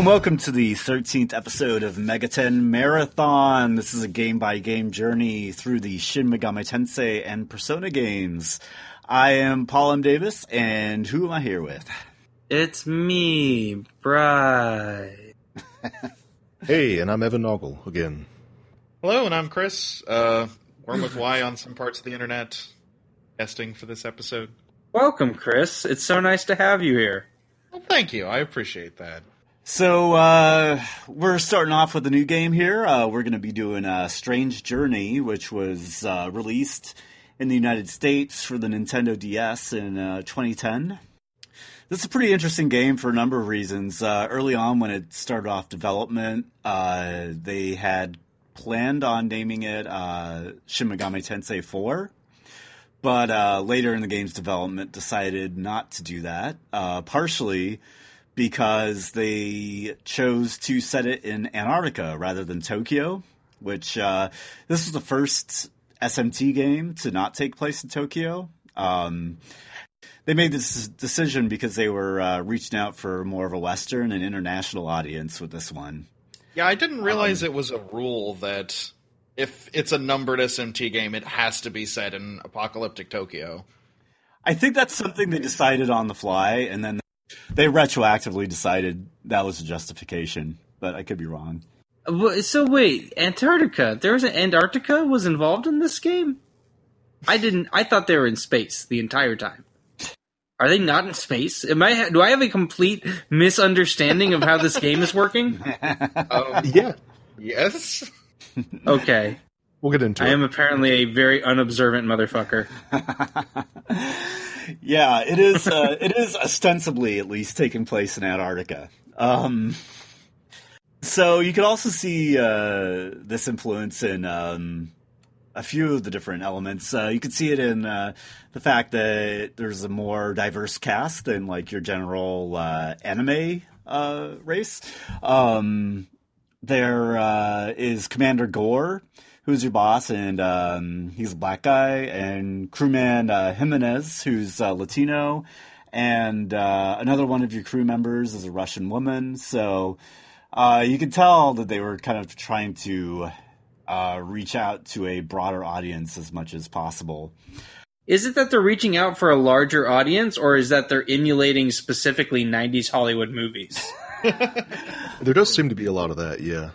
Hello and welcome to the 13th episode of Megaten Marathon. This is a game by game journey through the Shin Megami Tensei and Persona games. I am Paul M. Davis, and who am I here with? It's me, Bry. Hey, and I'm Evan Noggle again. Hello, and I'm Chris. Uh, Worm with Y on some parts of the internet. Testing for this episode. Welcome, Chris. It's so nice to have you here. Well, thank you. I appreciate that. So, uh, we're starting off with a new game here. Uh, we're going to be doing a Strange Journey, which was uh, released in the United States for the Nintendo DS in uh, 2010. This is a pretty interesting game for a number of reasons. Uh, early on, when it started off development, uh, they had planned on naming it uh, Shin Megami Tensei 4, but uh, later in the game's development decided not to do that, uh, partially because they chose to set it in Antarctica rather than Tokyo, which uh, this was the first SMT game to not take place in Tokyo. Um, they made this decision because they were uh, reaching out for more of a Western and international audience with this one. Yeah, I didn't realize it was a rule that if it's a numbered SMT game, it has to be set in apocalyptic Tokyo. I think that's something they decided on the fly, and then they retroactively decided that was a justification, but I could be wrong. So wait, Antarctica. There was an Antarctica was involved in this game. I didn't. I thought they were in space the entire time. Are they not in space? Am I? Do I have a complete misunderstanding of how this game is working? Um, Yeah, yes. Okay, we'll get into I it. I am apparently a very unobservant motherfucker. yeah, it is. Uh, it is ostensibly, at least, taking place in Antarctica. Um, so you can also see uh, this influence in um, a few of the different elements. Uh, you can see it in uh, the fact that there's a more diverse cast than like your general uh, anime uh, race. Um, there uh, is Commander Gore, who's your boss, and um, he's a black guy, and crewman uh, Jimenez, who's uh, Latino, and uh, another one of your crew members is a Russian woman. So uh, you can tell that they were kind of trying to uh, reach out to a broader audience as much as possible. Is it that they're reaching out for a larger audience, or is that they're emulating specifically '90s Hollywood movies? There does seem to be a lot of that, yeah.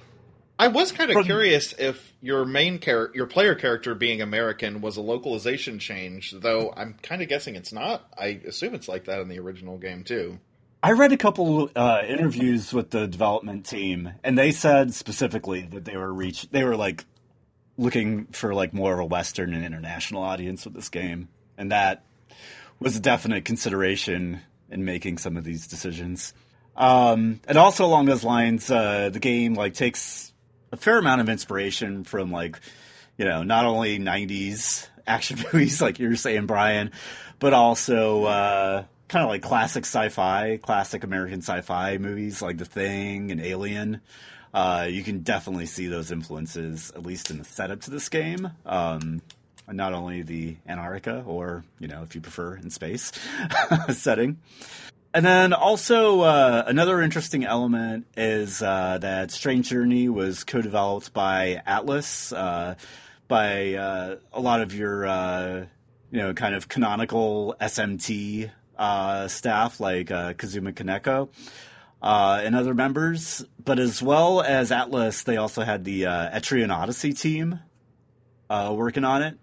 I was kind of From- curious if your main character, your player character being American, was a localization change. Though I'm kind of guessing it's not. I assume it's like that in the original game too. I read a couple uh, interviews with the development team, and they said specifically that they were reach they were like looking for like more of a Western and international audience with this game, and that was a definite consideration in making some of these decisions. Um, and also along those lines, uh, the game like takes a fair amount of inspiration from like you know not only '90s action movies like you were saying, Brian, but also uh, kind of like classic sci-fi, classic American sci-fi movies like The Thing and Alien. Uh, you can definitely see those influences, at least in the setup to this game. Um, not only the Antarctica, or you know, if you prefer, in space setting. And then also uh, another interesting element is uh, that Strange Journey was co-developed by Atlus, uh, by uh, a lot of your uh, you know kind of canonical SMT uh, staff like Kazuma Kaneko and other members, but as well as Atlus, they also had the Etrian Odyssey team working on it.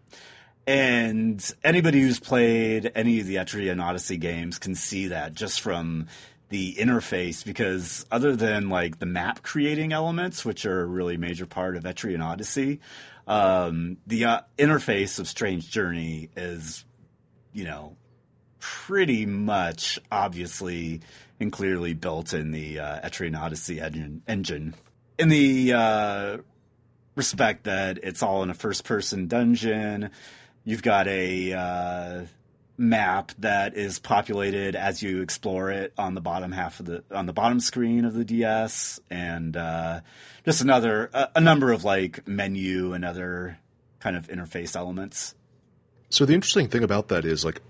And anybody who's played any of the Etrian Odyssey games can see that just from the interface, because other than like the map creating elements, which are a really major part of Etrian Odyssey, um, the uh, interface of Strange Journey is, you know, pretty much obviously and clearly built in the uh, Etrian Odyssey engine. engine. In the uh, respect that it's all in a first person dungeon, you've got a uh, map that is populated as you explore it on the bottom half of the on the bottom screen of the DS, and uh, just another a, a number of like menu and other kind of interface elements. So the interesting thing about that is like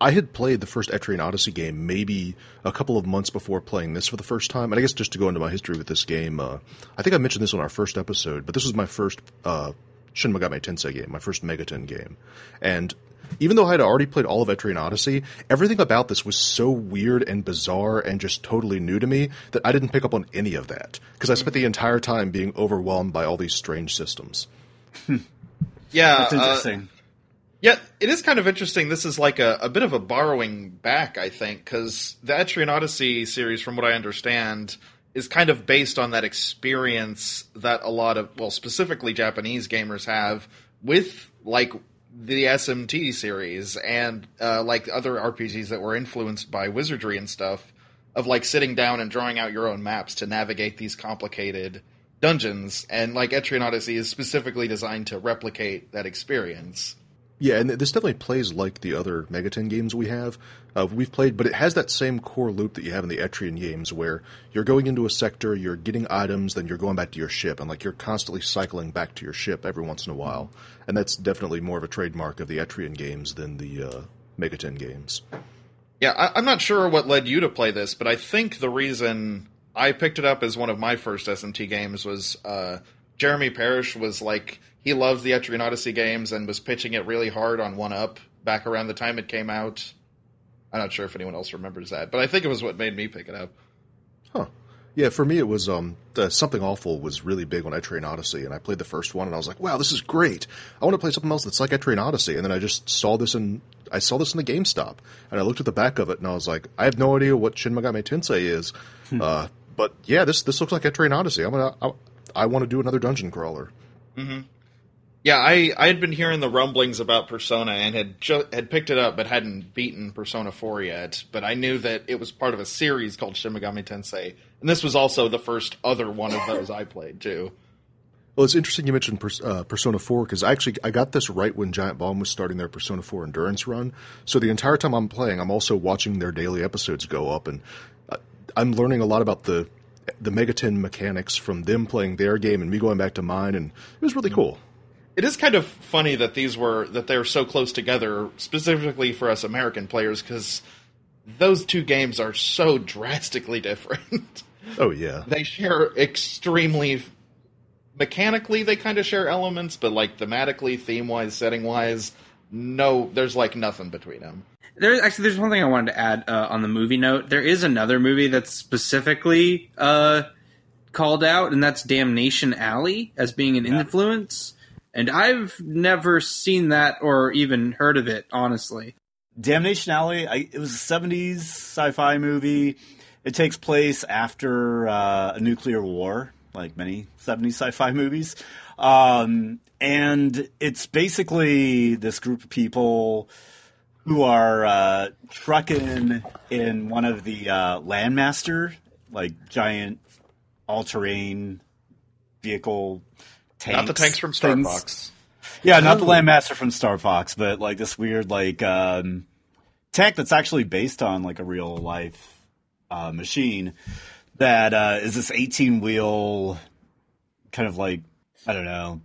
I had played the first Etrian Odyssey game maybe a couple of months before playing this for the first time. And I guess just to go into my history with this game, uh, I think I mentioned this on our first episode, but this was my first uh, Shin Megami Tensei game, my first Megaten game. And even though I had already played all of Etrian Odyssey, everything about this was so weird and bizarre and just totally new to me that I didn't pick up on any of that because I spent the entire time being overwhelmed by all these strange systems. Yeah, That's uh, interesting. Yeah, it is kind of interesting. This is like a, a bit of a borrowing back, I think, because the Etrian Odyssey series, from what I understand, is kind of based on that experience that a lot of, well, specifically Japanese gamers have with like the SMT series and uh, like other RPGs that were influenced by wizardry and stuff, of like sitting down and drawing out your own maps to navigate these complicated dungeons. And like Etrian Odyssey is specifically designed to replicate that experience. Yeah, and this definitely plays like the other Megaten games we have. Uh, we've played, but it has that same core loop that you have in the Etrian games, where you're going into a sector, you're getting items, then you're going back to your ship, and like you're constantly cycling back to your ship every once in a while. And that's definitely more of a trademark of the Etrian games than the uh, Megaten games. Yeah, I, I'm not sure what led you to play this, but I think the reason I picked it up as one of my first SMT games was uh, Jeremy Parish was like he loves the Etrian Odyssey games and was pitching it really hard on One Up back around the time it came out. I'm not sure if anyone else remembers that, but I think it was what made me pick it up. Huh. Yeah, for me it was um the, something awful was really big on Etrian Odyssey, and I played the first one, and I was like, wow, this is great. I want to play something else that's like Etrian Odyssey, and then I just saw this in I saw this in the GameStop, and I looked at the back of it, and I was like, I have no idea what Shin Megami Tensei is, uh, but yeah, this this looks like Etrian Odyssey. I'm gonna I, I want to do another dungeon crawler. Yeah, I, I had been hearing the rumblings about Persona and had ju- had picked it up but hadn't beaten Persona 4 yet. But I knew that it was part of a series called Shin Megami Tensei, and this was also the first other one of those I played too. Well, it's interesting you mentioned Pers- uh, Persona 4 because actually I got this right when Giant Bomb was starting their Persona 4 endurance run. So the entire time I'm playing, I'm also watching their daily episodes go up, and uh, I'm learning a lot about the the Megaten mechanics from them playing their game and me going back to mine, and it was really cool. It is kind of funny that these were that they're so close together, specifically for us American players, because those two games are so drastically different. Oh yeah, they share extremely mechanically they kind of share elements but like thematically theme wise setting wise no there's like nothing between them There's actually there's one thing I wanted to add uh, on the movie note. There is another movie that's specifically uh, called out, and that's Damnation Alley as being an influence. And I've never seen that or even heard of it, honestly. Damnation Alley. I, it was a '70s sci-fi movie. It takes place after uh, a nuclear war, like many '70s sci-fi movies, um, and it's basically this group of people who are uh, trucking in one of the uh, Landmaster, like giant all-terrain vehicle tanks. not the tanks from star things. fox Yeah, not the Landmaster from Star Fox, but like this weird like um, tank that's actually based on like a real life uh, machine that uh, is this eighteen wheel kind of like I don't know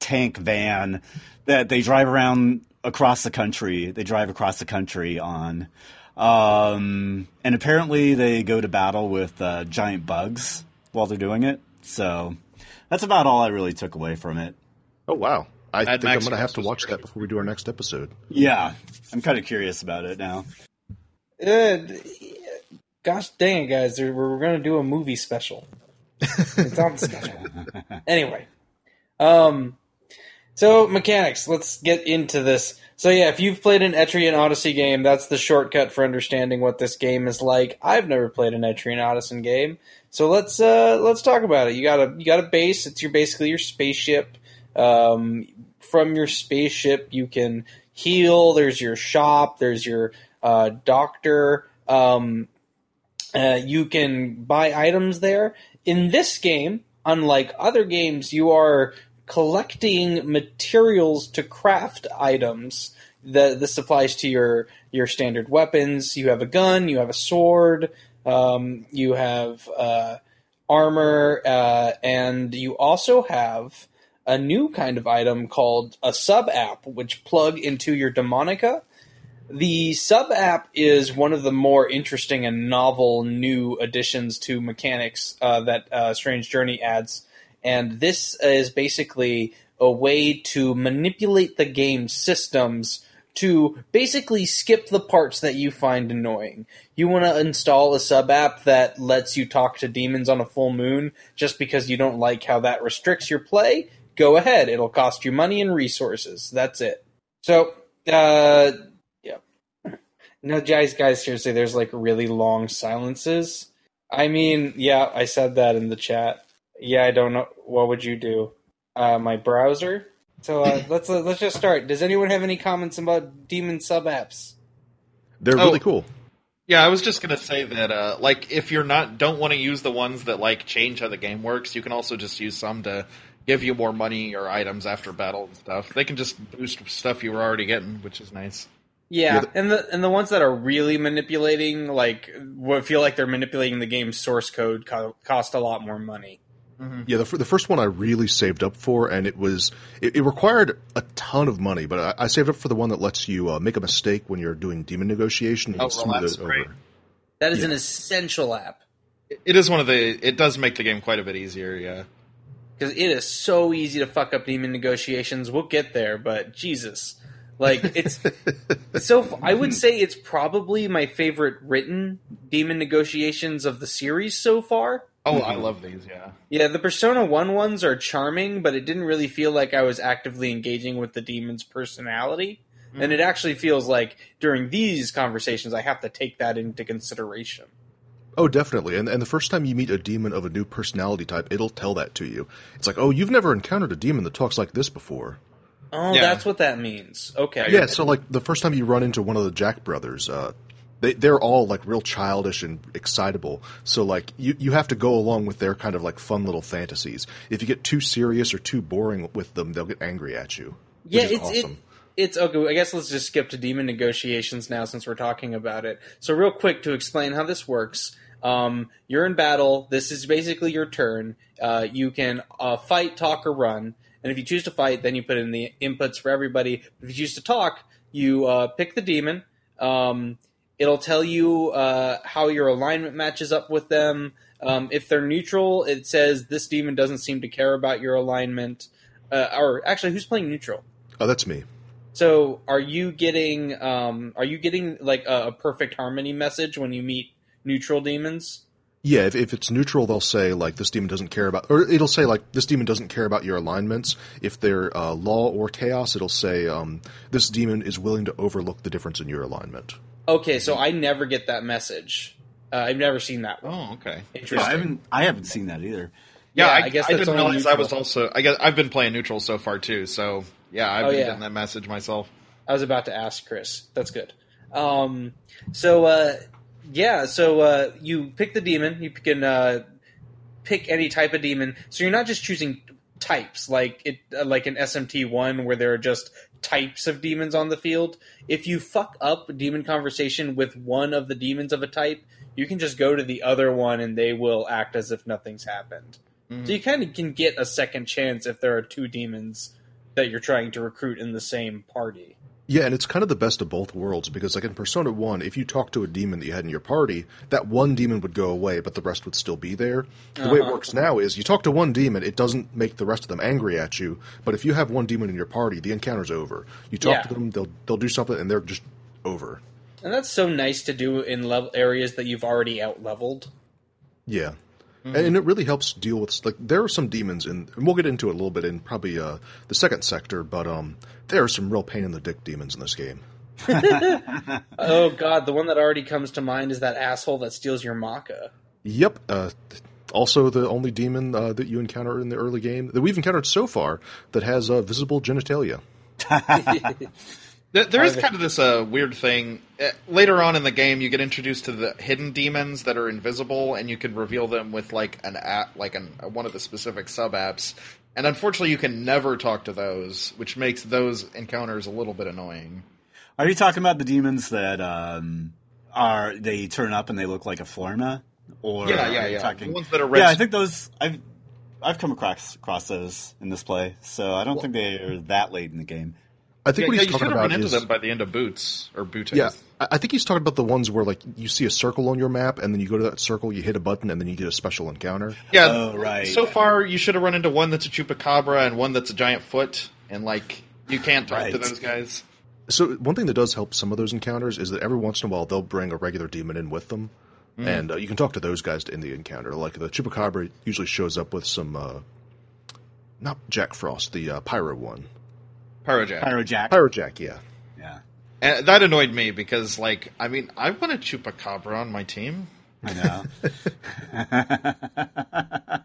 tank van that they drive around across the country. They drive across the country on. Um, and apparently they go to battle with uh, giant bugs while they're doing it. So that's about all I really took away from it. Oh wow, I Mad think I'm gonna have to watch great. that before we do our next episode. Yeah, I'm kind of curious about it now. Uh, gosh dang it, guys! We're, we're going to do a movie special. It's on the schedule. Anyway, um, so mechanics. Let's get into this. So yeah, if you've played an Etrian Odyssey game, that's the shortcut for understanding what this game is like. I've never played an Etrian Odyssey game, so let's uh, let's talk about it. You got a you got a base. It's your basically your spaceship. Um, from your spaceship, you can heal. There's your shop. There's your uh, doctor. Um, uh, you can buy items there. In this game, unlike other games, you are collecting materials to craft items. The, this applies to your your standard weapons. You have a gun. You have a sword. Um, you have uh, armor, uh, and you also have a new kind of item called a sub app, which plug into your Demonica. The sub app is one of the more interesting and novel new additions to mechanics uh, that uh, Strange Journey adds. And this is basically a way to manipulate the game systems to basically skip the parts that you find annoying. You want to install a sub app that lets you talk to demons on a full moon just because you don't like how that restricts your play? Go ahead. It'll cost you money and resources. That's it. So, uh, yeah. No, guys, guys, seriously, there's like really long silences. I mean, yeah, I said that in the chat. Yeah, I don't know. What would you do? Uh, my browser? So uh, let's uh, let's just start. Does anyone have any comments about demon sub apps? They're Oh. really cool. Yeah, I was just gonna say that, uh, like, if you're not don't want to use the ones that like change how the game works, you can also just use some to give you more money or items after battle and stuff. They can just boost stuff you were already getting, which is nice. Yeah, Yeah, and the and the ones that are really manipulating, like, what feel like they're manipulating the game's source code, co- cost a lot more money. Yeah, the, the first one I really saved up for, and it was it, it required a ton of money, but I, I saved up for the one that lets you uh, make a mistake when you're doing demon negotiation and Oh, you smooth relax, it over. right. That is Yeah. an essential app It- It is one of the. It does make the game quite a bit easier. Yeah. because it is so easy to fuck up demon negotiations. We'll get there, but Jesus, like it's it's so. I would say it's probably my favorite written demon negotiations of the series so far. Oh, I love these. Yeah. Yeah, the Persona 1 ones are charming, but it didn't really feel like I was actively engaging with the demon's personality. And it actually feels like during these conversations, I have to take that into consideration. Oh, definitely. And and the first time you meet a demon of a new personality type, it'll tell that to you. It's like, oh, you've never encountered a demon that talks like this before. Oh, Yeah. that's what that means. Okay. Yeah, so like the first time you run into one of the Jack brothers, uh, they they're all like real childish and excitable. So like you you have to go along with their kind of like fun little fantasies. If you get too serious or too boring with them, they'll get angry at you. Yeah, it's awesome. it, it's okay. I guess let's just skip to demon negotiations now, since we're talking about it. So, real quick to explain how this works. Um, you're in battle. This is basically your turn. Uh, you can uh, fight, talk, or run. And if you choose to fight, then you put in the inputs for everybody. If you choose to talk, you uh, pick the demon. Um, it'll tell you uh, how your alignment matches up with them. Um, if they're neutral, it says this demon doesn't seem to care about your alignment. Uh, or actually, who's playing neutral? Oh, that's me. So, are you getting um, are you getting like a, a perfect harmony message when you meet neutral demons? Yeah, if, if it's neutral, they'll say like this demon doesn't care about, or it'll say like this demon doesn't care about your alignments. If they're uh, law or chaos, it'll say um, this demon is willing to overlook the difference in your alignment. Okay, so I never get that message. Uh, I've never seen that one. Oh, okay. Yeah, Interesting. I haven't I haven't seen that either. Yeah, Yeah, I, I guess I that's didn't only realize I was also. I guess I've been playing neutral so far too. So yeah, I've Oh, been yeah. getting that message myself. I was about to ask Chris. That's good. Um, so uh, yeah, so uh, you pick the demon. You can uh, pick any type of demon. So you're not just choosing types like it, uh, like an SMT one where there are just types of demons on the field. If you fuck up demon conversation with one of the demons of a type, you can just go to the other one and they will act as if nothing's happened. So you mm-hmm. kind of can get a second chance if there are two demons that you're trying to recruit in the same party. Yeah, and it's kind of the best of both worlds because, like in Persona 1, if you talk to a demon that you had in your party, that one demon would go away, but the rest would still be there. The way it Uh-huh. works now is you talk to one demon, it doesn't make the rest of them angry at you, but if you have one demon in your party, the encounter's over. You talk Yeah. to them, they'll they'll do something, and they're just over. And that's so nice to do in level areas that you've already out leveled. Yeah. And, and it really helps deal with like there are some demons in and we'll get into it a little bit in probably uh, the second sector, but um there are some real pain in the dick demons in this game. Oh god, the one that already comes to mind is that asshole that steals your macca. Yep. Uh, also, the only demon uh, that you encounter in the early game that we've encountered so far that has uh, visible genitalia. There, there is kind of this uh, weird thing. Uh, later on in the game, you get introduced to the hidden demons that are invisible, and you can reveal them with like an app, like an one of the specific sub apps. And unfortunately, you can never talk to those, which makes those encounters a little bit annoying. Are you talking about the demons that um, are they turn up and they look like a Florna? Or Yeah, yeah, yeah. Talking, The ones that are red- Yeah, I think those I've I've come across across those in this play, so I don't think they are that late in the game. I think Yeah, what he's you talking about run into is them by the end of Boots or Boots. yeah. I I think he's talking about the ones where like you see a circle on your map, and then you go to that circle, you hit a button, and then you get a special encounter. Yeah. Oh, right. So far, you should have run into one that's a chupacabra and one that's a giant foot, and like you can't talk to those guys. So one thing that does help some of those encounters is that every once in a while they'll bring a regular demon in with them, and uh, you can talk to those guys in the encounter. Like the chupacabra usually shows up with some, uh, not Jack Frost, the uh, pyro one, Pyrojack. Pyrojack. Pyrojack. Yeah, yeah, And that annoyed me because, like, I mean, I want a chupacabra on my team. I know.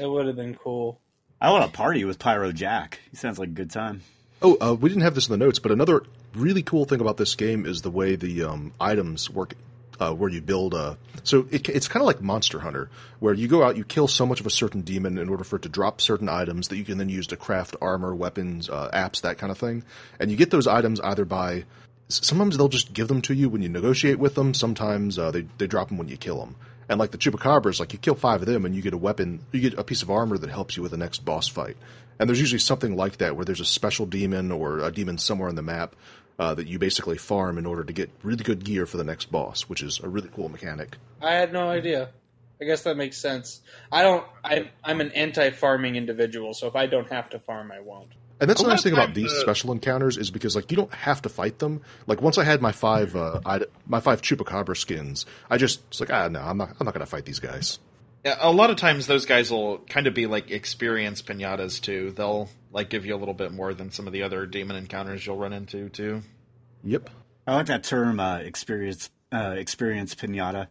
It would have been cool. I want to party with Pyrojack. He sounds like a good time. Oh, uh, we didn't have this in the notes, but another really cool thing about this game is the way the um, items work, uh, where you build. a. so it, it's kind of like Monster Hunter, where you go out, you kill so much of a certain demon in order for it to drop certain items that you can then use to craft armor, weapons, uh, apps, that kind of thing. And you get those items either by sometimes they'll just give them to you when you negotiate with them. Sometimes uh, they they drop them when you kill them. And like the chupacabras, like you kill five of them and you get a weapon, you get a piece of armor that helps you with the next boss fight. And there's usually something like that where there's a special demon or a demon somewhere on the map uh, that you basically farm in order to get really good gear for the next boss, which is a really cool mechanic. I had no idea. I guess that makes sense. I don't. I, I'm an anti-farming individual, so if I don't have to farm, I won't. And that's A the nice thing about these special encounters is because like you don't have to fight them. Like once I had my five uh, I, my five chupacabra skins, I just it's like ah no, I'm not I'm not gonna fight these guys. Yeah, a lot of times those guys will kind of be like experienced pinatas too. They'll like give you a little bit more than some of the other demon encounters you'll run into too. Yep. I like that term, uh, experience, uh, experience pinata.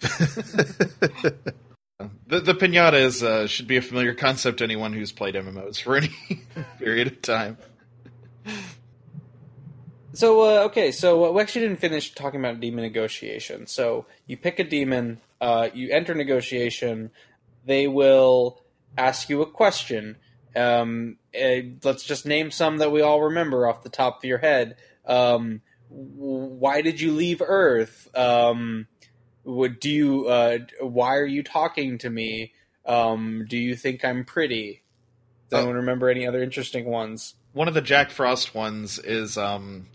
The the pinata is uh, should be a familiar concept to anyone who's played MMOs for any period of time. So uh, okay, so uh, we actually didn't finish talking about demon negotiation. So you pick a demon, uh, you enter negotiation. They will ask you a question. Um, eh, let's just name some that we all remember off the top of your head. Um, why did you leave Earth? Um, would do you? Uh, why are you talking to me? Um, do you think I'm pretty? Does Uh, anyone remember any other interesting ones? One of the Jack Frost ones is, um,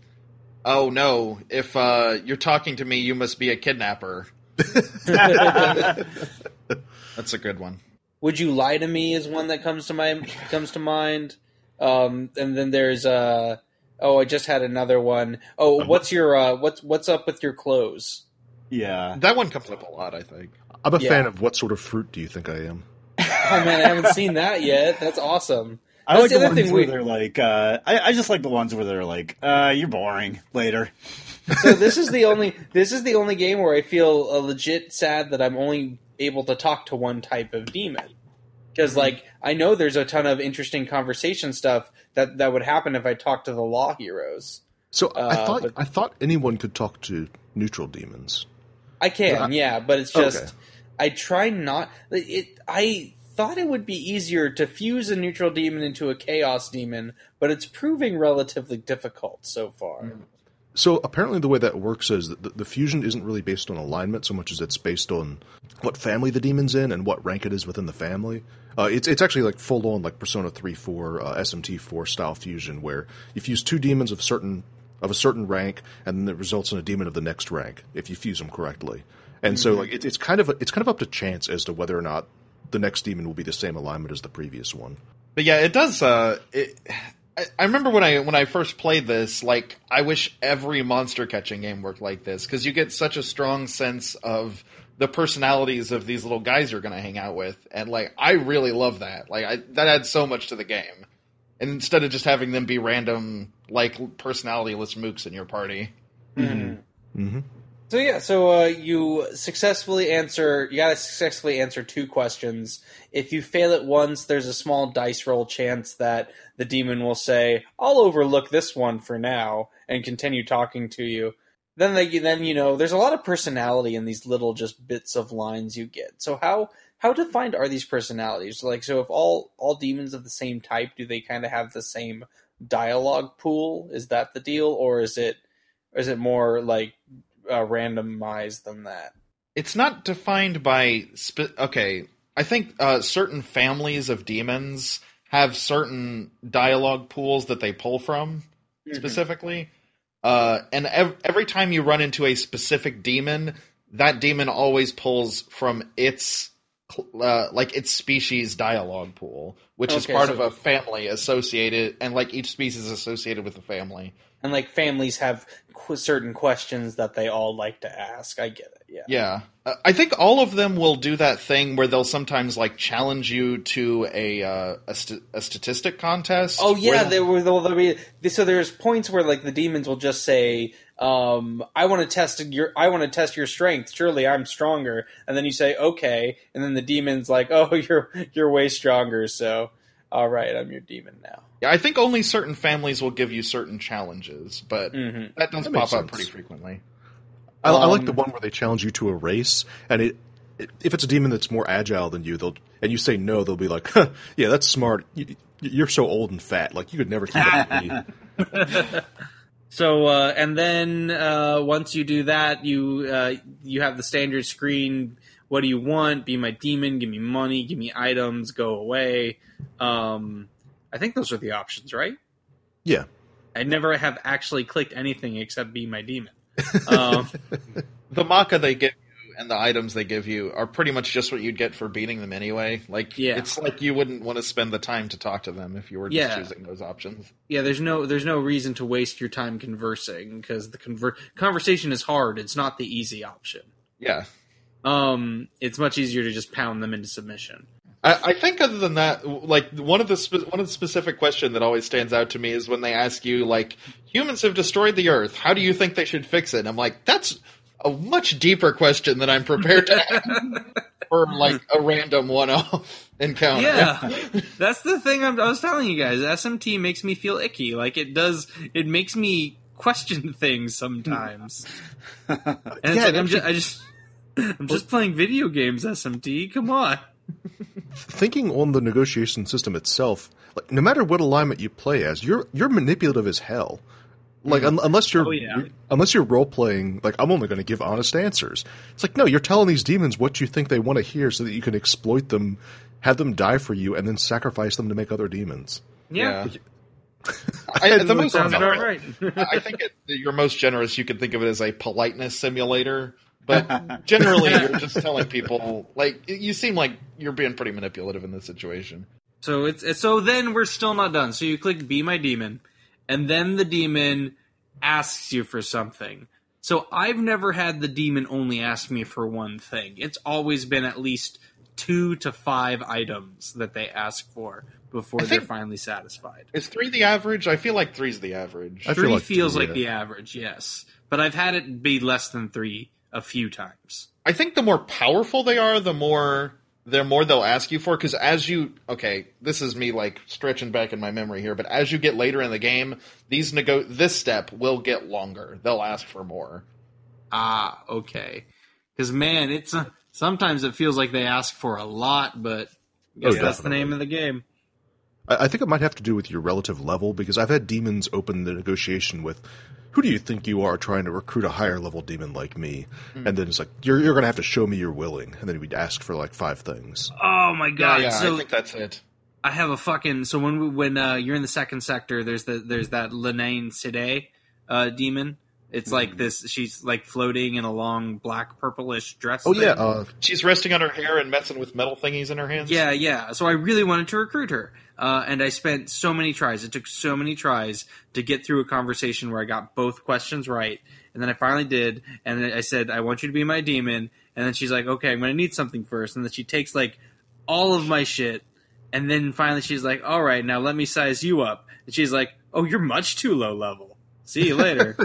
oh no, if uh, you're talking to me, you must be a kidnapper. That's a good one. Would you lie to me is one that comes to my comes to mind. Um, and then there's uh oh I just had another one. Oh, what's your uh what's what's up with your clothes? Yeah. That one comes up a lot, I think. I'm a Yeah. fan of what sort of fruit do you think I am? Oh man, I haven't seen that yet. That's awesome. I That's like the the ones thing where we- they're like, uh, I, I just like the ones where they're like, uh, you're boring later. So this is the only this is the only game where I feel uh, legit sad that I'm only able to talk to one type of demon. Because like I know there's a ton of interesting conversation stuff that that would happen if I talked to the law heroes. So I Uh, thought but- I thought anyone could talk to neutral demons. I can, Yeah. yeah, but it's just Okay. I try not. It I thought it would be easier to fuse a neutral demon into a chaos demon, but it's proving relatively difficult so far. So apparently, the way that works is that the, the fusion isn't really based on alignment so much as it's based on what family the demon's in and what rank it is within the family. Uh, it's it's actually like full on like Persona three four uh, SMT four style fusion where you fuse two demons of certain of a certain rank and then it results in a demon of the next rank if you fuse them correctly. And so like it, it's kind of it's kind of up to chance as to whether or not the next demon will be the same alignment as the previous one. But yeah, it does. Uh, it, I, I remember when I when I first played this. Like, I wish every monster catching game worked like this because you get such a strong sense of the personalities of these little guys you're going to hang out with, and like, I really love that. Like, I, that adds so much to the game. And instead of just having them be random, like personalityless mooks in your party. Mm-hmm. So yeah, so uh, you successfully answer. You gotta successfully answer two questions. If you fail it once, there's a small dice roll chance that the demon will say, "I'll overlook this one for now," and continue talking to you. Then they, then you know, there's a lot of personality in these little just bits of lines you get. So how how defined are these personalities? Like, so if all all demons of the same type, do they kind of have the same dialogue pool? Is that the deal, or is it or is it more like uh, randomized than that? it's not defined by spe- okay i think uh, certain families of demons have certain dialogue pools that they pull from specifically. Uh, and ev- every time you run into a specific demon, that demon always pulls from its uh, like its species dialogue pool, which is part so- of a family associated, and like each species is associated with a family. And like families have qu- certain questions that they all like to ask. I get it. Yeah. Yeah, uh, I think all of them will do that thing where they'll sometimes like challenge you to a uh, a, st- a statistic contest. Oh yeah, where- there were there'll be so there's points where like the demons will just say, um, "I want to test your I want to test your strength. Surely I'm stronger." And then you say, "Okay," and then the demon's like, "Oh, you're you're way stronger." So, all right, I'm your demon now. Yeah, I think only certain families will give you certain challenges, but Mhm. that does That pop makes up pretty frequently. I, I like Um, the one where they challenge you to a race, and it, it if it's a demon that's more agile than you, they'll and you say no, they'll be like, huh, "Yeah, that's smart. You, you're so old and fat, like you could never keep up with me." So uh, and then uh, once you do that, you uh, you have the standard screen. What do you want? Be my demon. Give me money. Give me items. Go away. Um, I think those are the options, right? Yeah, I never have actually clicked anything except be my demon. Um, The macca they give you and the items they give you are pretty much just what you'd get for beating them anyway. Like, Yeah. it's like you wouldn't want to spend the time to talk to them if you were just Yeah. choosing those options. yeah, there's no there's no reason to waste your time conversing because the conver- conversation is hard. It's not the easy option. Yeah. Um, it's much easier to just pound them into submission. I, I think other than that, like one of the spe- one of the specific question that always stands out to me is when they ask you like humans have destroyed the earth. How do you think they should fix it? And I'm like, that's a much deeper question than I'm prepared to ask for like a random one-off encounter. Yeah, that's the thing I'm, I was telling you guys. SMT makes me feel icky. Like it does. It makes me question things sometimes. And it's Yeah, like I'm just, I just, I'm just playing video games. SMT, come on. thinking on the negotiation system itself, like no matter what alignment you play as, you're you're manipulative as hell. Like un- unless you're Oh, yeah. unless you're role playing, like I'm only going to give honest answers. It's like no, you're telling these demons what you think they want to hear, so that you can exploit them, have them die for you, and then sacrifice them to make other demons. Yeah, I, the most sounds about right. I think it, your most generous. You could think of it as a politeness simulator, but generally you're just telling people like you seem like you're being pretty manipulative in this situation. So it's, it's so then we're still not done. So you click be my demon, and then the demon asks you for something. So I've never had the demon only ask me for one thing. It's always been at least two to five items that they ask for before they're finally satisfied. Is three the average? I feel like three's the average. I feel Three like feels three, like yeah. the average, yes. But I've had it be less than three a few times. I think the more powerful they are, the more the more they'll ask you for. Because as you okay, this is me like stretching back in my memory here, but as you get later in the game, these nego this step will get longer. They'll ask for more. Ah, okay. Because man, it's uh, sometimes it feels like they ask for a lot, but I guess Oh, that's the name of the game. I, I think it might have to do with your relative level because I've had demons open the negotiation with, "Who do you think you are trying to recruit a higher level demon like me?" And then it's like, "You're you're going to have to show me you're willing." And then we'd ask for like five things. Oh my god! yeah, so I think that's it. I have a fucking so when we, when uh, you're in the second sector, there's the there's that Leanan Sidhe uh, demon. It's Mm-hmm. like this. She's like floating in a long black purplish dress. Oh thing. yeah, uh, She's resting on her hair and messing with metal thingies in her hands. yeah, yeah. So I really wanted to recruit her, uh, and I spent so many tries. It took so many tries to get through a conversation where I got both questions right, and then I finally did. And then I said, "I want you to be my demon." And then she's like, "Okay, I'm going to need something first. And then she takes like all of my shit, and then finally she's like, "All right, now let me size you up." And she's like, "Oh, you're much too low level. See you later."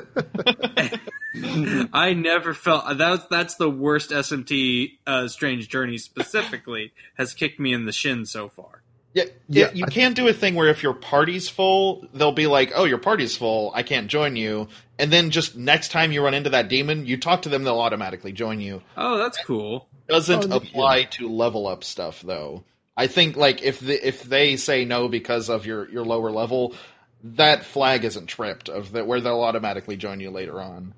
I never felt that's that's the worst SMT uh, Strange Journey specifically has kicked me in the shin so far. Yeah, Yeah, yeah. You I- can do a thing where if your party's full, they'll be like, "Oh, your party's full. I can't join you." And then just next time you run into that demon, you talk to them, they'll automatically join you. Oh, that's cool. Doesn't Oh, apply to level up stuff though. I think like if the, if they say no because of your your lower level, that flag isn't tripped of that where they'll automatically join you later on.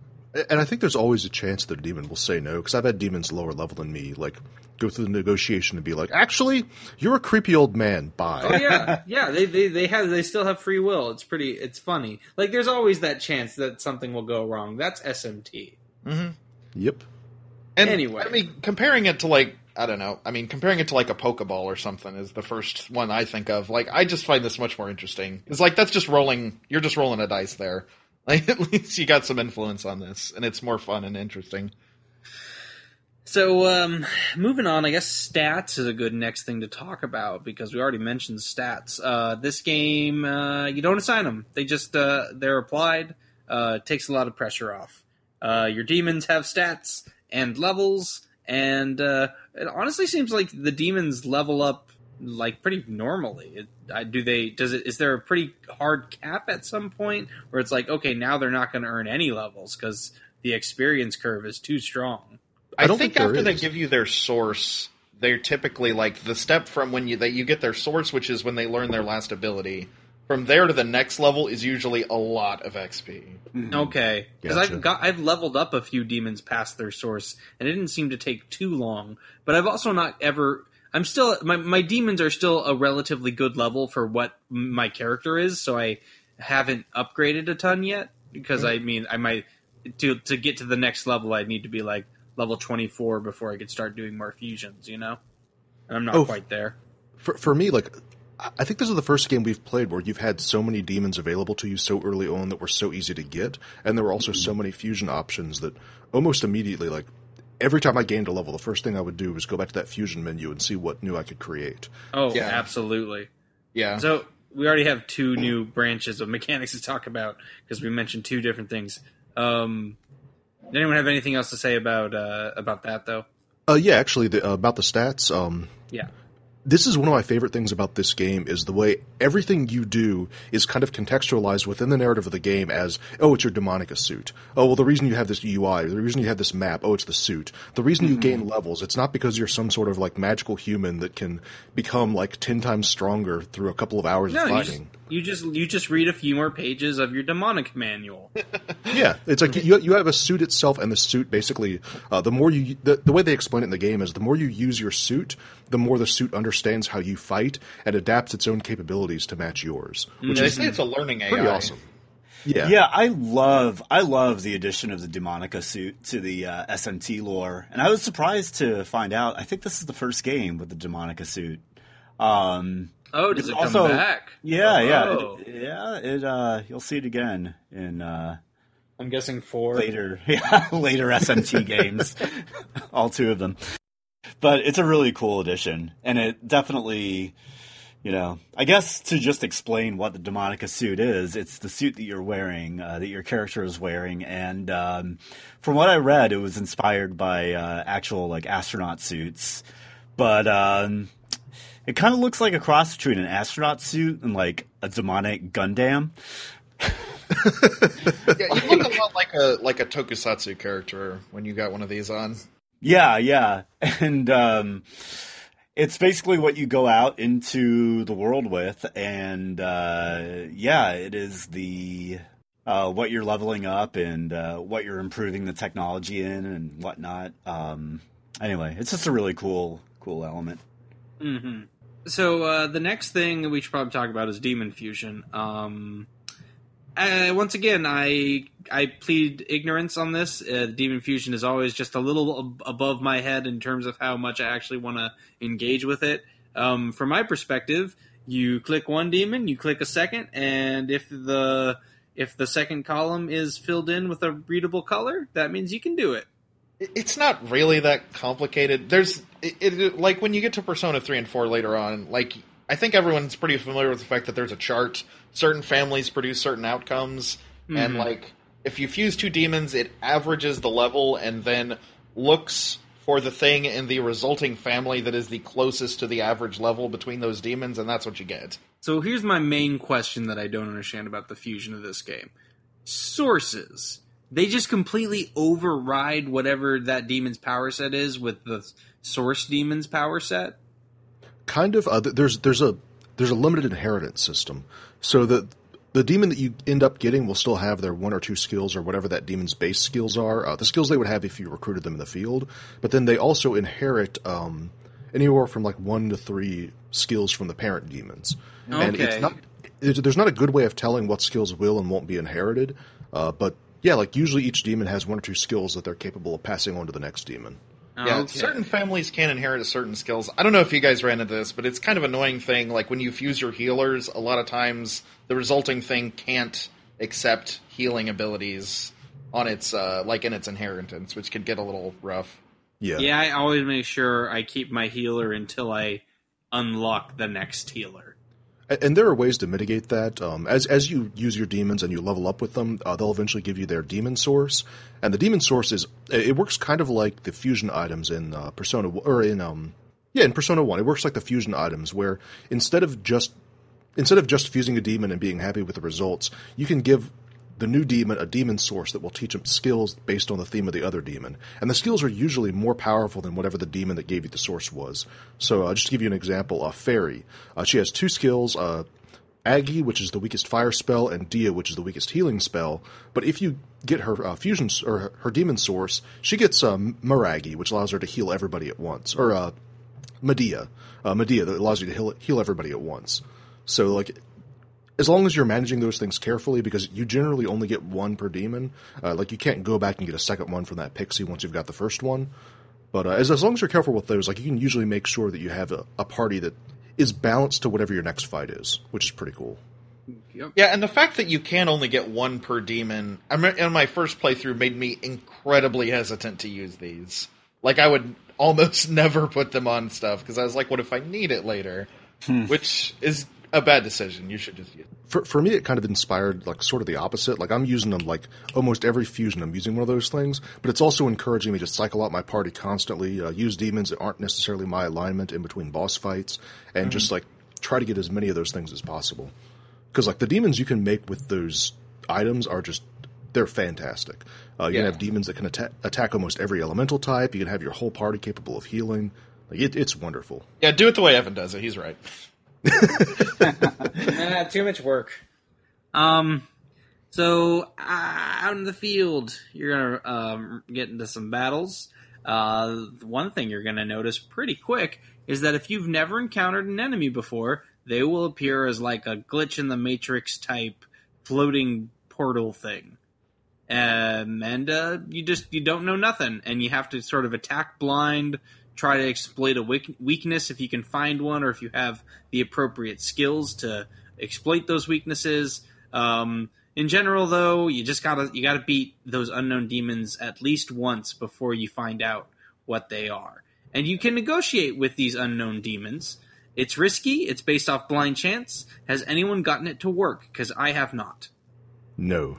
And I think there's always a chance that a demon will say no, because I've had demons lower level than me, like, go through the negotiation and be like, actually, you're a creepy old man. Bye. Oh yeah, yeah. They, they they have they still have free will. It's pretty. It's funny. Like there's always that chance that something will go wrong. That's SMT. Mm-hmm. Yep. And Anyway. I mean, comparing it to like I don't know. I mean, comparing it to like a Pokeball or something is the first one I think of. Like, I just find this much more interesting. It's like that's just rolling. You're just rolling a dice there. Like, at least you got some influence on this, and it's more fun and interesting. So, um, moving on, I guess stats is a good next thing to talk about because we already mentioned stats. Uh, this game, uh, you don't assign them; they just uh, they're applied. Uh, it takes a lot of pressure off. Uh, your demons have stats and levels, and uh, it honestly seems like the demons level up like pretty normally. It, do they? Does it? Is there a pretty hard cap at some point where it's like, okay, now they're not going to earn any levels because the experience curve is too strong? I I, don't think, think there after they give you their source, they're typically like the step from when you that you get their source, which is when they learn their last ability. From there to the next level is usually a lot of XP. Mm-hmm. Okay, because Gotcha. I've got I've leveled up a few demons past their source, and it didn't seem to take too long. But I've also not ever. I'm still my my demons are still a relatively good level for what my character is, so I haven't upgraded a ton yet. Because mm-hmm. I mean, I might to to get to the next level, I need to be like level 24 before I could start doing more fusions. You know, and I'm not Oh, quite there. For, for me, like, I I think this is the first game we've played where you've had so many demons available to you so early on that were so easy to get, and there were also so many fusion options that almost immediately, like, every time I gained a level, the first thing I would do was go back to that fusion menu and see what new I could create. Oh, Yeah. absolutely. Yeah. So we already have two new branches of mechanics to talk about because we mentioned two different things. Um, did anyone have anything else to say about uh, about that though? Uh, yeah, actually, the, uh, about the stats, um, Yeah. This is one of my favorite things about this game is the way everything you do is kind of contextualized within the narrative of the game as oh it's your demonica suit. Oh well the reason you have this ui the reason you have this map oh it's the suit. The reason you gain levels it's not because you're some sort of like magical human that can become like 10 times stronger through a couple of hours No, of you just, fighting. you just you just read a few more pages of your demonic manual. yeah it's like you, you have a suit itself and the suit basically uh, the more you the, the way they explain it in the game is the more you use your suit the more the suit understands how you fight and adapts its own capabilities to match yours which they is say it's a learning AI. pretty awesome yeah Yeah, I love I love the addition of the Demonica suit to the uh, SMT lore, and I was surprised to find out. I think this is the first game with the Demonica suit. Um, Oh, does It's it come also- back? yeah, yeah, Oh. it, yeah. It uh, you'll see it again in uh, I'm guessing four. later, yeah, later SMT games, all two of them. But it's a really cool addition, and it definitely, you know, I guess to just explain what the Demonica suit is, it's the suit that you're wearing, uh, that your character is wearing, and um, from what I read, it was inspired by uh, actual like astronaut suits, but um, it kind of looks like a cross between an astronaut suit and like a demonic Gundam. Yeah, you look a lot like a like a tokusatsu character when you got one of these on. Yeah, yeah. And um it's basically what you go out into the world with and uh yeah, it is the uh what you're leveling up and uh what you're improving the technology in and whatnot. Um anyway, it's just a really cool cool element. hmm So uh, the next thing we should probably talk about is demon fusion. Um, uh, once again, I I plead ignorance on this. Uh, demon fusion is always just a little ab- above my head in terms of how much I actually want to engage with it. Um, from my perspective, you click one demon, you click a second, and if the if the second column is filled in with a readable color, that means you can do it. It- It's not really that complicated. There's it, it like when you get to Persona three and four later on. Like I think everyone's pretty familiar with the fact that there's a chart. Certain families produce certain outcomes, and mm-hmm. like if you fuse two demons, it averages the level and then looks for the thing in the resulting family that is the closest to the average level between those demons, and that's what you get. So here's my main question that I don't understand about the fusion of this game. Sources. They just completely override whatever that demon's power set is with the source demon's power set. Kind of uh, there's there's a there's a limited inheritance system so that the demon that you end up getting will still have their one or two skills or whatever that demon's base skills are. Uh, the skills they would have if you recruited them in the field, but then they also inherit um, anywhere from like one to three skills from the parent demons. And it's not it's, there's not a good way of telling what skills will and won't be inherited, uh, but yeah, like usually each demon has one or two skills that they're capable of passing on to the next demon. Yeah, Okay. certain families can inherit certain skills. I don't know if you guys ran into this, but it's kind of annoying thing. Like when you fuse your healers, a lot of times the resulting thing can't accept healing abilities on its uh, like in its inheritance, which could get a little rough. Yeah, Yeah, I always make sure I keep my healer until I unlock the next healer. And there are ways to mitigate that. Um, as as you use your demons and you level up with them, uh, they'll eventually give you their demon source. And the demon source is it works kind of like the fusion items in uh, Persona or in um yeah in Persona One. It works like the fusion items where instead of just instead of just fusing a demon and being happy with the results, you can give the new demon a demon source that will teach him skills based on the theme of the other demon. And the skills are usually more powerful than whatever the demon that gave you the source was. So, uh, just to give you an example, uh, Fairy, uh, she has two skills. Uh, Agi, which is the weakest fire spell, and Dia, which is the weakest healing spell. But if you get her uh, fusion or her, her demon source, she gets um, Maragi, which allows her to heal everybody at once, or uh, Media, uh, Media that allows you to heal, heal everybody at once. So like, as long as you're managing those things carefully, because you generally only get one per demon, uh, like you can't go back and get a second one from that pixie once you've got the first one. But uh, as as long as you're careful with those, like you can usually make sure that you have a, a party that is balanced to whatever your next fight is, which is pretty cool. Yep. Yeah, and the fact that you can only get one per demon I me- in my first playthrough made me incredibly hesitant to use these. Like I would almost never put them on stuff because I was like, what if I need it later? Which is a bad decision. You should just use. It. For for me, it kind of inspired like sort of the opposite. Like I'm using them like almost every fusion. I'm using one of those things, but it's also encouraging me to cycle out my party constantly. Uh, use demons that aren't necessarily my alignment in between boss fights, and just like try to get as many of those things as possible. Because like the demons you can make with those items are just they're fantastic. Uh, you Yeah. can have demons that can atta- attack almost every elemental type. You can have your whole party capable of healing. Like it, it's wonderful. Yeah, do it the way Evan does it. He's right. Ah, too much work. Um, so uh, out in the field, you're gonna um, get into some battles. Uh, one thing you're gonna notice pretty quick is that if you've never encountered an enemy before, they will appear as like a glitch in the matrix type floating portal thing. Um, and uh, you just you don't know nothing, and you have to sort of attack blind, try to exploit a weakness if you can find one, or if you have the appropriate skills to exploit those weaknesses. Um, in general, though, you just gotta you gotta beat those unknown demons at least once before you find out what they are, and you can negotiate with these unknown demons. It's risky. It's based off blind chance. Has anyone gotten it to work? Because I have not. No,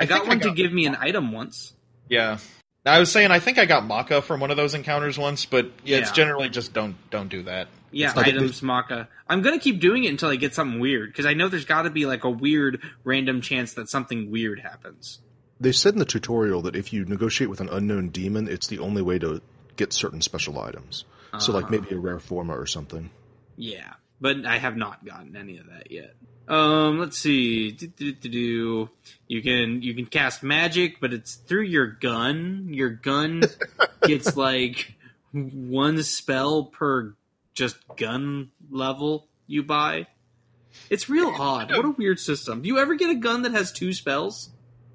I, got think I one to give me an item once. Yeah. Now, I was saying I think I got Macca from one of those encounters once, but yeah, it's Yeah. generally just don't don't do that. Yeah, It's not that items, macca. I'm gonna keep doing it until I get something weird because I know there's got to be like a weird random chance that something weird happens. They said in the tutorial that if you negotiate with an unknown demon, it's the only way to get certain special items. So, like uh-huh. maybe a rare forma or something. Yeah, but I have not gotten any of that yet. Um, let's see. You can you can cast magic, but it's through your gun. Your gun gets like one spell per just gun level you buy. It's real odd. What a weird system. Do you ever get a gun that has two spells?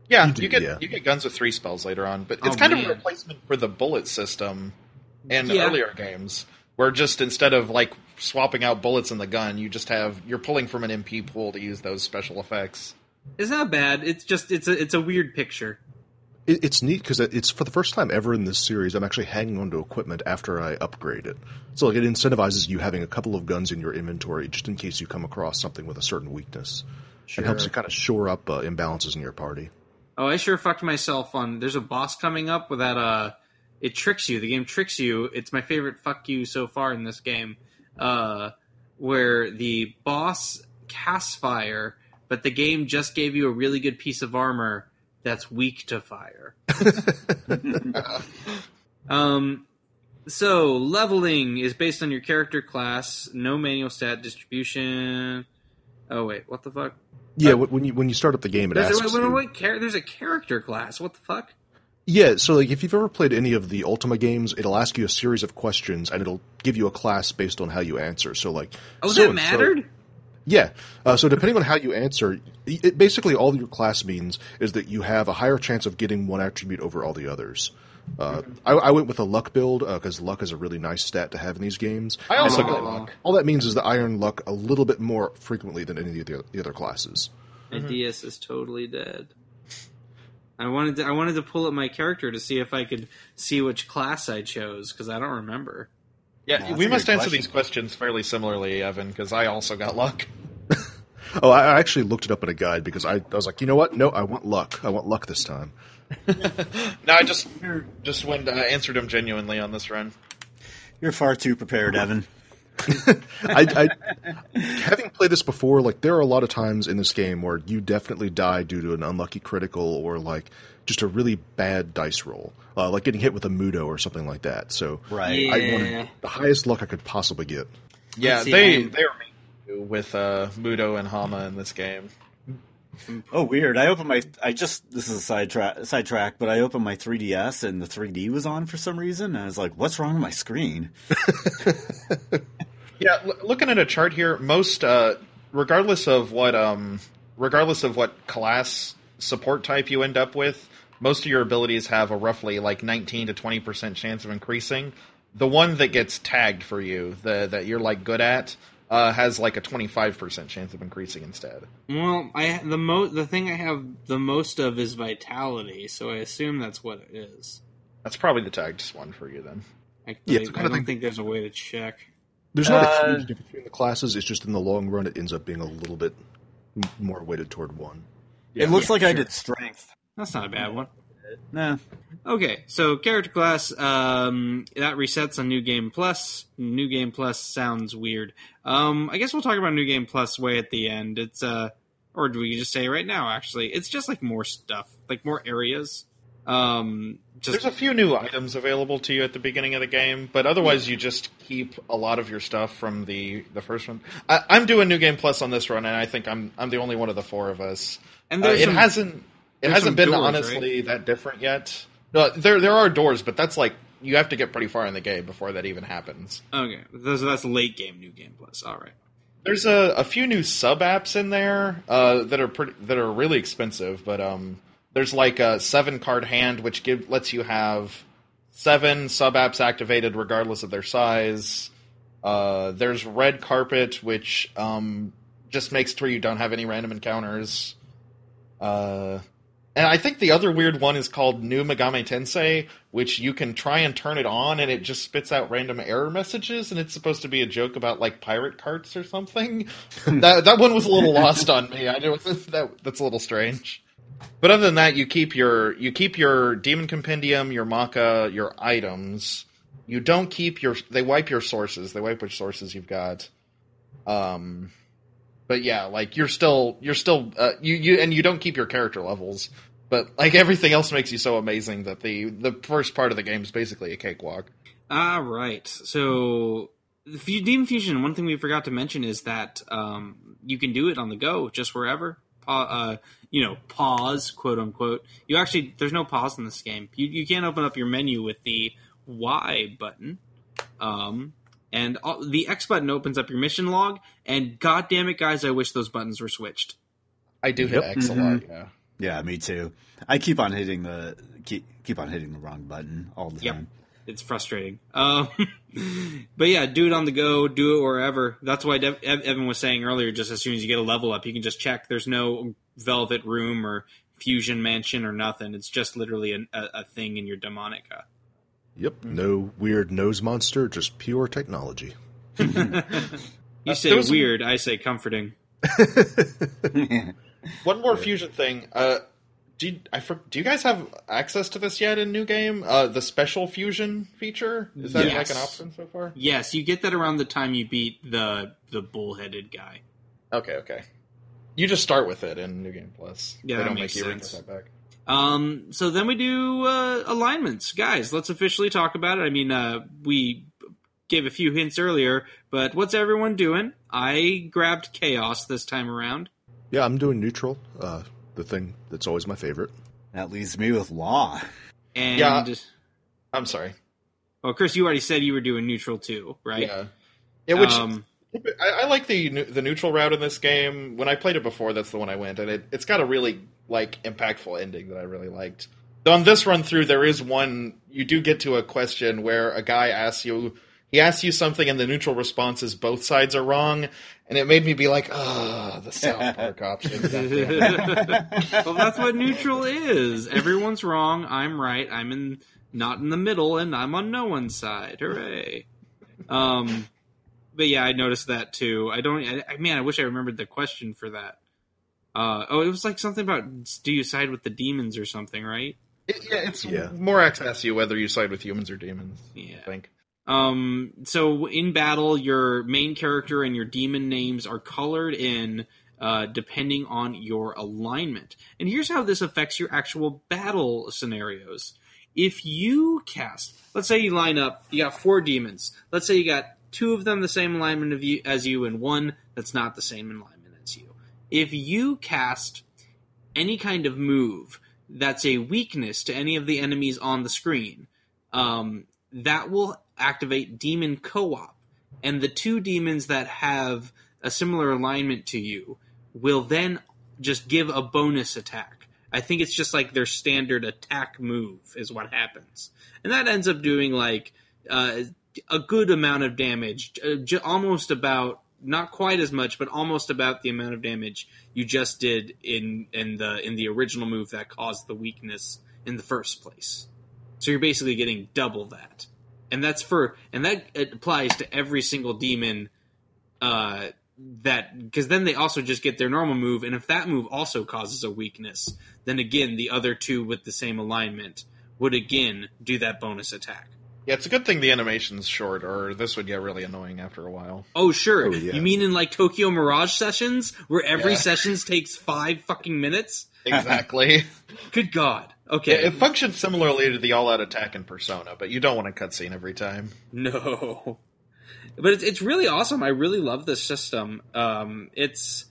Yeah, You you, get yeah. you get guns with three spells later on, but it's Oh, kind of a replacement for the bullet system in Yeah. earlier games, where just instead of like swapping out bullets in the gun, you just have you're pulling from an MP pool to use those special effects. It's not bad. It's just it's a it's a weird picture. It, it's neat because it's for the first time ever in this series. I'm actually hanging on to equipment after I upgrade it. So, like, it incentivizes you having a couple of guns in your inventory just in case you come across something with a certain weakness. It helps you kind of shore up uh, imbalances in your party. Oh, I sure fucked myself on. There's a boss coming up with that. Uh, it tricks you. The game tricks you. It's my favorite fuck you so far in this game. Uh, where the boss casts fire, but the game just gave you a really good piece of armor that's weak to fire. um, so leveling is based on your character class. No manual stat distribution. Oh wait, what the fuck? Yeah, wh- when you when you start up the game, it There's, asks. a, wait, you- wait, wait, char- there's a character class. What the fuck? Yeah, so like if you've ever played any of the Ultima games, it'll ask you a series of questions and it'll give you a class based on how you answer. So like, Oh, so that and so- mattered. Yeah. Uh, so depending on how you answer, it, basically all your class means is that you have a higher chance of getting one attribute over all the others. Uh, I, I went with a luck build because luck is a really nice stat to have in these games. I also got luck. All that means is that I earn luck a little bit more frequently than any of the, the other classes. My DS is totally dead. I wanted to, I wanted to pull up my character to see if I could see which class I chose because I don't remember. Yeah, that's we must answer question. these questions fairly similarly, Evan, because I also got luck. Oh, I, I actually looked it up in a guide because I, I was like, you know what? No, I want luck. I want luck this time. No, I just just went uh, answered him genuinely on this run. You're far too prepared, Evan. I, I having played this before, like there are a lot of times in this game where you definitely die due to an unlucky critical or like just a really bad dice roll, uh, like getting hit with a Mudo or something like that. So Right. I Yeah. wanted the highest luck I could possibly get. Yeah, see, they I'm- they were mean with uh, Mudo and Hama in this game. Oh, weird. I opened my. I just. This is a sidetrack. Sidetrack, but I opened my 3DS and the 3D was on for some reason. And I was like, "What's wrong with my screen?" Yeah, l- looking at a chart here, most uh, regardless of what um, regardless of what class support type you end up with, most of your abilities have a roughly like 19 to 20 percent chance of increasing. The one that gets tagged for you, the that you're like good at, uh, has like a 25 percent chance of increasing instead. Well, I the mo the thing I have the most of is vitality, so I assume that's what it is. That's probably the tagged one for you then. I, Yeah, I, I don't thing- think there's a way to check. There's not Uh, a huge difference between the classes. It's just in the long run, it ends up being a little bit more weighted toward one. it looks yeah, like I did strength. That's not a bad one. Nah. Okay, so character class um, that resets on New Game Plus. New Game Plus sounds weird. Um, I guess we'll talk about New Game Plus way at the end. It's uh, or do we just say right now? Actually, it's just like more stuff, like more areas. Um, just There's a few new items available to you at the beginning of the game, but otherwise you just keep a lot of your stuff from the the first one. I, I'm doing New Game Plus on this run, and I think I'm I'm the only one of the four of us. and Uh, it some, hasn't it hasn't been doors, honestly that different yet. No, there there are doors, but that's like you have to get pretty far in the game before that even happens. okay. Those that's late game New Game Plus. All right. There's a, a few new sub apps in there uh, that are pretty that are really expensive, but um, there's like a seven card hand which give lets you have seven sub apps activated regardless of their size. Uh, there's red carpet which um, just makes sure you don't have any random encounters. Uh, and I think the other weird one is called New Megami Tensei, which you can try and turn it on, and it just spits out random error messages, and it's supposed to be a joke about like pirate carts or something. that that one was a little lost on me. I know that that's a little strange. But other than that, you keep your you keep your demon compendium, your macca, your items. You don't keep your. They wipe your sources. They wipe which sources you've got. Um, but yeah, like you're still you're still uh, you you and you don't keep your character levels. But like everything else makes you so amazing that the the first part of the game is basically a cakewalk. All right. So, Demon Fusion. One thing we forgot to mention is that um, you can do it on the go, just wherever. Pa- uh, you know, pause, quote unquote. You actually, there's no pause in this game. You you can't open up your menu with the Y button. Um, and all, the X button opens up your mission log. And god damn it, guys, I wish those buttons were switched. I do hit Yep. X a lot. Yeah. Yeah, me too. I keep on hitting the keep keep on hitting the wrong button all the Yep. time. It's frustrating. Um, but yeah, do it on the go, do it wherever. That's why Dev- Evan was saying earlier. Just as soon as you get a level up, you can just check. There's no Velvet Room or Fusion Mansion or nothing. It's just literally an, a, a thing in your Demonica. Yep, no weird nose monster, just pure technology. You Uh, say there was some- weird, I say comforting. One more fusion thing. Uh, do you, I for, do you guys have access to this yet in New Game? Uh, the special fusion feature is that like an option so far? Yes, you get that around the time you beat the the bullheaded guy. Okay, okay. You just start with it in New Game Plus. Yeah, they that don't makes make you read sense. that back. Um, so then we do uh, alignments, guys. Let's officially talk about it. I mean, uh, we gave a few hints earlier, but what's everyone doing? I grabbed chaos this time around. Yeah, I'm doing neutral. Uh, the thing that's always my favorite. That leaves me with Law. And Yeah. I'm sorry. oh, Chris, you already said you were doing neutral too, right? Yeah. Yeah, which um, I, I like the the neutral route in this game. When I played it before, that's the one I went, and it, it's got a really like impactful ending that I really liked. So on this run through, there is one you do get to a question where a guy asks you, he asks you something, and the neutral response is both sides are wrong, and it made me be like, oh, the South Park option. well, that's what neutral is. Everyone's wrong. I'm right. I'm in not in the middle, and I'm on no one's side. Hooray! Um, but yeah, I noticed that too. I don't. I, I- man, I wish I remembered the question for that. Uh, oh, it was like something about do you side with the demons or something, right? It- yeah, it's Yeah. more access you whether you side with humans or demons. Yeah. I think. Um, so in battle, your main character and your demon names are colored in uh, depending on your alignment. And here's how this affects your actual battle scenarios. If you cast, let's say you line up, you got four demons. Let's say you got two of them the same alignment of you, as you, and one that's not the same alignment as you. If you cast any kind of move that's a weakness to any of the enemies on the screen, um, that will activate demon co-op. And the two demons that have a similar alignment to you will then just give a bonus attack. I think it's just like their standard attack move is what happens. And that ends up doing like uh, a good amount of damage uh, almost about not quite as much but almost about the amount of damage you just did in in the in the original move that caused the weakness in the first place so you're basically getting double that. And that's for and that applies to every single demon uh that because then they also just get their normal move and if that move also causes a weakness, then again the other two with the same alignment would again do that bonus attack. Yeah, it's a good thing the animation's short, or this would get really annoying after a while. Oh sure. Oh, yeah. You mean in like Tokyo Mirage sessions where every Yeah. sessions takes 5 fucking minutes? Exactly. Good god. Yeah, Okay. it functions similarly to the all-out attack in Persona, but you don't want a cutscene every time. No, but it's it's really awesome. I really love this system. Um, it's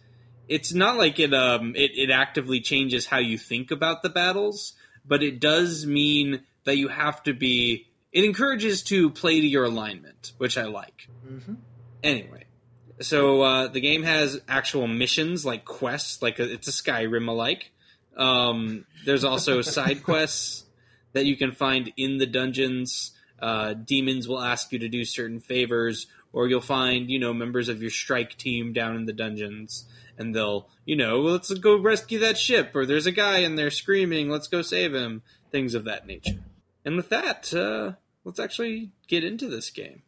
it's not like it um it, it actively changes how you think about the battles, but it does mean that you have to be. It encourages to play to your alignment, which I like. Mm-hmm. Anyway, so uh, the game has actual missions like quests, like a, it's a Skyrim alike. Um, there's also side quests that you can find in the dungeons. Uh, demons will ask you to do certain favors, or you'll find you know members of your strike team down in the dungeons, and they'll you know let's go rescue that ship, or there's a guy in there screaming, let's go save him, things of that nature. And with that, uh, let's actually get into this game.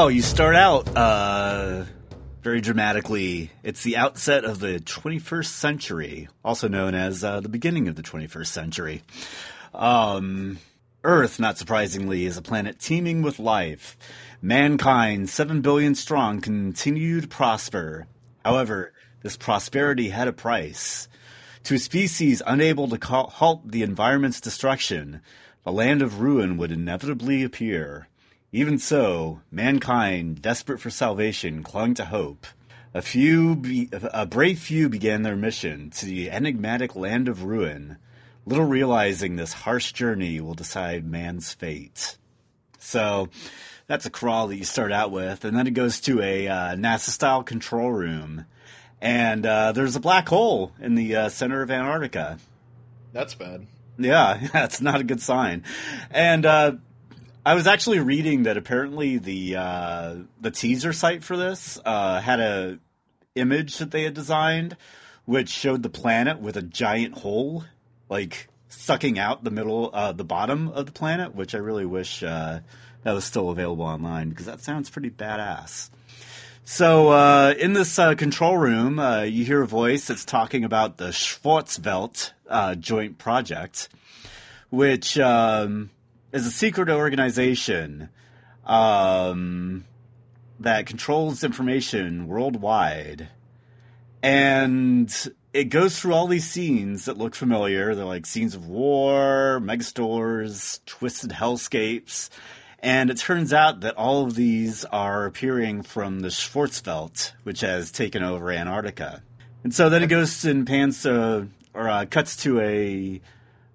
Well, you start out uh, very dramatically. It's the outset of the 21st century, also known as uh, the beginning of the 21st century. Um, Earth, not surprisingly, is a planet teeming with life. Mankind, 7 billion strong, continue to prosper. However, this prosperity had a price. To a species unable to halt the environment's destruction, the land of ruin would inevitably appear. Even so, mankind, desperate for salvation, clung to hope. A few, be- a brave few began their mission to the enigmatic land of ruin, little realizing this harsh journey will decide man's fate. So, that's a crawl that you start out with, and then it goes to a uh, NASA-style control room, and uh, there's a black hole in the uh, center of Antarctica. That's bad. Yeah, that's not a good sign. And uh, I was actually reading that apparently the uh, the teaser site for this uh, had a image that they had designed, which showed the planet with a giant hole, like sucking out the middle, uh, the bottom of the planet, which I really wish uh, that was still available online because that sounds pretty badass. So uh, in this uh, control room, you hear a voice that's talking about the Schwarzwelt joint project, which um, is a secret organization um, that controls information worldwide, and it goes through all these scenes that look familiar. They're like scenes of war, megastores, twisted hellscapes. And it turns out that all of these are appearing from the Schwarzwelt, which has taken over Antarctica. And so then it goes and pans to, or uh, cuts to a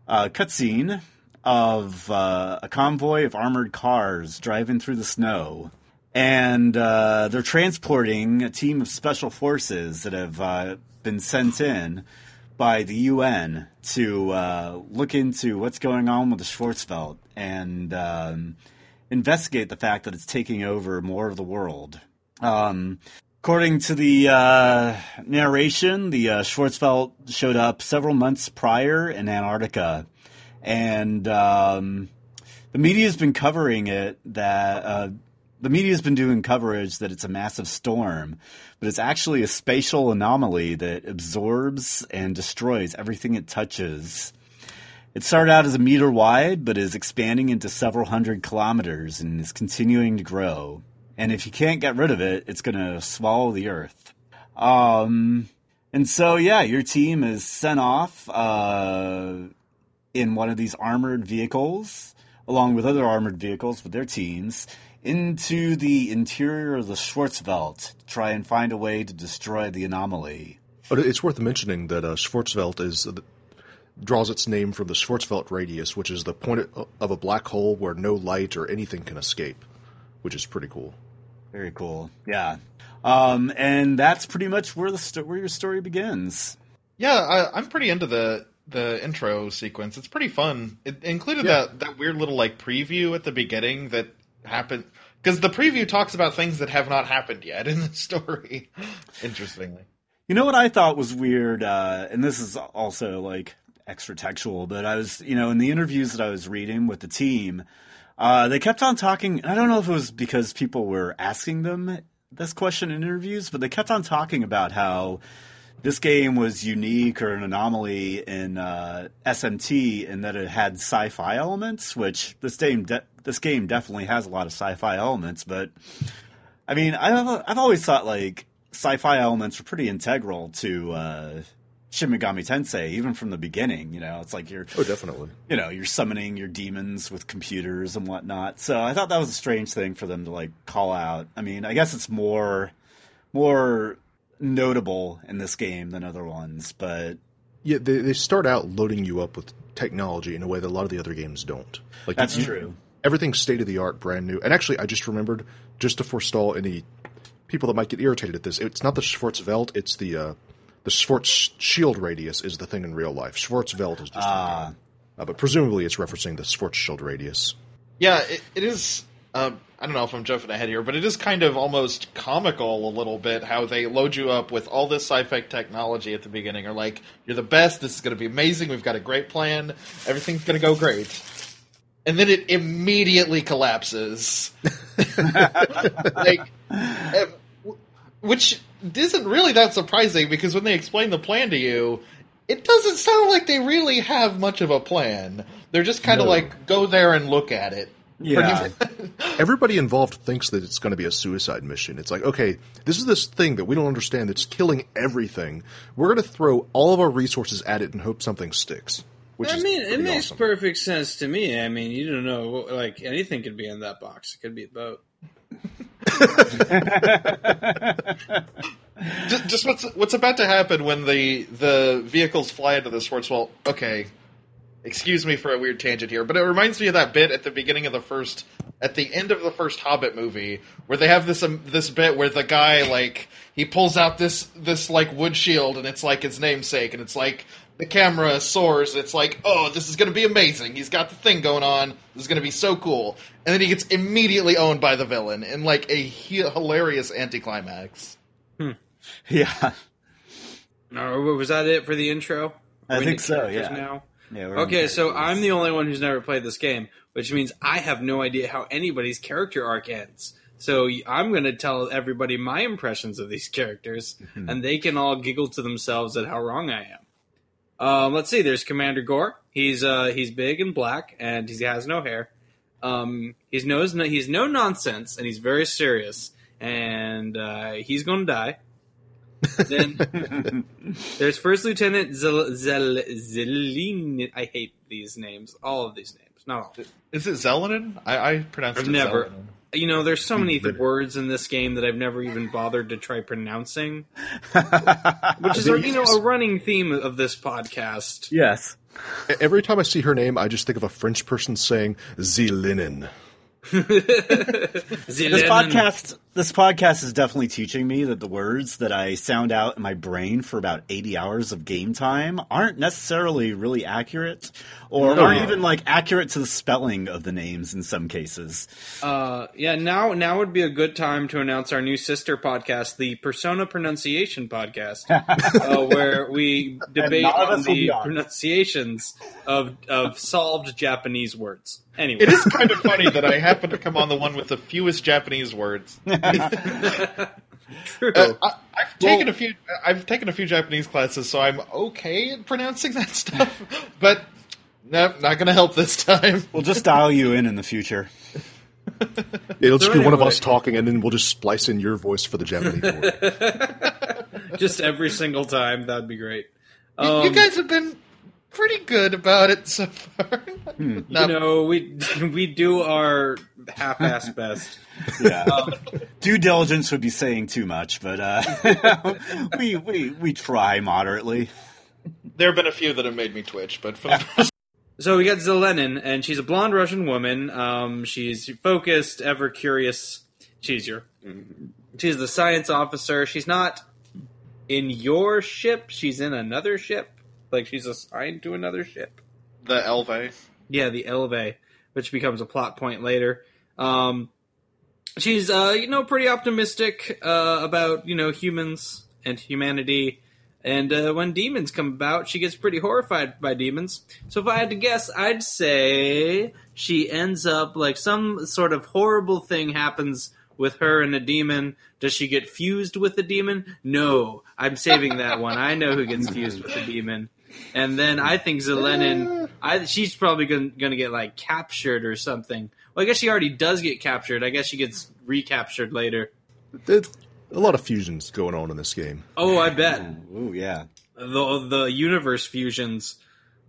uh, cutscene of uh, a convoy of armored cars driving through the snow. And uh, they're transporting a team of special forces that have uh, been sent in by the UN to uh, look into what's going on with the Schwarzwelt and um, investigate the fact that it's taking over more of the world. Um, according to the uh, narration, the uh, Schwarzwelt showed up several months prior in Antarctica, and um, the media has been covering it that. Uh, the media has been doing coverage that it's a massive storm, but it's actually a spatial anomaly that absorbs and destroys everything it touches. It started out as a meter wide, but is expanding into several hundred kilometers and is continuing to grow. And if you can't get rid of it, it's going to swallow the earth. Um, and so, yeah, your team is sent off uh, in one of these armored vehicles, along with other armored vehicles with their teams, into the interior of the Schwarzwelt to try and find a way to destroy the anomaly. But it's worth mentioning that uh, Schwarzwelt is draws its name from the Schwarzwelt radius, which is the point of a black hole where no light or anything can escape, which is pretty cool. Very cool. Yeah. Um, and that's pretty much where the sto- where your story begins. Yeah, I, I'm pretty into the the intro sequence. It's pretty fun. It included yeah. that that weird little like preview at the beginning that happened because the preview talks about things that have not happened yet in the story. Interestingly, you know what I thought was weird, uh, and this is also like extra textual, but I was, you know, in the interviews that I was reading with the team, uh, they kept on talking. I don't know if it was because people were asking them this question in interviews, but they kept on talking about how this game was unique or an anomaly in uh, SMT in that it had sci-fi elements, which this game de- this game definitely has a lot of sci-fi elements. But I mean, I've I've always thought like sci-fi elements are pretty integral to uh, Shin Megami Tensei, even from the beginning. You know, it's like you're oh definitely you know you're summoning your demons with computers and whatnot. So I thought that was a strange thing for them to like call out. I mean, I guess it's more more notable in this game than other ones, but yeah, they they start out loading you up with technology in a way that a lot of the other games don't. Like that's you, true. Everything's state of the art, brand new. And actually, I just remembered just to forestall any people that might get irritated at this. It's not the Schwarzwelt; it's the uh, the Schwarzschild radius is the thing in real life. Schwarzwelt is just. Uh, uh, but presumably, it's referencing the Schwarzschild radius. Yeah, it, it is. Uh, I don't know if I'm jumping ahead here, but it is kind of almost comical a little bit how they load you up with all this sci-fi technology at the beginning. Are like, you're the best. This is going to be amazing. We've got a great plan. Everything's going to go great. And then it immediately collapses. like, which isn't really that surprising because when they explain the plan to you, it doesn't sound like they really have much of a plan. They're just kind of no. like go there and look at it. Yeah. Everybody involved thinks that it's going to be a suicide mission. It's like, okay, this is this thing that we don't understand that's killing everything. We're going to throw all of our resources at it and hope something sticks. Which I mean, it makes awesome. perfect sense to me. I mean, you don't know, like anything could be in that box. It could be a boat. just, just, what's what's about to happen when the the vehicles fly into the Schwartz? Well, okay. Excuse me for a weird tangent here, but it reminds me of that bit at the beginning of the first, at the end of the first Hobbit movie, where they have this um, this bit where the guy like he pulls out this this like wood shield and it's like his namesake, and it's like the camera soars. It's like, oh, this is going to be amazing. He's got the thing going on. This is going to be so cool. And then he gets immediately owned by the villain in like a hilarious anticlimax. Hmm. Yeah, Or was that it for the intro? I Are think so. Yeah. Now? Yeah Okay, so characters. I'm the only one who's never played this game, which means I have no idea how anybody's character arc ends. So I'm going to tell everybody my impressions of these characters, Mm-hmm. and they can all giggle to themselves at how wrong I am. Um, let's see. There's Commander Gore. He's uh, he's big and black, and he has no hair. Um, he's no he's no nonsense, and he's very serious, and uh, he's going to die. Then there's First Lieutenant Zel- Zel- Zelin. I hate these names. All of these names. Not all. Is it Zelenin? I, I pronounced I've it never- Zelenin. You know, there's so hmm, many Really? words in this game that I've never even bothered to try pronouncing, Which which is you know a running theme of this podcast. yes. Every time I see her name, I just think of a French person saying "Zelinin." This podcast, this podcast is definitely teaching me that the words that I sound out in my brain for about 80 hours of game time aren't necessarily really accurate, or aren't even like accurate to the spelling of the names in some cases. Uh, yeah, now now would be a good time to announce our new sister podcast, the Persona Pronunciation Podcast, uh, where we debate on the on. pronunciations of of solved Japanese words. Anyway, It is kind of funny that I happen to come on the one with the fewest Japanese words. true. Uh, I, I've taken a few. I've taken a few Japanese classes, so I'm okay at pronouncing that stuff. But no, not going to help this time. We'll just dial you in in the future. It'll just So be one of us talking, and then we'll just splice in your voice for the Japanese word. Just every single time, that'd be great. Um, you guys have been pretty good about it so far. you Not- know, we we do our half-ass best. Yeah. Due diligence would be saying too much, but uh, we, we we try moderately. there have been a few that have made me twitch, but for the most So we got Zelenin, and she's a blonde Russian woman. Um, she's focused, ever curious. She's your, she's the science officer. She's not in your ship. She's in another ship. Like she's assigned to another ship. the Elve. Yeah, the Elve, which becomes a plot point later. Um, she's, uh, you know, pretty optimistic uh, about you know humans and humanity. And uh, when demons come about, she gets pretty horrified by demons. So if I had to guess, I'd say she ends up like some sort of horrible thing happens with her and a demon. Does she get fused with the demon? No, I'm saving that one. I know who gets fused with the demon. And then I think Zelenin, I, she's probably going to get like captured or something. Well, I guess she already does get captured. I guess she gets recaptured later. There's a lot of fusions going on in this game. Oh, I bet Ooh, yeah. the the universe fusions.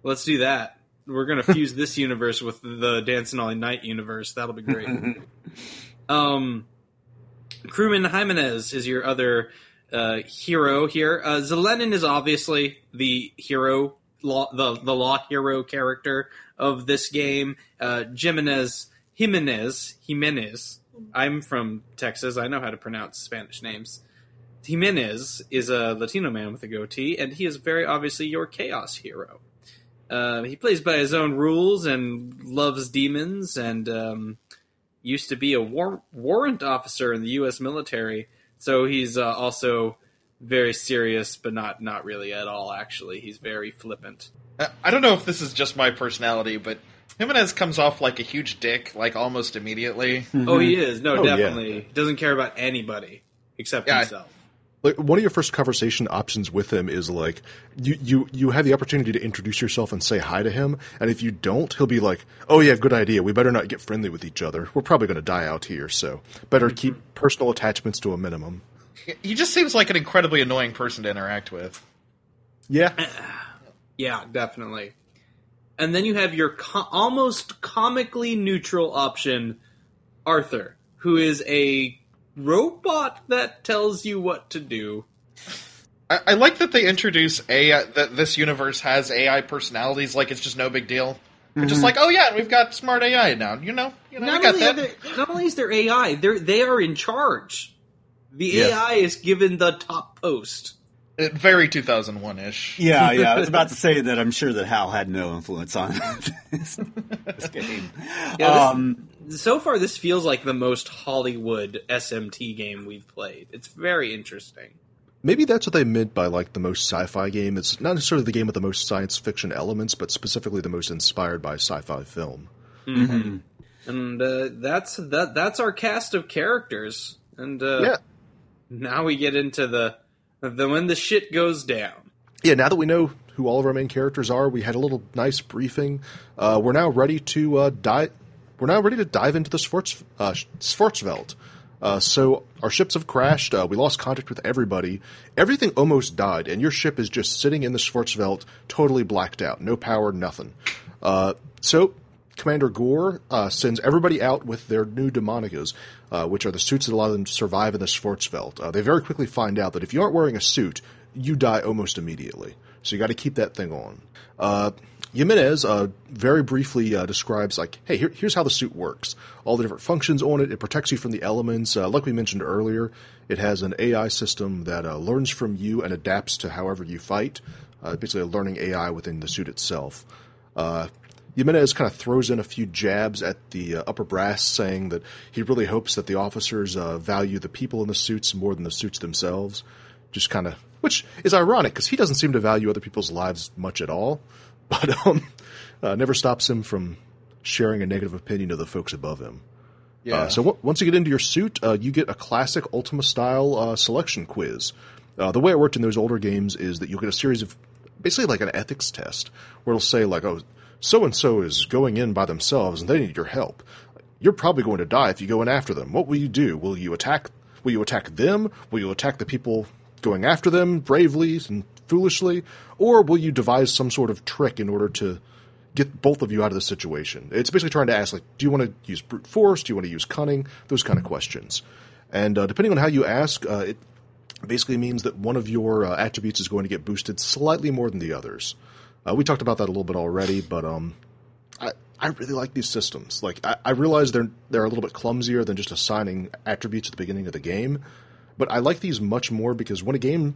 Let's do that. We're gonna fuse this universe with the Dancing All Night universe. That'll be great. um, Crewman Jimenez is your other uh, hero here. Uh, Zelenin is obviously the hero, law, the the law hero character of this game. Uh, Jimenez, Jimenez, Jimenez. I'm from Texas. I know how to pronounce Spanish names. Jimenez is a Latino man with a goatee, and he is very obviously your chaos hero. Uh, he plays by his own rules and loves demons, and um, used to be a war- warrant officer in the U.S. military. So he's uh, also very serious, but not not really at all. Actually, he's very flippant. Uh, I don't know if this is just my personality, but Jimenez comes off like a huge dick, like almost immediately. Oh, he is. No, Oh, definitely. He doesn't care about anybody except Yeah, himself. Like one of your first conversation options with him is like you you you have the opportunity to introduce yourself and say hi to him, and if you don't, he'll be like, "Oh yeah, good idea. We better not get friendly with each other. We're probably going to die out here, so better mm-hmm. keep personal attachments to a minimum." He just seems like an incredibly annoying person to interact with. Yeah, uh, Yeah, definitely. And then you have your co- almost comically neutral option, Arthur, who is a robot that tells you what to do. I, I like that they introduce AI, that this universe has AI personalities, like it's just no big deal. They're just like, oh yeah, we've got smart AI now. You know, you know, we Not got only, that. they, not only is there AI, they're they are in charge. The Yeah. AI is given the top post. Uh, Very 2001 ish. Yeah, yeah. I was about to say that I'm sure that Hal had no influence on this, this game. Yeah, this- um, So far, this feels like the most Hollywood SMT game we've played. It's very interesting. maybe that's what they meant by like the most sci-fi game. It's not necessarily the game with the most science fiction elements, but specifically the most inspired by sci-fi film. Mm-hmm. And uh, that's that. That's our cast of characters. And uh, Yeah. now we get into the the when the shit goes down. yeah, now that we know who all of our main characters are, we had a little nice briefing. Uh, we're now ready to uh, dive. We're now ready to dive into the Schwarz, uh. Uh, so our ships have crashed. Uh, we lost contact with everybody. Everything almost died, and your ship is just sitting in the Schwarzwelt, totally blacked out, no power, nothing. Uh, so Commander Gore uh, sends everybody out with their new demonicas, uh, which are the suits that allow them to survive in the Schwarzwelt. Uh, they very quickly find out that if you aren't wearing a suit, you die almost immediately. So you got to keep that thing on. Jimenez uh, very briefly uh, describes like, hey, here, here's how the suit works. All the different functions on it. It protects you from the elements. Uh, like we mentioned earlier, it has an AI system that uh, learns from you and adapts to however you fight. Uh, basically, a learning AI within the suit itself. Uh, Jimenez kind of throws in a few jabs at the upper brass, saying that he really hopes that the officers value the people in the suits more than the suits themselves. Just kind of, which is ironic because he doesn't seem to value other people's lives much at all, but um, uh, never stops him from sharing a negative opinion of the folks above him. Uh, so w- once you get into your suit, uh, you get a classic Ultima style uh, selection quiz. Uh, the way it worked in those older games is that you'll get a series of basically like an ethics test where it'll say like, oh, so and so is going in by themselves and they need your help. You're probably going to die if you go in after them. What will you do? Will you attack? Will you attack them? Will you attack the people going after them bravely and foolishly, or will you devise some sort of trick in order to get both of you out of the situation. It's basically trying to ask, like, do you want to use brute force? Do you want to use cunning? Those kind of questions. And uh, depending on how you ask, uh, it basically means that one of your uh, attributes is going to get boosted slightly more than the others. Uh, we talked about that a little bit already, but um, I I really like these systems. Like, I, I realize they're they're a little bit clumsier than just assigning attributes at the beginning of the game, but I like these much more because when a game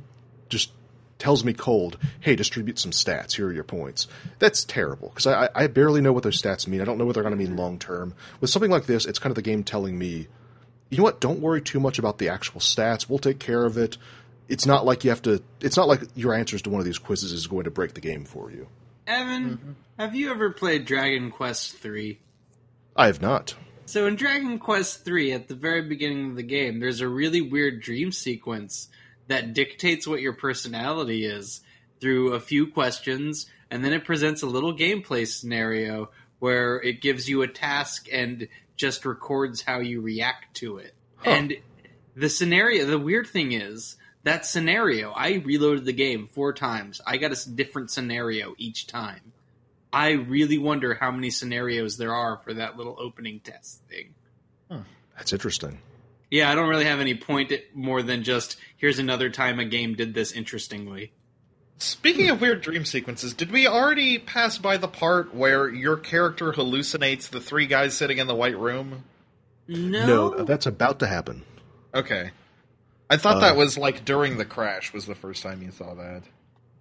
just tells me cold, hey, distribute some stats. Here are your points. That's terrible because I, I barely know what those stats mean. I don't know what they're going to mean long term. With something like this, it's kind of the game telling me, you know what? Don't worry too much about the actual stats. We'll take care of it. It's not like you have to. It's not like your answers to one of these quizzes is going to break the game for you. Evan, mm-hmm. have you ever played Dragon Quest three? I have not. So in Dragon Quest three, at the very beginning of the game, there's a really weird dream sequence that dictates what your personality is through a few questions, and then it presents a little gameplay scenario where it gives you a task and just records how you react to it. And the scenario, the weird thing is that scenario. I reloaded the game four times. I got a different scenario each time. I really wonder how many scenarios there are for that little opening test thing. That's interesting. Yeah, I don't really have any point more than just here's another time a game did this interestingly. Speaking of weird dream sequences, did we already pass by the part where your character hallucinates the three guys sitting in the white room? No, No, that's about to happen. Okay. I thought Uh, that was like during the crash was the first time you saw that.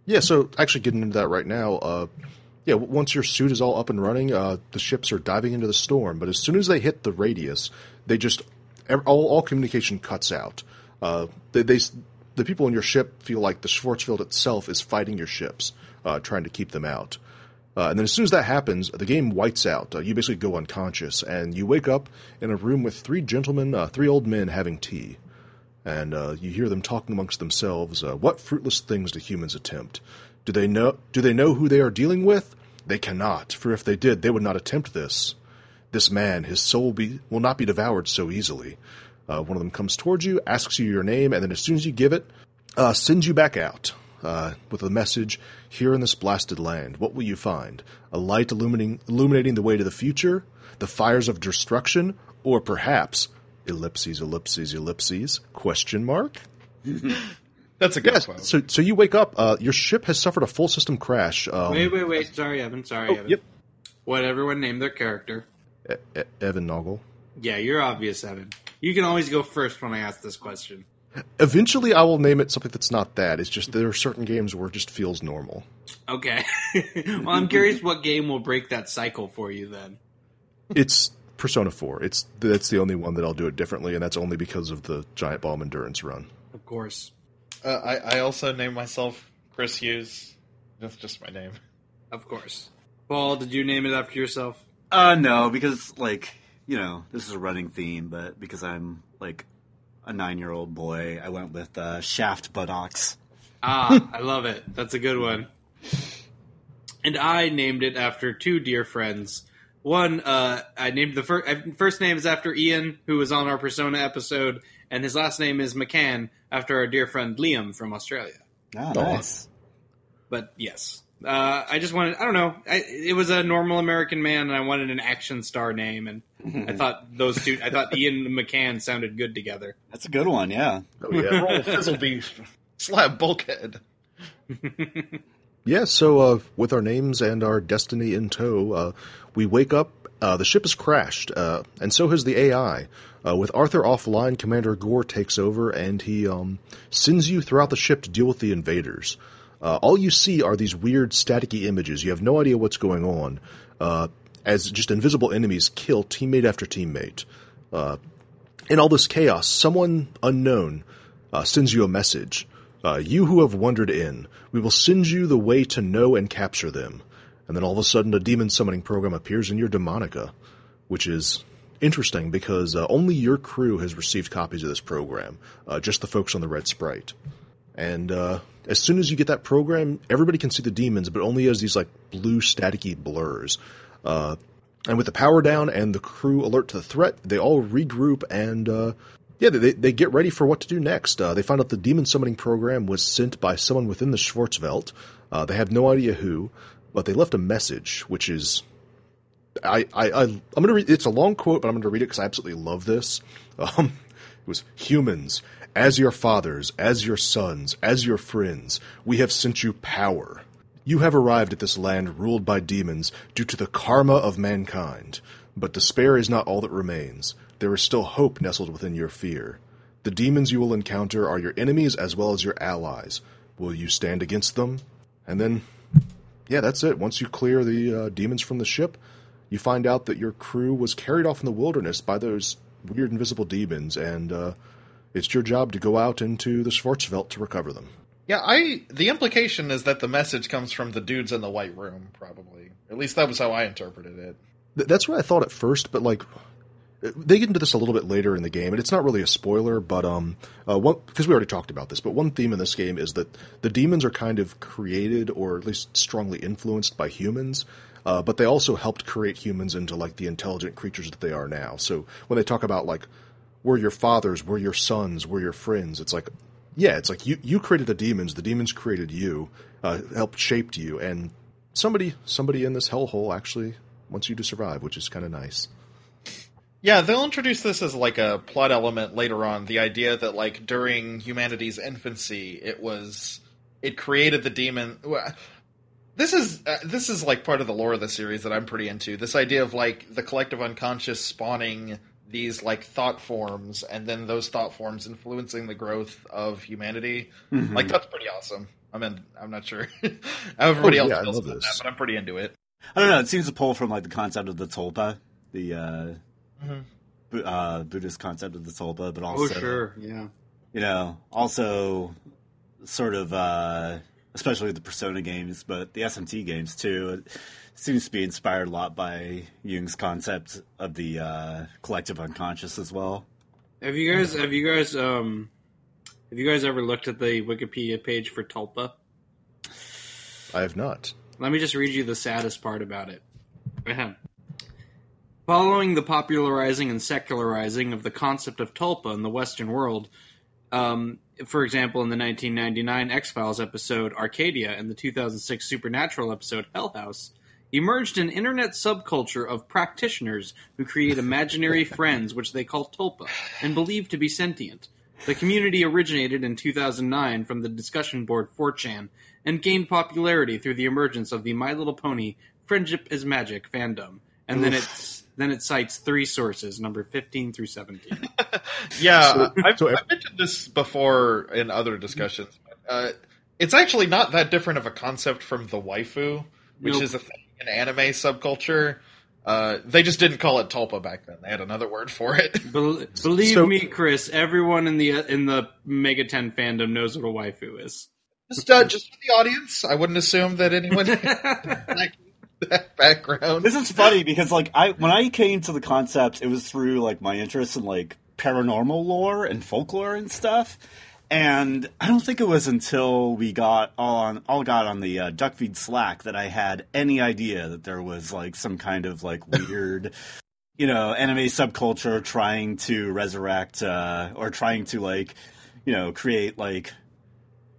Yeah, so actually getting into that right now, uh, yeah, once your suit is all up and running, uh, the ships are diving into the storm. But as soon as they hit the radius, they just ev- all, all communication cuts out. Uh, they, they the people in your ship feel like the Schwarzfield itself is fighting your ships, uh, trying to keep them out. Uh, and then as soon as that happens, the game whites out. Uh, you basically go unconscious, and you wake up in a room with three gentlemen, uh, three old men having tea and uh, you hear them talking amongst themselves. What fruitless things do humans attempt? Do they know? Do they know who they are dealing with? They cannot, for if they did, they would not attempt this. This man, his soul be, will not be devoured so easily. Uh, one of them comes towards you, asks you your name, and then as soon as you give it, uh, sends you back out uh, with a message: "Here in this blasted land, what will you find? A light illuminating illuminating the way to the future, the fires of destruction, or perhaps ellipses, ellipses, ellipses? Question mark." That's a good Yes. quote. So, so you wake up. Uh, your ship has suffered a full system crash. Um, wait, wait, wait. Sorry, Evan. Sorry, oh, Evan. yep. What everyone named their character. E- Evan Noggle. Yeah, you're obvious, Evan. You can always go first when I ask this question. Eventually, I will name it something that's not that. It's just there are certain games where it just feels normal. Okay. well, I'm curious what game will break that cycle for you then. It's Persona Four. It's that's the only one that I'll do it differently, and that's only because of the Giant Bomb Endurance run. Of course. Uh, I, I also named myself Chris Hughes. That's just my name. Of course. Paul, did you name it after yourself? Uh, no, because like you know this is a running theme, but because I'm like a nine-year-old boy, I went with uh, Shaft Buttocks. Ah, I love it. That's a good one. And I named it after two dear friends. One, uh, I named the first first name is after Ian, who was on our Persona episode, and his last name is McCann after our dear friend Liam from Australia. Ah, nice. But yes, uh, I just wanted, I don't know, I, it was a normal American man, and I wanted an action star name, and I thought those two, I thought Ian McCann sounded good together. That's a good one. Yeah. Oh, yeah. Roll fizzle beef. Slap bulkhead. Yeah, so uh, with our names and our destiny in tow, uh, we wake up. Uh, the ship has crashed, uh, and so has the AI. Uh, with Arthur offline, Commander Gore takes over, and he um, sends you throughout the ship to deal with the invaders. Uh, all you see are these weird staticky images. You have no idea what's going on, uh, as just invisible enemies kill teammate after teammate. Uh, in all this chaos, someone unknown uh, sends you a message. Uh, you who have wandered in, we will send you the way to know and capture them. And then all of a sudden, a demon summoning program appears in your Demonica, which is interesting because uh, only your crew has received copies of this program, just the folks on the Red Sprite. And uh, as soon as you get that program, everybody can see the demons, but only as these like blue staticky blurs. Uh, and with the power down and the crew alert to the threat, they all regroup and uh, yeah, they they get ready for what to do next. Uh, they find out the demon summoning program was sent by someone within the Schwarzwelt. Uh, they have no idea who, but they left a message, which is I, I, I I'm gonna read. It's a long quote, but I'm gonna read it because I absolutely love this. Um, it was humans, as your fathers, as your sons, as your friends, we have sent you power. You have arrived at this land ruled by demons due to the karma of mankind. But despair is not all that remains. There is still hope nestled within your fear. The demons you will encounter are your enemies as well as your allies. Will you stand against them? And then yeah, that's it. Once you clear the uh, demons from the ship, you find out that your crew was carried off in the wilderness by those weird invisible demons, and uh, it's your job to go out into the Schwarzwelt to recover them. Yeah, I. The implication is that the message comes from the dudes in the white room, probably. At least that was how I interpreted it. Th- that's what I thought at first, but like they get into this a little bit later in the game, and it's not really a spoiler, but um, uh, because we already talked about this. But one theme in this game is that the demons are kind of created, or at least strongly influenced by humans. Uh, but they also helped create humans into like the intelligent creatures that they are now. So when they talk about like we're your fathers, we're your sons, we're your friends, it's like yeah, it's like you you created the demons, the demons created you, uh, helped shaped you, and somebody somebody in this hellhole actually wants you to survive, which is kind of nice. Yeah, they'll introduce this as like a plot element later on. The idea that like during humanity's infancy, it was it created the demon. This is uh, this is like part of the lore of the series that I'm pretty into. This idea of like the collective unconscious spawning these like thought forms, and then those thought forms influencing the growth of humanity. Like that's pretty awesome. I mean, I'm not sure how everybody Oh, else yeah, I feels love about this. that, but I'm pretty into it. I don't know. It seems to pull from like the concept of the tulpa, the uh, Mhm. Bu- uh, Buddhist concept of the tulpa, but also, Oh, also, sure, yeah. you know, also sort of, uh, especially the Persona games, but the SMT games too. It seems to be inspired a lot by Jung's concept of the uh, collective unconscious as well. Have you guys have you guys um have you guys ever looked at the Wikipedia page for Tulpa? I have not. Let me just read you the saddest part about it. Ahem. Following the popularizing and secularizing of the concept of tulpa in the Western world, um, for example, in the 1999 X Files episode Arcadia and the 2006 Supernatural episode Hell House, emerged an internet subculture of practitioners who create imaginary friends, which they call tulpa, and believe to be sentient. The community originated in 2009 from the discussion board 4chan and gained popularity through the emergence of the My Little Pony Friendship is Magic fandom. And then it's then it cites three sources, number 15 through 17. Yeah, So- I've, so if- I've mentioned this before in other discussions. Uh, it's actually not that different of a concept from the waifu, which Nope. is a thing in anime subculture. Uh, they just didn't call it tulpa back then. They had another word for it. Bel- believe So- me, Chris. Everyone in the in the Mega Ten fandom knows what a waifu is. just, uh, just for the audience, I wouldn't assume that anyone like that background. This is funny because like I when I came to the concept, it was through like my interest in like paranormal lore and folklore and stuff. And I don't think it was until we got all on all got on the uh, Duckfeed Slack that I had any idea that there was like some kind of like weird, you know, anime subculture trying to resurrect uh, or trying to like, you know, create like,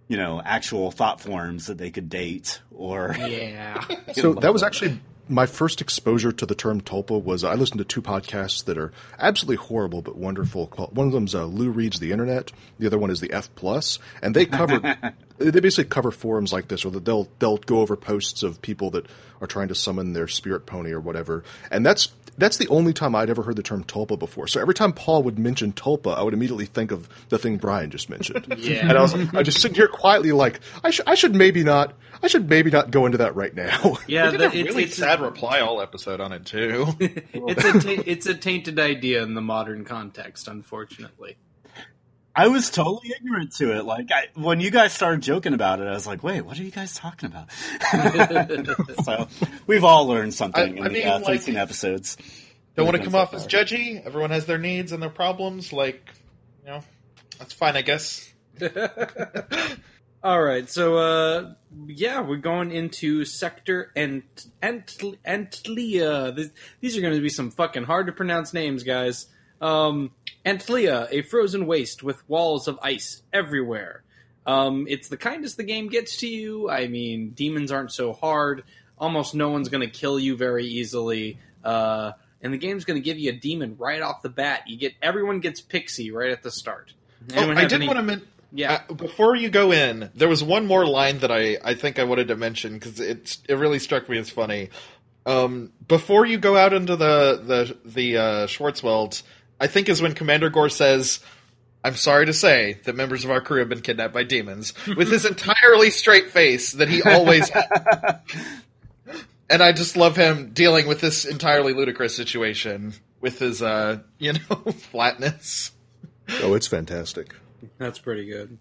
you know, actual thought forms that they could date or Yeah. So that was actually my first exposure to the term tulpa was I listened to two podcasts that are absolutely horrible but wonderful. One of them's uh, Lou reads the internet. The other one is the F plus, and they cover they basically cover forums like this, or they'll they'll go over posts of people that are trying to summon their spirit pony or whatever. And that's that's the only time I'd ever heard the term tulpa before. So every time Paul would mention tulpa, I would immediately think of the thing Brian just mentioned. Yeah. And I was I just sitting here quietly like I should I should maybe not I should maybe not go into that right now. Yeah, They did the, a it's, really it's, sad reply all episode on it too. it's a ta- it's a tainted idea in the modern context, unfortunately. I was totally ignorant to it. Like I, when you guys started joking about it, I was like, "Wait, what are you guys talking about?" so we've all learned something I- in I the mean, uh, like- 13 episodes. Don't want to come been off so as judgy. Everyone has their needs and their problems. Like, you know, that's fine, I guess. All right, so uh, yeah, we're going into Sector and Ant- Antlia. This, these are going to be some fucking hard to pronounce names, guys. Um, Antlia, a frozen waste with walls of ice everywhere. Um, it's the kindest the game gets to you. I mean, demons aren't so hard. Almost no one's going to kill you very easily. Uh, and the game's going to give you a demon right off the bat. You get everyone gets pixie right at the start. Oh, I did any- want to mention. Yeah. Uh, before you go in, there was one more line that I, I think I wanted to mention because it it really struck me as funny. Um, before you go out into the the the uh, Schwarzwelt, I think is when Commander Gore says, "I'm sorry to say that members of our crew have been kidnapped by demons," with his entirely straight face that he always had. And I just love him dealing with this entirely ludicrous situation with his, uh, you know, flatness. oh, it's fantastic. That's pretty good.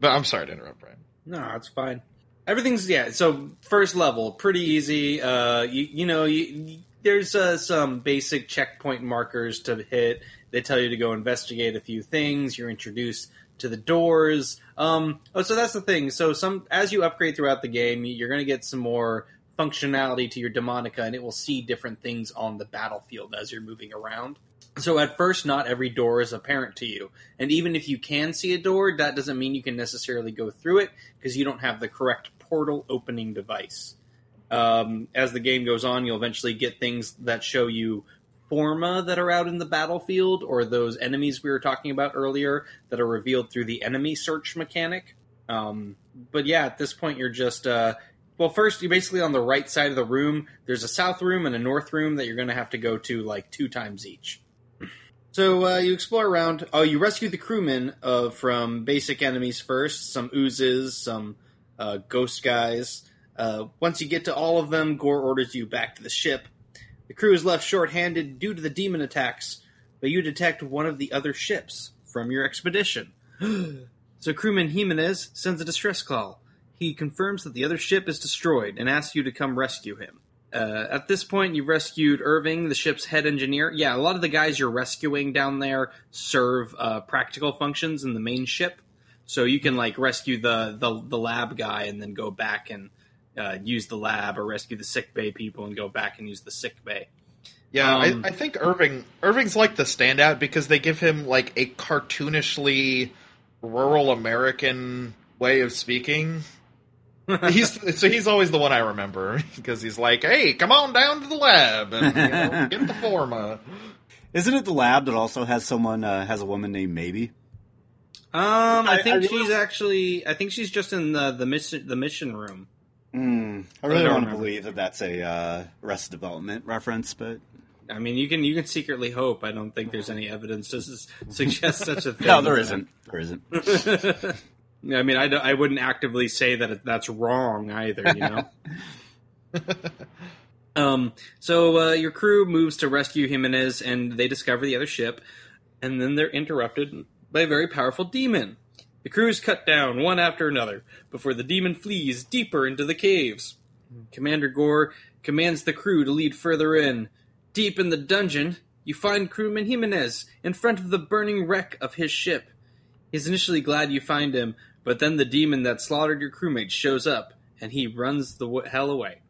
But I'm sorry to interrupt, Brian. No, it's fine. Everything's yeah. So first level, pretty easy. Uh, you, you know, you, you- there's uh, some basic checkpoint markers to hit. They tell you to go investigate a few things. You're introduced to the doors. Um, oh, so that's the thing. So some as you upgrade throughout the game, you're going to get some more functionality to your Demonica, and it will see different things on the battlefield as you're moving around. So at first, not every door is apparent to you, and even if you can see a door, that doesn't mean you can necessarily go through it because you don't have the correct portal opening device. Um, as the game goes on, you'll eventually get things that show you forma that are out in the battlefield, or those enemies we were talking about earlier that are revealed through the enemy search mechanic. Um, but yeah, at this point, you're just uh, well, first you're basically on the right side of the room. There's a south room and a north room that you're going to have to go to like two times each. So uh, you explore around. Oh, you rescue the crewmen uh, from basic enemies first. Some oozes, some uh, ghost guys. Uh, once you get to all of them, Gore orders you back to the ship. The crew is left short-handed due to the demon attacks, but you detect one of the other ships from your expedition. so crewman Jimenez sends a distress call. He confirms that the other ship is destroyed and asks you to come rescue him. Uh, at this point, you've rescued Irving, the ship's head engineer. Yeah, a lot of the guys you're rescuing down there serve uh, practical functions in the main ship, so you can like rescue the the, the lab guy and then go back and uh, use the lab, or rescue the sick bay people and go back and use the sick bay. Yeah, Um, I, I think Irving Irving's like the standout because they give him like a cartoonishly rural American way of speaking. he's so he's always the one I remember because he's like, "Hey, come on down to the lab and you know, get the forma." Isn't it the lab that also has someone uh, has a woman named Maybe? Um, I I- think I she's really- actually. I think she's just in the the mission the mission room. Mm, I I really don't want to believe that that's a uh, Arrested Development reference, but I mean, you can you can secretly hope. I don't think there's any evidence to s- suggest such a thing. no, there isn't. There isn't. I mean, I, I wouldn't actively say that that's wrong either. You know. Um, so uh, your crew moves to rescue Jimenez, and they discover the other ship, and then they're interrupted by a very powerful demon. The crew is cut down one after another before the demon flees deeper into the caves. Commander Gore commands the crew to lead further in. Deep in the dungeon, you find crewman Jimenez in front of the burning wreck of his ship. He's initially glad you find him, but then the demon that slaughtered your crewmates shows up, and he runs the hell away.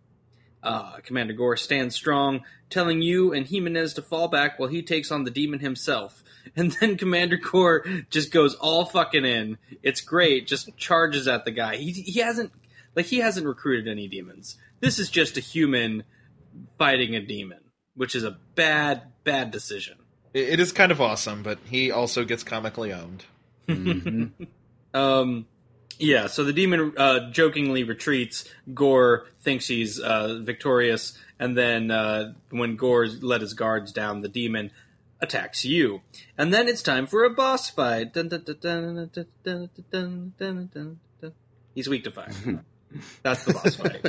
Uh, Commander Gore stands strong, telling you and Jimenez to fall back while he takes on the demon himself. And then Commander Gore just goes all fucking in. It's great, just charges at the guy. He, he hasn't, like, he hasn't recruited any demons. This is just a human fighting a demon, which is a bad, bad decision. It, it is kind of awesome, but he also gets comically owned. Um, yeah, so the demon uh, jokingly retreats. Gore thinks he's uh, victorious, and then uh, when Gore let his guards down, the demon attacks you. And then it's time for a boss fight. He's weak to fire. That's the boss fight.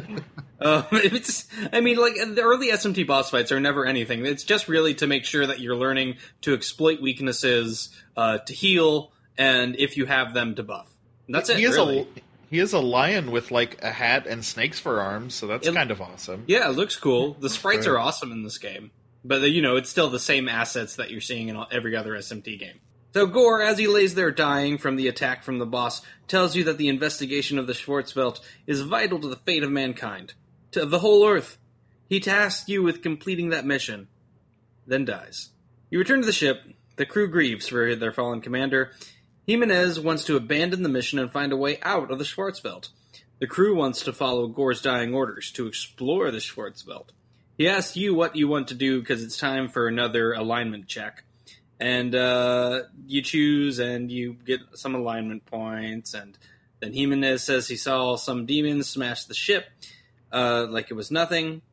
um, it's, I mean, like the early SMT boss fights are never anything. It's just really to make sure that you're learning to exploit weaknesses, uh, to heal, and if you have them, to buff. That's it. he is really. a he is a lion with like a hat and snakes for arms, so that's It- kind of awesome. Yeah, it looks cool. The sprites are awesome in this game, but you know it's still the same assets that you're seeing in all- every other SMT game. So Gore, as he lays there dying from the attack from the boss, tells you that the investigation of the Schwarzwelt is vital to the fate of mankind, to the whole Earth. He tasks you with completing that mission, then dies. You return to the ship. The crew grieves for their fallen commander. Jimenez wants to abandon the mission and find a way out of the Schwarzwelt. The crew wants to follow Gore's dying orders to explore the Schwarzwelt. He asks you what you want to do because it's time for another alignment check. And uh, you choose and you get some alignment points. And then Jimenez says he saw some demons smash the ship uh, like it was nothing.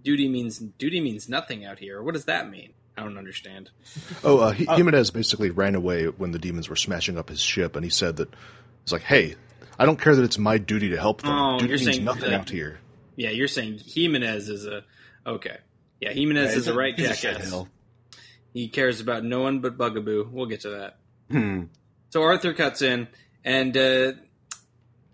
Duty means duty means nothing out here. What does that mean? I don't understand. Oh, uh, he, Jimenez basically ran away when the demons were smashing up his ship, and he said that it's like, "Hey, I don't care that it's my duty to help them. Oh, duty you're means saying nothing that- out here." Yeah, you're saying Jimenez is a okay. Yeah, Jimenez is a right He's a jackass. He cares about no one but Bugaboo. We'll get to that. Hmm. So Arthur cuts in and uh,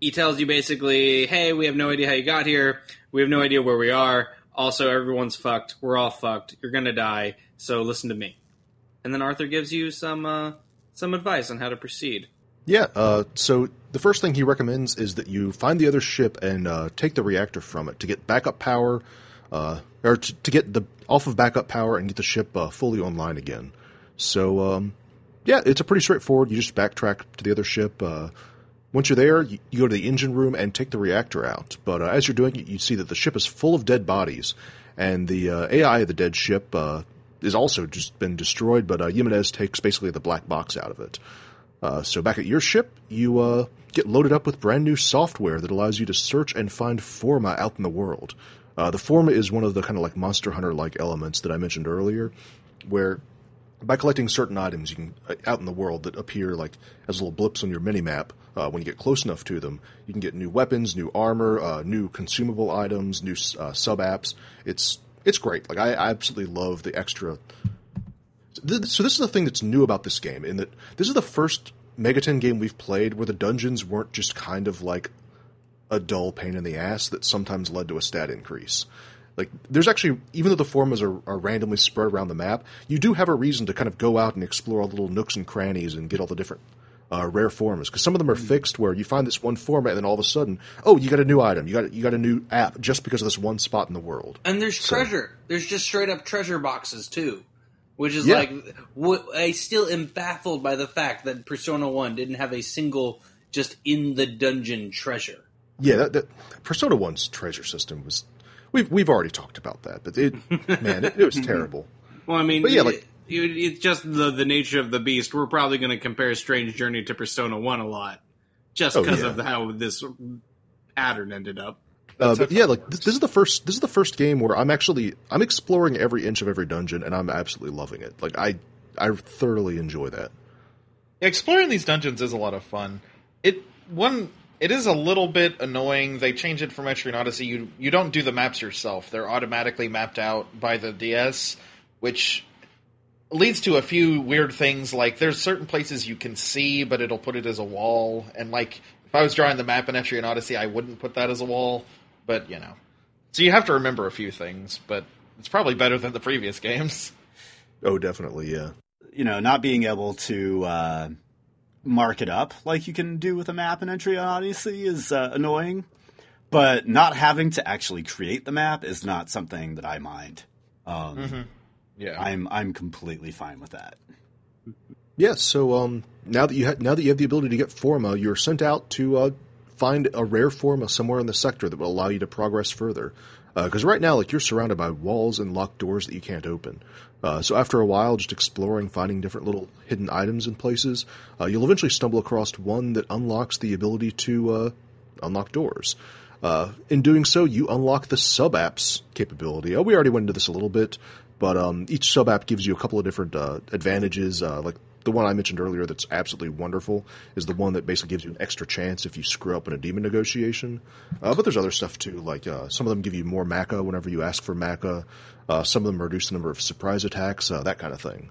he tells you basically, "Hey, we have no idea how you got here. We have no idea where we are. Also, everyone's fucked. We're all fucked. You're gonna die. So listen to me." And then Arthur gives you some uh, some advice on how to proceed. Yeah. Uh, so the first thing he recommends is that you find the other ship and uh, take the reactor from it to get backup power, uh, or to, to get the off of backup power and get the ship uh, fully online again. So um, yeah, it's a pretty straightforward. You just backtrack to the other ship. Uh, once you're there, you, you go to the engine room and take the reactor out. But uh, as you're doing it, you see that the ship is full of dead bodies, and the AI of the dead ship is also just been destroyed. But uh, Jimenez takes basically the black box out of it. Uh, so back at your ship, you uh, get loaded up with brand new software that allows you to search and find forma out in the world. Uh, the forma is one of the kind of like Monster Hunter like elements that I mentioned earlier, where by collecting certain items you can uh, out in the world that appear like as little blips on your mini map. Uh, when you get close enough to them, you can get new weapons, new armor, uh, new consumable items, new sub apps. It's it's great. Like I, I absolutely love the extra so this is the thing that's new about this game in that this is the first Mega Ten game we've played where the dungeons weren't just kind of like a dull pain in the ass that sometimes led to a stat increase. Like there's actually even though the formas are, are randomly spread around the map, you do have a reason to kind of go out and explore all the little nooks and crannies and get all the different uh, rare forms because some of them are fixed where you find this one format and then all of a sudden, oh, you got a new item, you got you got a new app just because of this one spot in the world. And there's treasure. There's just straight up treasure boxes too, which is Yeah. like I still am baffled by the fact that Persona One didn't have a single just in the dungeon treasure. Yeah, that, that Persona One's treasure system was. We've we've already talked about that, but it man, it, it was terrible. Well, I mean, But yeah, like- it's just the the nature of the beast. We're probably going to compare Strange Journey to Persona One a lot, just Oh, because yeah. of how this pattern ended up. Uh, but yeah, like this, this is the first this is the first game where I'm actually I'm exploring every inch of every dungeon, and I'm absolutely loving it. Like I I thoroughly enjoy that. Exploring these dungeons is a lot of fun. It one it is a little bit annoying. They change it from Etrian Odyssey. You you don't do the maps yourself; they're automatically mapped out by the DS, which leads to a few weird things. Like there's certain places you can see, but it'll put it as a wall. And like if I was drawing the map in Etrian Odyssey, I wouldn't put that as a wall. But you know, so you have to remember a few things. But it's probably better than the previous games. Oh, definitely, yeah. You know, not being able to uh, mark it up like you can do with a map in Etrian Odyssey is uh, annoying. But not having to actually create the map is not something that I mind. Um, Mm-hmm. Yeah, I'm I'm completely fine with that. Yes. so um, now that you ha- now that you have the ability to get forma, you're sent out to uh, find a rare forma somewhere in the sector that will allow you to progress further. Because right now, like you're surrounded by walls and locked doors that you can't open. Uh, so after a while, just exploring, finding different little hidden items in places, uh, you'll eventually stumble across one that unlocks the ability to uh, unlock doors. Uh, in doing so, you unlock the sub apps capability. Oh, we already went into this a little bit, but um, each sub app gives you a couple of different uh, advantages. Uh, like the one I mentioned earlier, that's absolutely wonderful, is the one that basically gives you an extra chance if you screw up in a demon negotiation. Uh, but there's other stuff too, like uh, some of them give you more macca whenever you ask for macca. Uh, some of them reduce the number of surprise attacks, uh, that kind of thing.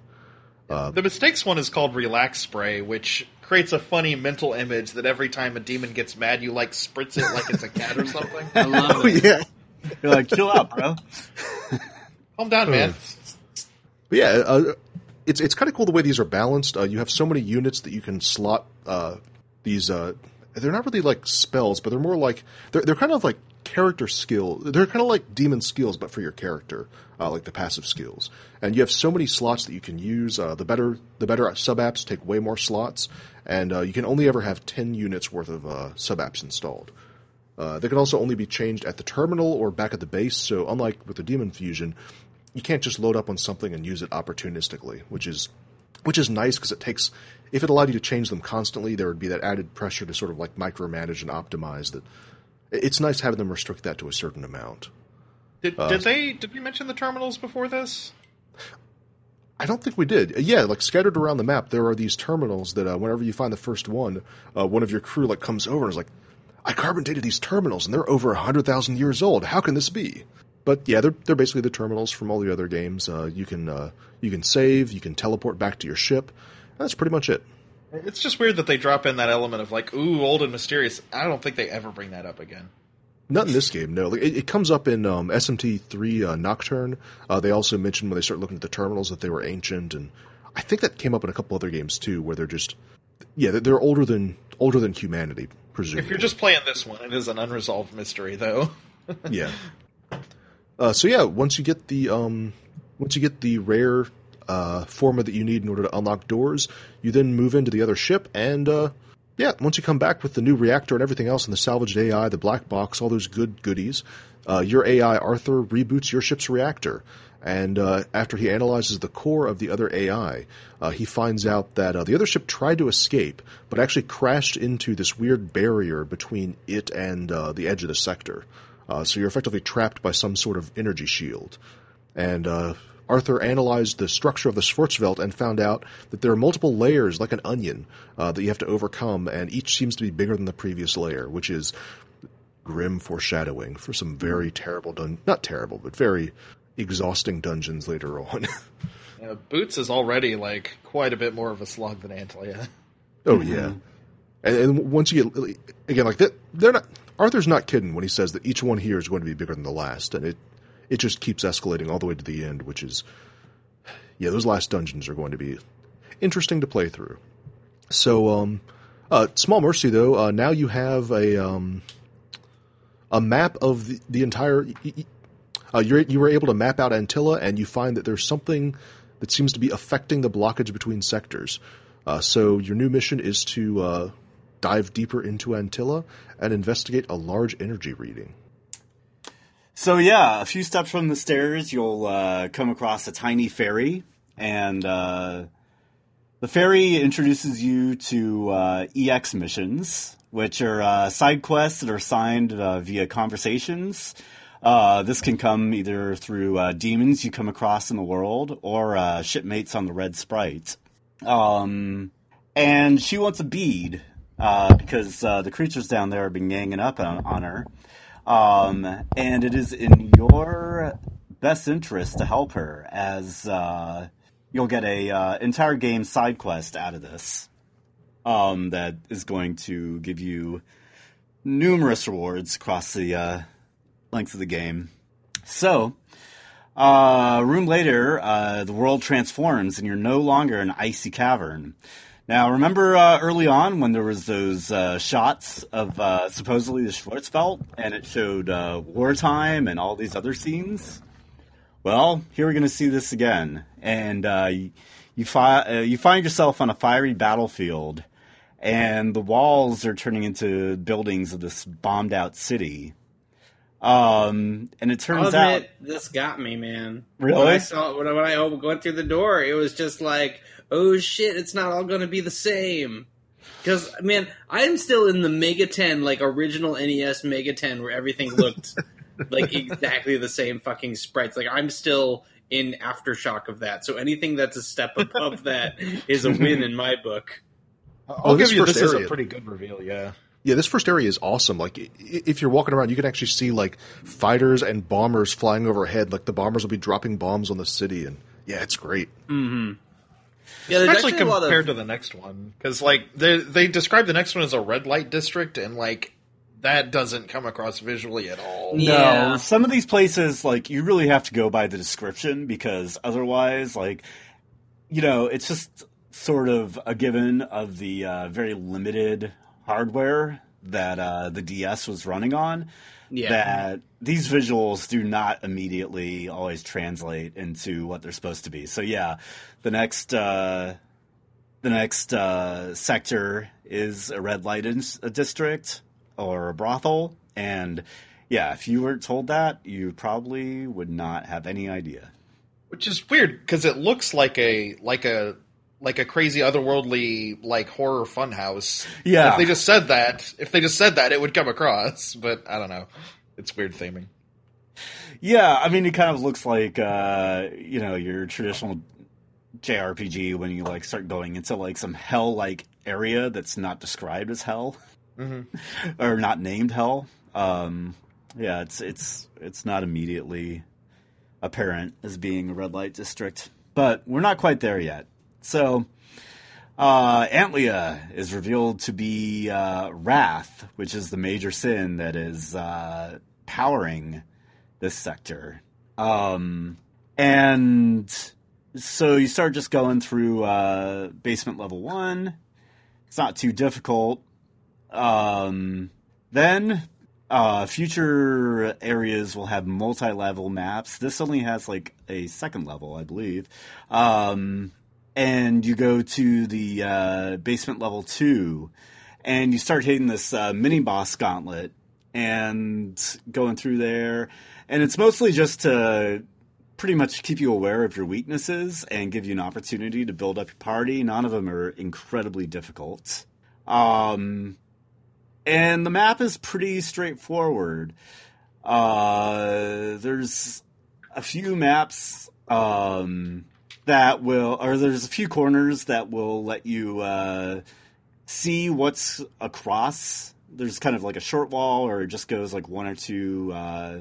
the mistakes one is called Relax Spray, which creates a funny mental image that every time a demon gets mad, you like spritz it like it's a cat or something. I love Oh it. yeah. You're like, chill out, bro. Calm down, man. But yeah, uh, it's it's kind of cool the way these are balanced. Uh, you have so many units that you can slot uh, these. Uh, they're not really like spells, but they're more like they're they're kind of like character skill. They're kind of like demon skills, but for your character, uh, like the passive skills. And you have so many slots that you can use. Uh, the better the better sub apps take way more slots, and uh, you can only ever have ten units worth of uh, sub apps installed. Uh, they can also only be changed at the terminal or back at the base. So unlike with the Demon Fusion, you can't just load up on something and use it opportunistically, which is which is nice because it takes if it allowed you to change them constantly, there would be that added pressure to sort of like micromanage and optimize. That it's nice having them restrict that to a certain amount. Did, did they did we mention the terminals before this? I don't think we did. Uh, Yeah, like scattered around the map, there are these terminals that uh, whenever you find the first one, uh, one of your crew like comes over and is like, "I carbon dated these terminals, and they're over hundred thousand years old. How can this be?" But yeah, they're they're basically the terminals from all the other games. Uh, you can uh, you can save, you can teleport back to your ship. That's pretty much it. It's just weird that they drop in that element of like, ooh, old and mysterious. I don't think they ever bring that up again. Not in this game, no. Like, it, it comes up in um, SMT three uh, Nocturne. Uh, they also mentioned when they start looking at the terminals that they were ancient, and I think that came up in a couple other games too, where they're just yeah, they're older than older than humanity, presumably. If you're just playing this one, it is an unresolved mystery, though. yeah. Uh, so yeah, once you get the um, once you get the rare uh, forma that you need in order to unlock doors, you then move into the other ship, and uh, yeah, once you come back with the new reactor and everything else, and the salvaged AI, the black box, all those good goodies, uh, your AI Arthur reboots your ship's reactor. And uh, after he analyzes the core of the other AI, uh, he finds out that uh, the other ship tried to escape, but actually crashed into this weird barrier between it and uh, the edge of the sector. Uh, so you're effectively trapped by some sort of energy shield. And Arthur analyzed the structure of the Schwarzwelt and found out that there are multiple layers, like an onion, uh, that you have to overcome, and each seems to be bigger than the previous layer, which is grim foreshadowing for some very terrible dun- not terrible, but very exhausting dungeons later on. Uh, Bootes is already like quite a bit more of a slug than Antlia. oh yeah, and, and once you get again like that, they're not. Arthur's not kidding when he says that each one here is going to be bigger than the last, and it it just keeps escalating all the way to the end, which is yeah, those last dungeons are going to be interesting to play through. So, um, uh, small mercy though, uh, now you have a um, a map of the, the entire. Uh, you were able to map out Antlia, and you find that there's something that seems to be affecting the blockage between sectors. Uh, so your new mission is to uh, dive deeper into Antlia and investigate a large energy reading. So yeah, a few steps from the stairs, you'll uh, come across a tiny fairy, and uh, the fairy introduces you to uh, EX missions, which are uh, side quests that are signed uh, via conversations. Uh, this can come either through demons you come across in the world or shipmates on the Red Sprite. Um, and she wants a bead. because the creatures down there have been ganging up on, on her. Um, and it is in your best interest to help her, as uh, you'll get a uh, entire game side quest out of this. Um, that is going to give you numerous rewards across the uh, length of the game. So, uh, room later, uh, the world transforms, and you're no longer an icy cavern. Now, remember uh, early on when there was those uh, shots of uh, supposedly the Schwarzwelt, and it showed uh, wartime and all these other scenes? Well, here we're going to see this again, and uh, you you, fi- uh, you find yourself on a fiery battlefield, and the walls are turning into buildings of this bombed out city. Um, and it turns out, this got me, man. Really? When I saw when I, when I went through the door, it was just like, oh shit, it's not all going to be the same. Because man, I'm still in the Mega Ten, like original NES Mega Ten, where everything looked like exactly the same fucking sprites. Like I'm still in aftershock of that. So anything that's a step above that is a win in my book. I'll Oh, give this you first this is a pretty good reveal. Yeah. Yeah, this first area is awesome. Like, if you're walking around, you can actually see like fighters and bombers flying overhead. Like the bombers will be dropping bombs on the city, and yeah, it's great. Mm-hmm. Yeah, Especially actually a lot compared of to the next one, because like they they describe the next one as a red light district, and like that doesn't come across visually at all. Yeah. No, some of these places, like, you really have to go by the description because otherwise, like, you know, it's just sort of a given of the uh, very limited hardware that uh, the DS was running on. yeah. That these visuals do not immediately always translate into what they're supposed to be. So yeah, the next uh, the next uh, sector is a red light in- a district or a brothel, and yeah, if you weren't told that, you probably would not have any idea. which is weird because it looks like a like a like a crazy otherworldly like horror funhouse. Yeah. If they just said that, if they just said that, it would come across. But I don't know. It's weird theming. Yeah, I mean, it kind of looks like uh, you know your traditional JRPG when you like start going into like some hell like area that's not described as hell or not named hell. Um, yeah, it's it's it's not immediately apparent as being a red light district, but we're not quite there yet. So. Uh, Antlia is revealed to be uh, wrath, which is the major sin that is uh, powering this sector. Um, and so you start just going through uh, basement level one. It's not too difficult. Um, then uh, future areas will have multi-level maps. This only has like a second level, I believe. Um, and you go to the uh, basement level two, and you start hitting this uh, mini boss gauntlet and going through there. And it's mostly just to pretty much keep you aware of your weaknesses and give you an opportunity to build up your party. None of them are incredibly difficult. Um, and the map is pretty straightforward. Uh, there's a few maps um, that will, or there's a few corners that will let you uh, see what's across. There's kind of like a short wall, or it just goes like one or two uh,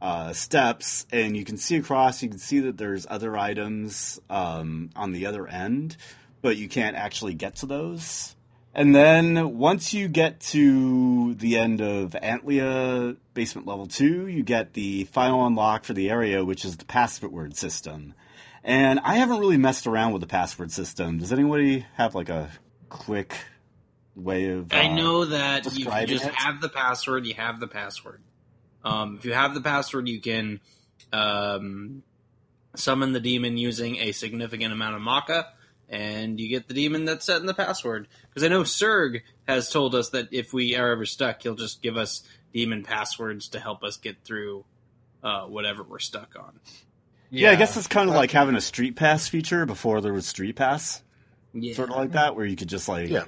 uh, steps, and you can see across. You can see that there's other items um, on the other end, but you can't actually get to those. And then once you get to the end of Antlia Basement Level 2, you get the final unlock for the area, which is the password system. And I haven't really messed around with the password system. Does anybody have like a quick way of. I uh, know that you just it? have the password. You have the password. Um, if you have the password, you can um, summon the demon using a significant amount of macca, and you get the demon that's set in the password. Because I know Serg has told us that if we are ever stuck, he'll just give us demon passwords to help us get through uh, whatever we're stuck on. Yeah, I guess it's kind of like having a Street Pass feature before there was Street Pass, Yeah, sort of like that, where you could just like, Yeah.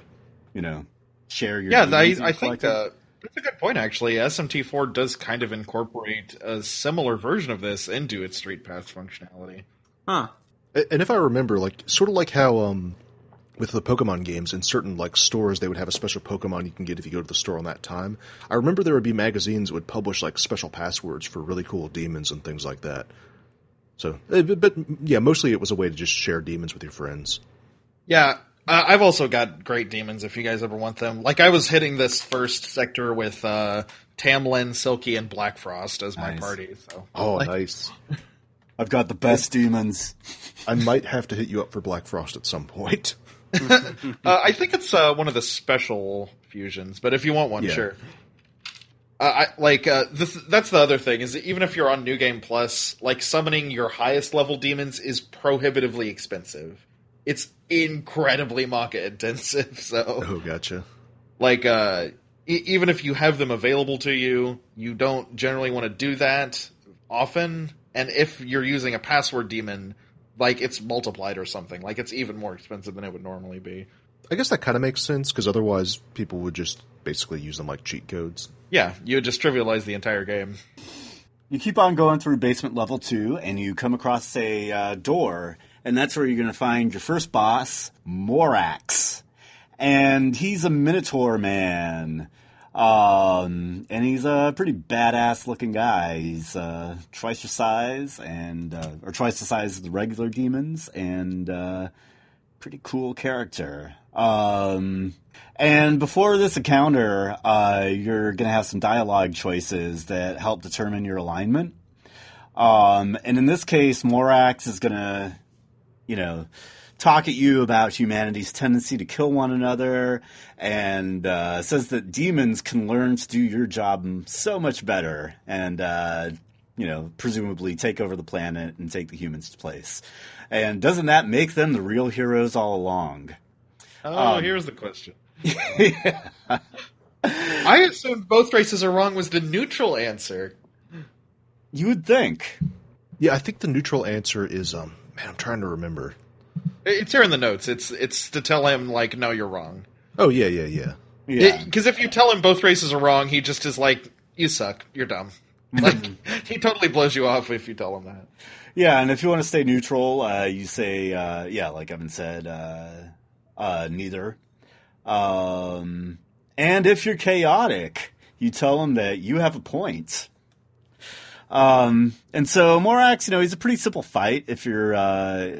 you know, share your. Yeah, I, demons that I think uh, that's a good point. Actually, SMT4 does kind of incorporate a similar version of this into its Street Pass functionality. huh? And if I remember, like sort of like how um, with the Pokemon games in certain like stores, they would have a special Pokemon you can get if you go to the store on that time. I remember there would be magazines that would publish like special passwords for really cool demons and things like that. So, eh, but, but yeah, mostly it was a way to just share demons with your friends. Yeah, uh, I've also got great demons if you guys ever want them. Like I was hitting this first sector with uh, Tam Lin, Silky, and Black Frost as my Nice. party. So Oh, Like, nice. I've got the best demons. I might have to hit you up for Black Frost at some point. uh, I think it's uh, one of the special fusions, but if you want one, Yeah. sure. Uh, I, like uh, this, that's the other thing is that even if you're on New Game Plus, like summoning your highest level demons is prohibitively expensive. It's incredibly Macca intensive. So Oh, gotcha. like uh e- even if you have them available to you you don't generally want to do that often and if you're using a password demon like it's multiplied or something like it's even more expensive than it would normally be I guess that kind of makes sense because otherwise people would just basically use them like cheat codes. Yeah you would just trivialize the entire game You keep on going through basement level two, and you come across a uh, door, and that's where you're going to find your first boss, Morax. And he's a Minotaur man. Um, and he's a pretty badass looking guy. He's uh, twice your size, and uh, or twice the size of the regular demons, and uh, pretty cool character. Um, and before this encounter, uh, you're going to have some dialogue choices that help determine your alignment. Um, and in this case, Morax is going to, you know, talk at you about humanity's tendency to kill one another and uh, says that demons can learn to do your job so much better and, uh, you know, presumably take over the planet and take the humans' place. And doesn't that make them the real heroes all along? Oh Um, here's the question i assumed both races are wrong was the neutral answer You would think. Yeah, I think the neutral answer is um man, I'm trying to remember. it's here in the notes it's it's to tell him like no you're wrong Oh yeah, yeah, yeah. Yeah. Because if you tell him both races are wrong, he just is like, "You suck. You're dumb." Like he totally blows you off if you tell him that. Yeah, and if you want to stay neutral, uh, you say, uh, yeah, like Evan said, uh, uh, neither. Um, and if you're chaotic, you tell them that you have a point. Um, and so Morax, you know, he's a pretty simple fight if you're uh,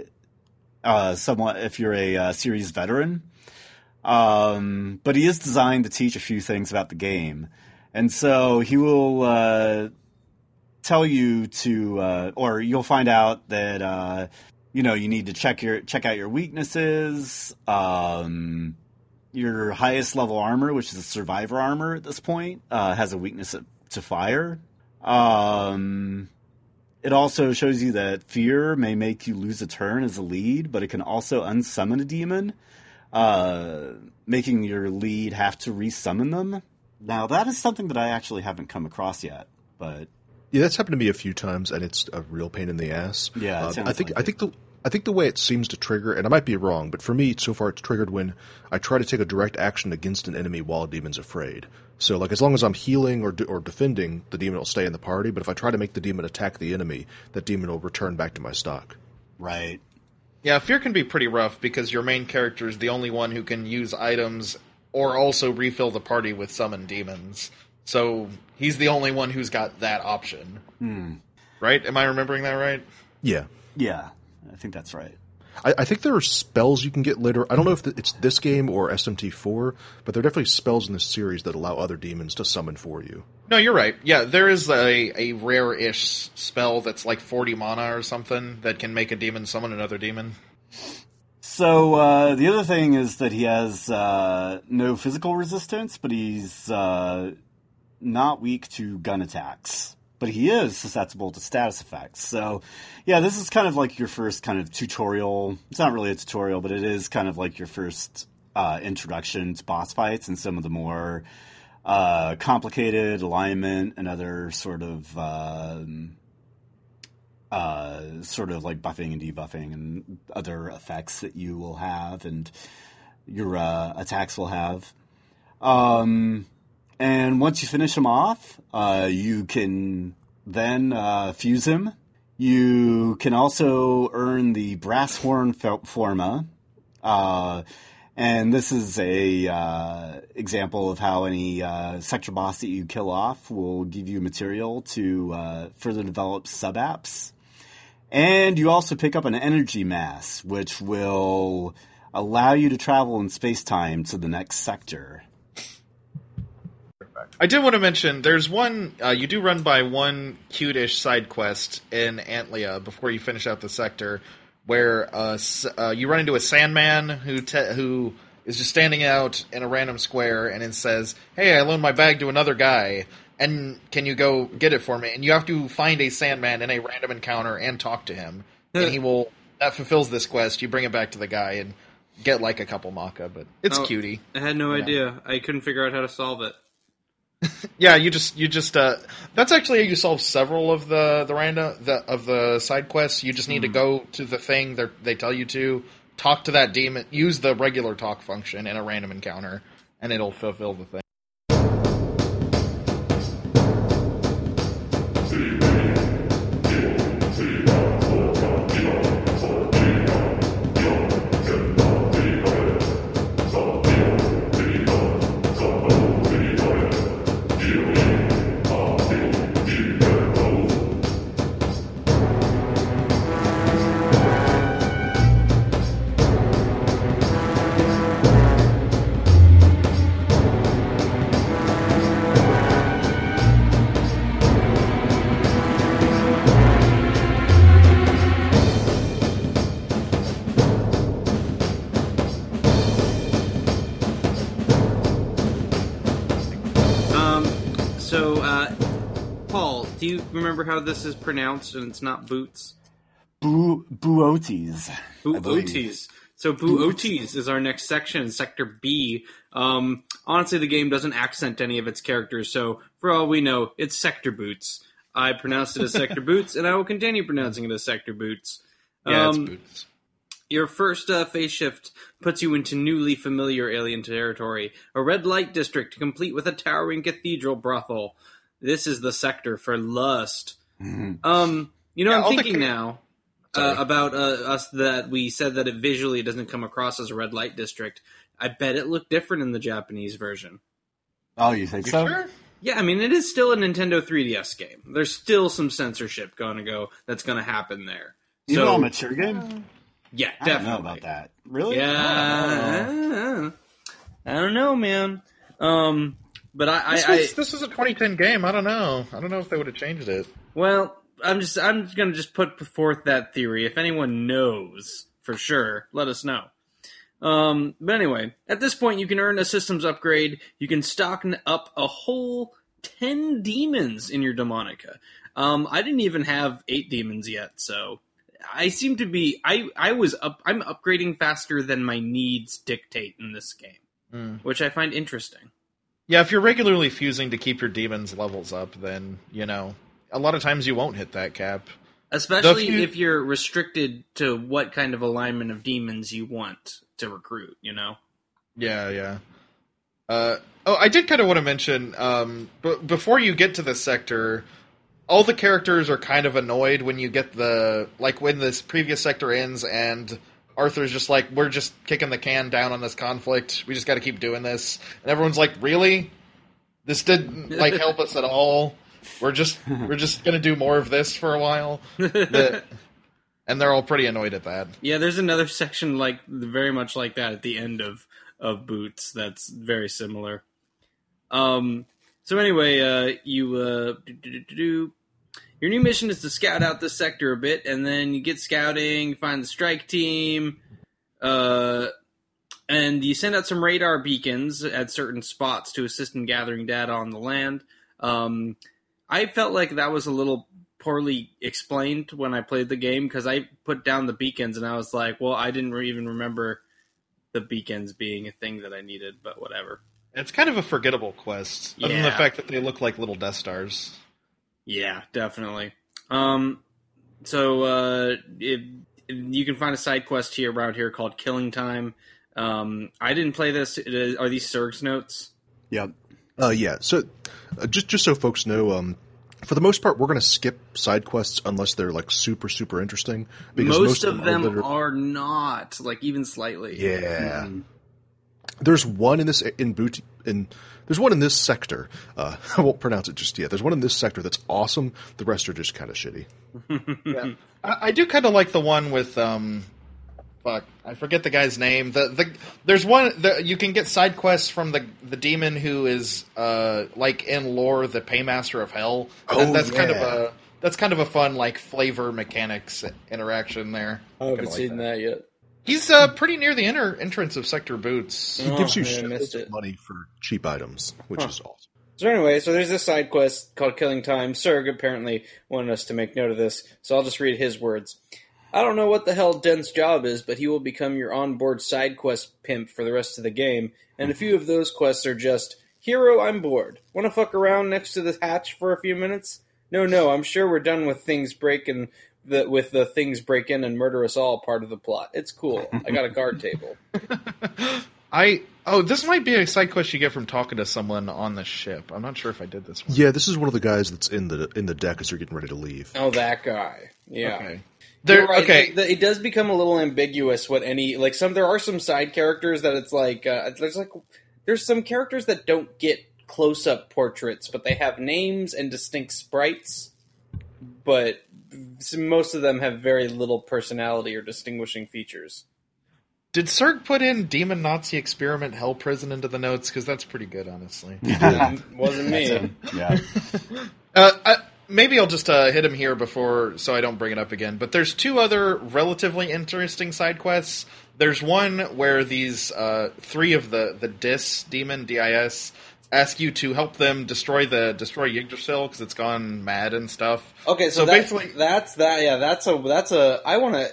uh, somewhat if you're a uh, series veteran. Um, but he is designed to teach a few things about the game, and so he will. Uh, tell you to, uh, or you'll find out that uh, you know you need to check your check out your weaknesses. Um, your highest level armor, which is a survivor armor at this point, uh, has a weakness to fire. Um, it also shows you that fear may make you lose a turn as a lead, but it can also unsummon a demon, uh, making your lead have to resummon them. Now that is something that I actually haven't come across yet, but Yeah, that's happened to me a few times, and it's a real pain in the ass. Yeah, it Uh, I think like I think the I think the way it seems to trigger, and I might be wrong, but for me, so far it's triggered when I try to take a direct action against an enemy while a demon's afraid. So, like, as long as I'm healing or de- or defending, the demon will stay in the party. But if I try to make the demon attack the enemy, that demon will return back to my stock. right. Yeah, fear can be pretty rough because your main character is the only one who can use items or also refill the party with summon demons. So he's the only one who's got that option. Right? Am I remembering that right? Yeah, Yeah, I think that's right. I, I think there are spells you can get later. I don't know if it's this game or SMT4, but there are definitely spells in this series that allow other demons to summon for you. No, you're right. Yeah, there is a, a rare ish spell that's like 40 mana or something that can make a demon summon another demon. So uh, the other thing is that he has uh, no physical resistance, but he's uh, not weak to gun attacks. But he is susceptible to status effects. So, yeah, this is kind of like your first kind of tutorial. It's not really a tutorial, but it is kind of like your first uh, introduction to boss fights and some of the more uh, complicated alignment and other sort of um, uh, sort of like buffing and debuffing and other effects that you will have and your uh, attacks will have. Um, and once you finish him off, uh, you can then uh, fuse him. You can also earn the brass horn forma, Uh, and this is a uh, example of how any uh, sector boss that you kill off will give you material to uh, further develop sub apps. And you also pick up an energy mass, which will allow you to travel in space time to the next sector. I did want to mention there's one uh, you do run by one cute-ish side quest in Antlia before you finish out the sector, where uh, uh, you run into a Sandman who te- who is just standing out in a random square and it says, "Hey, I loaned my bag to another guy, and can you go get it for me?" And you have to find a Sandman in a random encounter and talk to him, and he will that fulfills this quest. You bring it back to the guy and get like a couple macca, but it's Oh. cutie. I had no idea. I couldn't figure out how to solve it. Yeah, you just you just uh that's actually how you solve several of the the random the of the side quests. You just need to go to the thing they they tell you to talk to that demon, use the regular talk function in a random encounter, and it'll fulfill the thing. Remember how this is pronounced and it's not boots? Bu- Bootes. Bootes. So Bootes is our next section, Sector B. Um, honestly, the game doesn't accent any of its characters, so for all we know, it's Sector Boots. I pronounced it as Sector Boots, and I will continue pronouncing it as Sector Boots. Yeah, Um, it's boots. Your first uh, phase shift puts you into newly familiar alien territory, a red light district complete with a towering cathedral brothel. This is the sector for lust. Um, you know, Yeah, I'm all the thinking now uh, about uh, us that we said that it visually doesn't come across as a red light district. I bet it looked different in the Japanese version. Oh, you think You so? sure? Yeah, I mean, it is still a Nintendo 3DS game. There's still some censorship going to go that's going to happen there. Even So- on a mature game? Yeah, I don't definitely. know about that. Really? Yeah, I don't know, man. Um, but I, This I, I was, this was a 2010 game. I don't know. I don't know if they would have changed it. well, I'm just, I'm gonna just put forth that theory. If anyone knows for sure, let us know. Um, but anyway, at this point, you can earn a systems upgrade. You can stock up a whole ten demons in your Demonica. Um, I didn't even have eight demons yet, so I seem to be. I I was up. I'm upgrading faster than my needs dictate in this game, Mm. which I find interesting. Yeah, if you're regularly fusing to keep your demons levels up, then you know a lot of times you won't hit that cap. Especially few- if you're restricted to what kind of alignment of demons you want to recruit, you know? Yeah, yeah. Uh, oh, I did kind of want to mention, um, but before you get to this sector, all the characters are kind of annoyed when you get the like when this previous sector ends and Arthur's just like, "We're just kicking the can down on this conflict. We just got to keep doing this," and everyone's like, "Really? This didn't like help us at all. We're just we're just gonna do more of this for a while." The- and they're all pretty annoyed at that. Yeah, there's another section like very much like that at the end of of Boots that's very similar. Um so anyway, uh you uh do, do, do. Your new mission is to scout out this sector a bit and then you get scouting, find the strike team, uh and you send out some radar beacons at certain spots to assist in gathering data on the land. Um I felt like that was a little poorly explained when I played the game because I put down the beacons and I was like, well, I didn't even remember the beacons being a thing that I needed, but whatever. It's kind of a forgettable quest, other than the fact that they look like little Death Stars. Yeah, definitely. Um, so uh, it, you can find a side quest here around here called Killing Time. Um, I didn't play this. Is- Are these Serg's notes? Yeah, Uh, yeah. So, uh, just just so folks know, um, for the most part, we're going to skip side quests unless they're like super super interesting. Because Most, of them liter- are not, like even slightly. Yeah. There's one in this in boot in there's one in this sector. Uh, I won't pronounce it just yet. There's one in this sector that's awesome. The rest are just kind of shitty. Yeah. I, I do kind of like the one with um, fuck, I forget the guy's name. The the there's one the, you can get side quests from the the demon who is uh like in lore the paymaster of hell. Oh, And that's kind of a that's kind of a fun like flavor mechanics interaction there. I haven't Kinda like seen that. yet. He's uh, pretty near the inner entrance of Sector Boots. He Oh, gives you man, I of money for cheap items, which Huh. is awesome. So anyway, so there's this side quest called Killing Time. Serg apparently wanted us to make note of this, so I'll just read his words. I don't know what the hell Dent's job is, but he will become your onboard side quest pimp for the rest of the game, and a few of those quests are just, Hero, I'm bored. Want to fuck around next to the hatch for a few minutes? No, no, I'm sure we're done with things breaking the with the things break in and murder us all part of the plot. It's cool. I got a guard table. I oh, this might be a side quest you get from talking to someone on the ship. I'm not sure if I did this one. Yeah, this is one of the guys that's in the in the deck as you're getting ready to leave. Oh, that guy. Yeah. Okay. There, right. okay. It, it does become a little ambiguous what any like some there are some side characters that it's like uh, there's like there's some characters that don't get close up portraits, but they have names and distinct sprites. But s- most of them have very little personality or distinguishing features. Did Serg put in Demon Nazi Experiment Hell Prison into the notes? Because that's pretty good, honestly. Wasn't me. yeah. Uh, I, maybe I'll just uh, hit him here before, so I don't bring it up again. But there's two other relatively interesting side quests. There's one where these uh, three of the the Dis demon DIS ask you to help them destroy the destroy Yggdrasil because it's gone mad and stuff. Okay, so, So that- basically- that's that. Yeah, that's a that's a. I want to.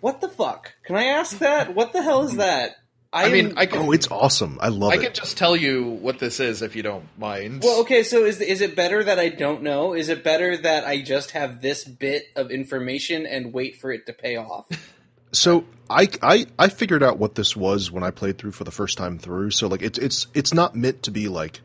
What the fuck? Can I ask that? What the hell is that? I mean, am- I can Oh, it's awesome! I love it. I it. can just tell you what this is if you don't mind. Well, okay, so is is it better that I don't know? Is it better that I just have this bit of information and wait for it to pay off? So I, I I figured out what this was when I played through for the first time through. So like it's it's it's not meant to be like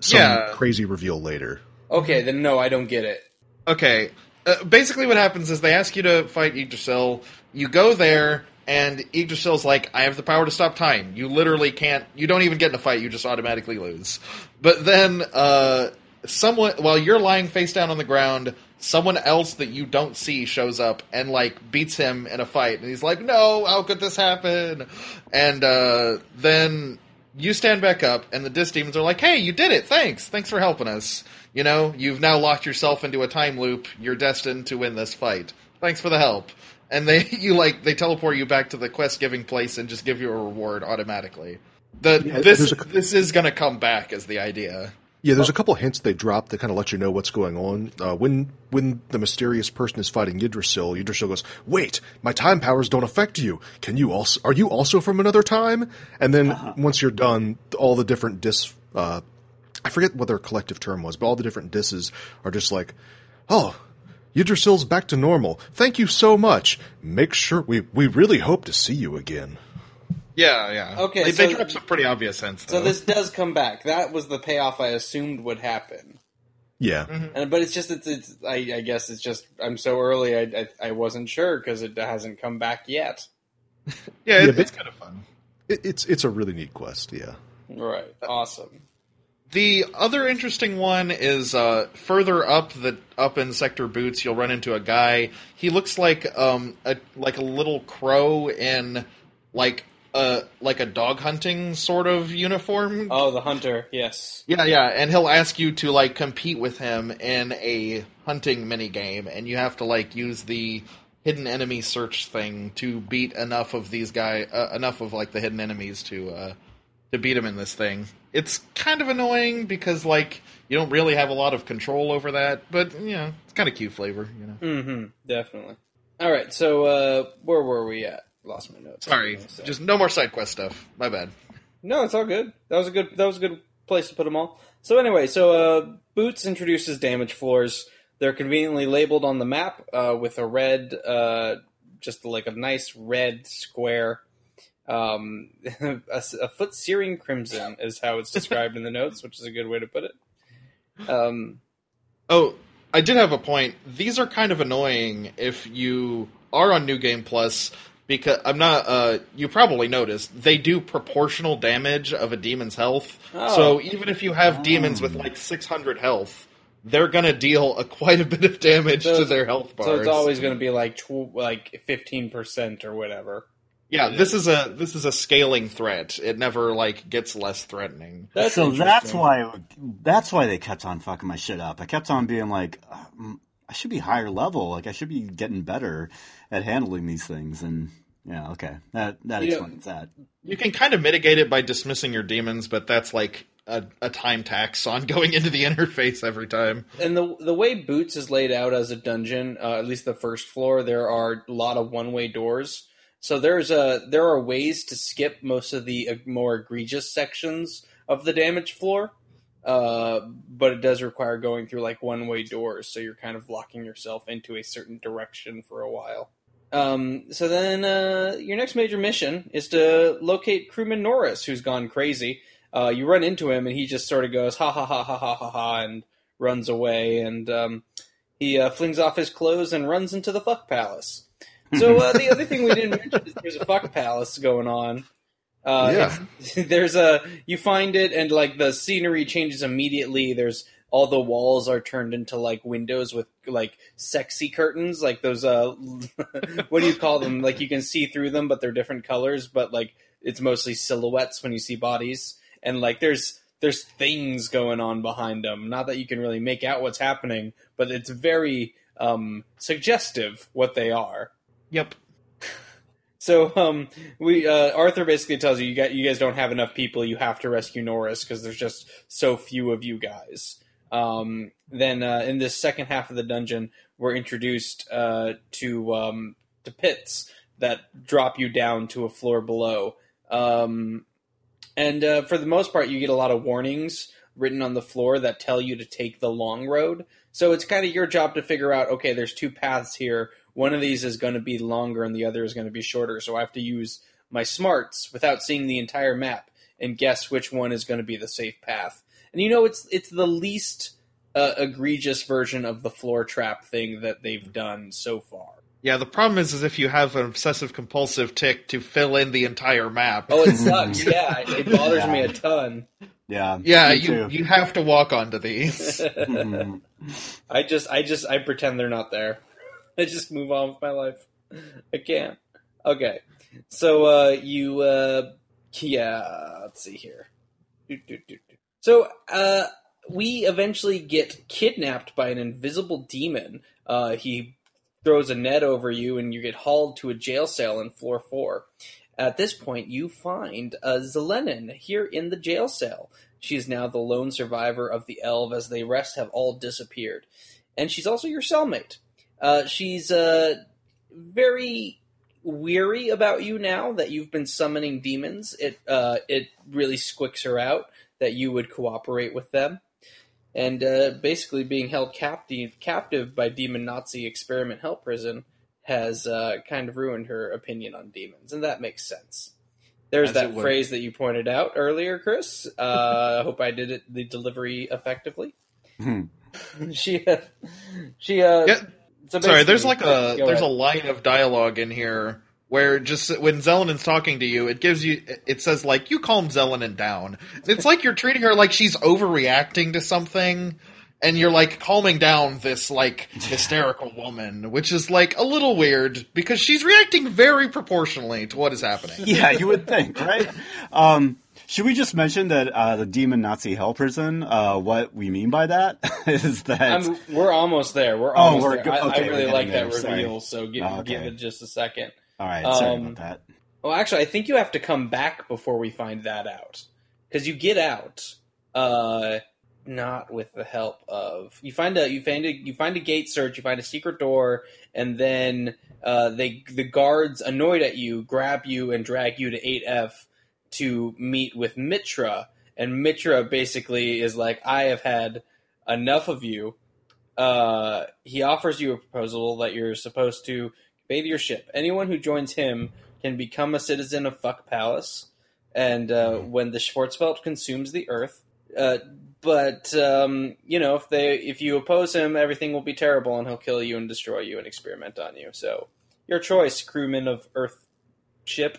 some Yeah. crazy reveal later. Okay, then no, I don't get it. Okay. Uh, basically, what happens is they ask you to fight Yggdrasil. You go there, and Yggdrasil's like, "I have the power to stop time." You literally can't. You don't even get in a fight. You just automatically lose. But then, uh, someone while you're lying face down on the ground, someone else that you don't see shows up and like beats him in a fight, and he's like, "No, how could this happen?" And uh, then you stand back up, and the Dis Demons are like, "Hey, you did it! Thanks, thanks for helping us. You know, you've now locked yourself into a time loop. You're destined to win this fight. Thanks for the help." And they, you like, they teleport you back to the quest giving place and just give you a reward automatically. The Yeah, this a- this is gonna come back as the idea. Yeah, there's a couple hints they drop that kind of let you know what's going on. Uh, when when the mysterious person is fighting Yggdrasil, Yggdrasil goes, "Wait, my time powers don't affect you. Can you also? Are you also from another time?" And then once you're done, all the different dis, uh, I forget what their collective term was, but all the different disses are just like, "Oh, Yggdrasil's back to normal. Thank you so much. Make sure we we really hope to see you again." Yeah, yeah. Okay, they, they so- some pretty obvious hints. So this does come back. That was the payoff I assumed would happen. Yeah, And but it's just it's, it's I, I guess it's just I'm so early. I I, I wasn't sure because it hasn't come back yet. yeah, it, Yeah, it's kind of fun. it, it's it's a really neat quest. Yeah. Right. Awesome. The other interesting one is uh, further up the up in Sector Boots. You'll run into a guy. He looks like um a like a little crow in like a like a dog hunting sort of uniform. Oh, the hunter. Yes. Yeah, yeah, and he'll ask you to like compete with him in a hunting mini game, and you have to like use the hidden enemy search thing to beat enough of these guy uh, enough of like the hidden enemies to uh, to beat him in this thing. It's kind of annoying because like you don't really have a lot of control over that, but you know it's kind of cute flavor, you know. Mm-hmm. Definitely. All right. So uh, where were we at? Lost my notes. Sorry, So- just no more side quest stuff. My bad. No, it's all good. That was a good. That was a good place to put them all. So anyway, so uh, Boots introduces damage floors. They're conveniently labeled on the map uh, with a red, uh, just like a nice red square. Um, a, a foot searing crimson is how it's described in the notes, which is a good way to put it. Um, Oh, I did have a point. These are kind of annoying if you are on New Game Plus because I'm not. Uh, you probably noticed they do proportional damage of a demon's health. Oh. So even if you have demons with like 600 health, they're gonna deal a, quite a bit of damage So to their health bars. So it's always going to be like tw- like fifteen percent or whatever. yeah. This is a this is a scaling threat. It never like gets less threatening. That's so that's why that's why they kept on fucking my shit up. I kept on being like, um, I should be higher level. Like I should be getting better at handling these things. And yeah, okay, that that Yeah. explains that. You can kind of mitigate it by dismissing your demons, but that's like a, a time tax on going into the interface every time. And the the way Boots is laid out as a dungeon, uh, at least the first floor, there are a lot of one way doors. So there's a there are ways to skip most of the uh, more egregious sections of the damage floor, uh, but it does require going through like one way doors. So you're kind of locking yourself into a certain direction for a while. Um, so then uh, your next major mission is to locate crewman Norris, who's gone crazy. Uh, you run into him, and he just sort of goes ha ha ha ha ha ha ha, and runs away. And um, he uh, flings off his clothes and runs into the fuck palace. So uh, the other thing we didn't mention is there's a fuck palace going on. Uh, Yeah. there's a you find it, and like the scenery changes immediately. There's all the walls are turned into like windows with like sexy curtains, like those uh, what do you call them? Like you can see through them, but they're different colors. But like it's mostly silhouettes when you see bodies, and like there's there's things going on behind them. Not that you can really make out what's happening, but it's very um, suggestive what they are. Yep. So um, we uh, Arthur basically tells you you got you guys don't have enough people. You have to rescue Norris because there's just so few of you guys. Um, then uh, in this second half of the dungeon, we're introduced uh, to um, to pits that drop you down to a floor below. Um, and uh, for the most part, you get a lot of warnings written on the floor that tell you to take the long road. So it's kind of your job to figure out okay, there's two paths here. One of these is going to be longer and the other is going to be shorter. So I have to use my smarts without seeing the entire map and guess which one is going to be the safe path. And you know, it's it's the least uh, egregious version of the floor trap thing that they've done so far. Yeah, the problem is, is if you have an obsessive compulsive tick to fill in the entire map. Oh, it sucks. yeah, it bothers me a ton. Yeah, yeah, you too. you have to walk onto these. I just, I just, I pretend they're not there. I just move on with my life. I can't. Okay, so uh, you, uh, yeah, let's see here. So uh, we eventually get kidnapped by an invisible demon. Uh, he throws a net over you, and you get hauled to a jail cell in floor four. At this point, you find uh, Zelenin here in the jail cell. She is now the lone survivor of the Elve, as the rest have all disappeared. And she's also your cellmate. Uh, she's uh, very weary about you now that you've been summoning demons. It uh, it really squicks her out that you would cooperate with them. And uh, basically, being held captive captive by Demon Nazi Experiment Hell Prison has uh, kind of ruined her opinion on demons, and that makes sense. There's As that phrase that you pointed out earlier, Chris. Uh, I hope I did it the delivery effectively. Hmm. she, uh, she. Uh, Yeah, so Sorry, there's like a Go there's a line of dialogue in here where just when Zelenin's talking to you, it gives you it says like you calm Zelenin down. It's like you're treating her like she's overreacting to something. And you're like calming down this like hysterical woman, which is like a little weird because she's reacting very proportionally to what is happening. yeah, you would think, right? Um, should we just mention that uh, the demon Nazi hell prison? Uh, what we mean by that is that I'm, we're almost there. We're Oh, almost we're there. go- I, I really like that there, sorry. reveal, so give, Oh, okay. give it just a second. all right. Sorry um, about that. Well, actually, I think you have to come back before we find that out because you get out, uh, not with the help of you find a you find a you find a gate search, you find a secret door, and then uh, they the guards annoyed at you grab you and drag you to eight F to meet with Mitra, and Mitra basically is like, I have had enough of you. Uh, he offers you a proposal that you're supposed to bathe your ship. Anyone who joins him can become a citizen of Fuck Palace, and uh, when the Schwarzwelt consumes the Earth, uh, but um, you know, if they if you oppose him, everything will be terrible, and he'll kill you and destroy you and experiment on you. So, your choice, crewman of Earth ship.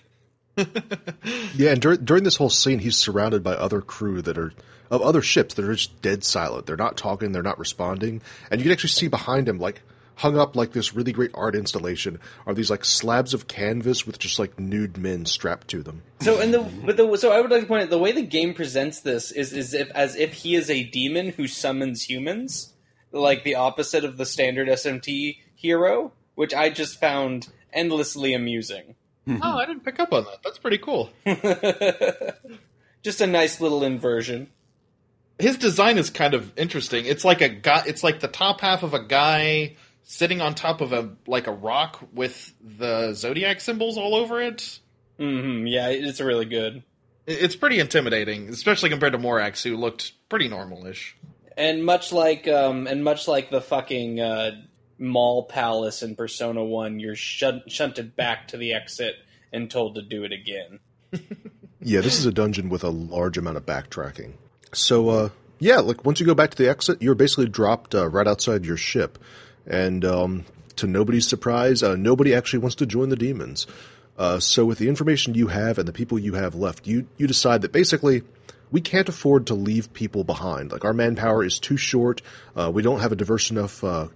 Yeah, and dur- during this whole scene, he's surrounded by other crew that are of other ships that are just dead silent. They're not talking, they're not responding, and you can actually see behind him, like hung up like this really great art installation, are these like slabs of canvas with just like nude men strapped to them. So, and the but the so I would like to point out the way the game presents this is is if as if he is a demon who summons humans, like the opposite of the standard SMT hero, which I just found endlessly amusing. oh, I didn't pick up on that. That's pretty cool. just a nice little inversion. His design is kind of interesting. It's like a guy. It's like the top half of a guy sitting on top of a like a rock with the zodiac symbols all over it. hmm Yeah, it's really good. It's pretty intimidating, especially compared to Morax, who looked pretty normal-ish. And much like um, and much like the fucking uh, mall palace in Persona One, you're shun- shunted back to the exit and told to do it again. Yeah, this is a dungeon with a large amount of backtracking. So, uh, yeah, like once you go back to the exit, you're basically dropped uh, right outside your ship, and um, to nobody's surprise, uh, nobody actually wants to join the demons. Uh, so, with the information you have and the people you have left, you you decide that basically we can't afford to leave people behind. Like our manpower is too short. Uh, we don't have a diverse enough uh,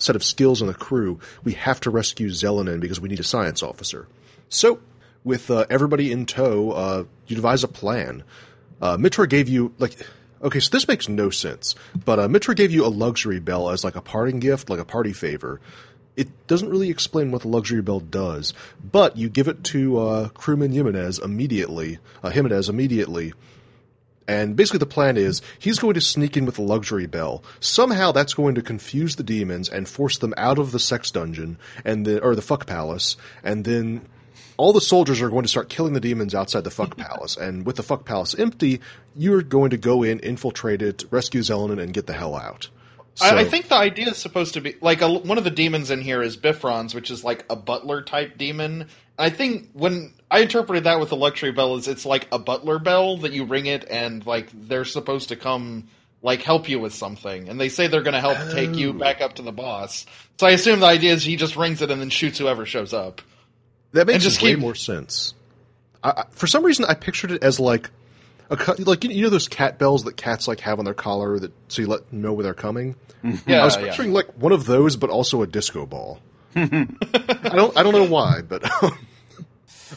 set of skills in the crew. We have to rescue Zelenin because we need a science officer. So, with uh, everybody in tow, uh, you devise a plan. Uh, Mitra gave you like, okay, so this makes no sense, but uh, Mitra gave you a luxury bell as like a parting gift, like a party favor. It doesn't really explain what the luxury bell does, but you give it to uh, crewman Jimenez immediately, uh, Jimenez immediately, and basically, the plan is he's going to sneak in with the luxury bell. Somehow, that's going to confuse the demons and force them out of the sex dungeon and the or the fuck palace, and then all the soldiers are going to start killing the demons outside the fuck palace. And with the fuck palace empty, you're going to go in, infiltrate it, rescue Zelenin, and get the hell out. I, I think the idea is supposed to be like a, one of the demons in here is Bifrons, which is like a butler type demon. I think when I interpreted that with the luxury bell is it's like a butler bell that you ring it and like they're supposed to come like help you with something, and they say they're going to help take you oh. back up to the boss. So I assume the idea is he just rings it and then shoots whoever shows up. That makes just way keep- more sense. I, I, for some reason, I pictured it as like a cu- like you know those cat bells that cats like have on their collar that so you let them know where they're coming. Mm-hmm. Yeah, I was yeah. picturing like one of those, but also a disco ball. I don't I don't know why, but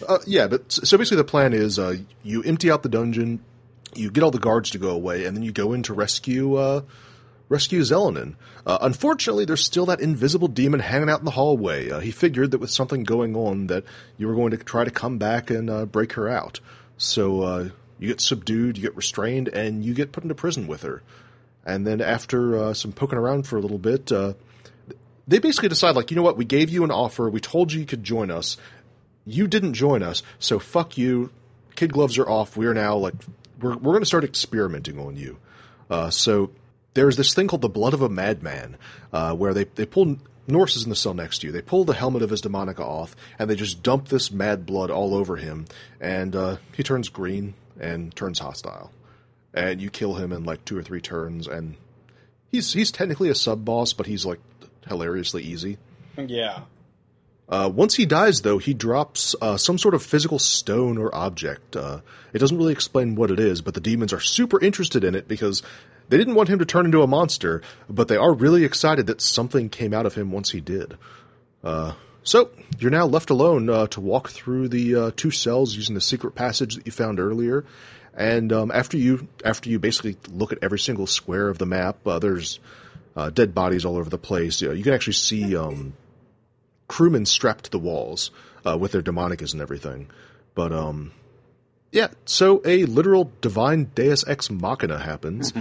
uh, yeah. But so basically, the plan is uh, you empty out the dungeon, you get all the guards to go away, and then you go in to rescue uh, rescue Zelenin. Uh, unfortunately, there's still that invisible demon hanging out in the hallway. Uh, he figured that with something going on, that you were going to try to come back and uh, break her out. So you get subdued, you get restrained, and you get put into prison with her. And then after some poking around for a little bit, they basically decide, like, you know what? We gave you an offer. We told you you could join us. You didn't join us, so fuck you. Kid gloves are off. We are now like we're we're going to start experimenting on you. Uh, so there's this thing called the blood of a madman, uh, where they they pull Norris is in the cell next to you. They pull the helmet of his demonica off, and they just dump this mad blood all over him, and uh, he turns green and turns hostile. And you kill him in like two or three turns, and he's he's technically a sub boss, but he's like hilariously easy. Yeah. Uh, once he dies, though, he drops uh, some sort of physical stone or object. Uh, it doesn't really explain what it is, but the demons are super interested in it because they didn't want him to turn into a monster, but they are really excited that something came out of him once he did. Uh, so you're now left alone uh, to walk through the uh, two cells using the secret passage that you found earlier. And um, after you after you basically look at every single square of the map, there's dead bodies all over the place. You, know, you can actually see um, crewmen strapped to the walls uh, with their demonicas and everything. But um, yeah, so a literal divine Deus ex machina happens,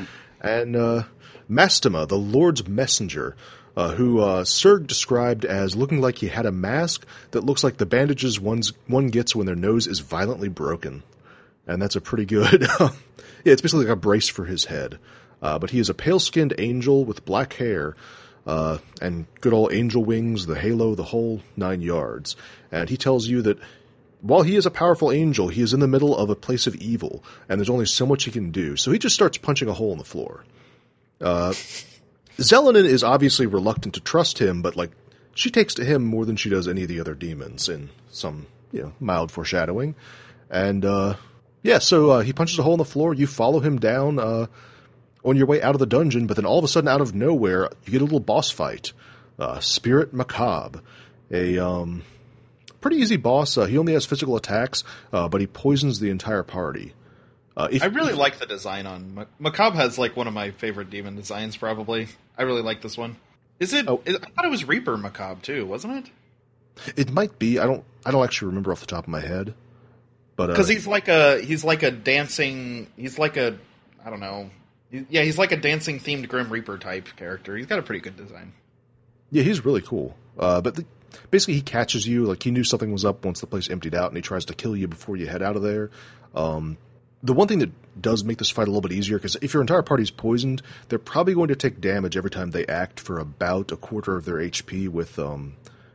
and uh, Mastema, the Lord's messenger, uh, who uh, Serg described as looking like he had a mask that looks like the bandages one's, one gets when their nose is violently broken, and that's a pretty good. yeah, it's basically like a brace for his head. Uh, but he is a pale-skinned angel with black hair uh, and good old angel wings, the halo, the whole nine yards. And he tells you that while he is a powerful angel, he is in the middle of a place of evil, and there's only so much he can do. So he just starts punching a hole in the floor. Uh, Zelenin is obviously reluctant to trust him, but like she takes to him more than she does any of the other demons in some you know mild foreshadowing. And uh, yeah, so uh, he punches a hole in the floor. You follow him down uh, on your way out of the dungeon, but then all of a sudden, out of nowhere, you get a little boss fight. Uh, Spirit Macabre, a um, pretty easy boss. Uh, he only has physical attacks, uh, but he poisons the entire party. Uh, if, I really like the design on Mac- Macabre. Has like one of my favorite demon designs. Probably, I really like this one. Is it? Oh. is- I thought it was Reaper Macabre too, wasn't it? it might be. I don't. I don't actually remember off the top of my head. But uh, Because he's like a he's like a dancing. He's like a I don't know. Yeah, he's like a dancing themed Grim Reaper type character. He's got a pretty good design. Yeah, he's really cool. Uh, but the, basically, he catches you. Like he knew something was up once the place emptied out, and he tries to kill you before you head out of there. Um, the one thing that does make this fight a little bit easier, because if your entire party's poisoned, they're probably going to take damage every time they act for about a quarter of their HP with um,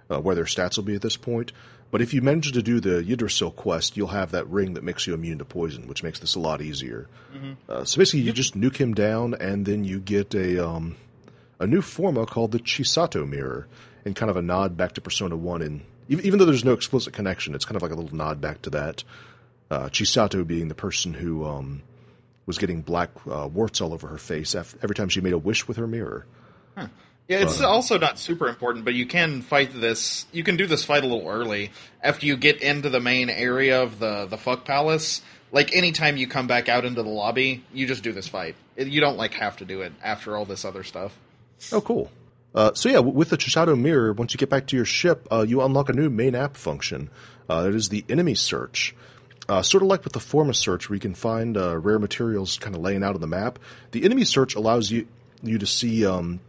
uh, where their stats will be at this point. But if you manage to do the Yggdrasil quest, you'll have that ring that makes you immune to poison, which makes this a lot easier. Uh, so basically, you just nuke him down, and then you get a um, a new forma called the Chisato Mirror, and kind of a nod back to Persona One. And even, even though there's no explicit connection, it's kind of like a little nod back to that. Uh, Chisato being the person who um, was getting black uh, warts all over her face every time she made a wish with her mirror. Yeah, it's also not super important, but you can fight this. You can do this fight a little early after you get into the main area of the the fuck palace. Like anytime you come back out into the lobby, you just do this fight. You don't like have to do it after all this other stuff. Oh, cool. Uh, so yeah, with the Chisato Mirror, once you get back to your ship, uh, you unlock a new main app function. Uh, that is the enemy search. Uh, sort of like with the Forma search, where you can find uh, rare materials kind of laying out on the map. The enemy search allows you you to see um,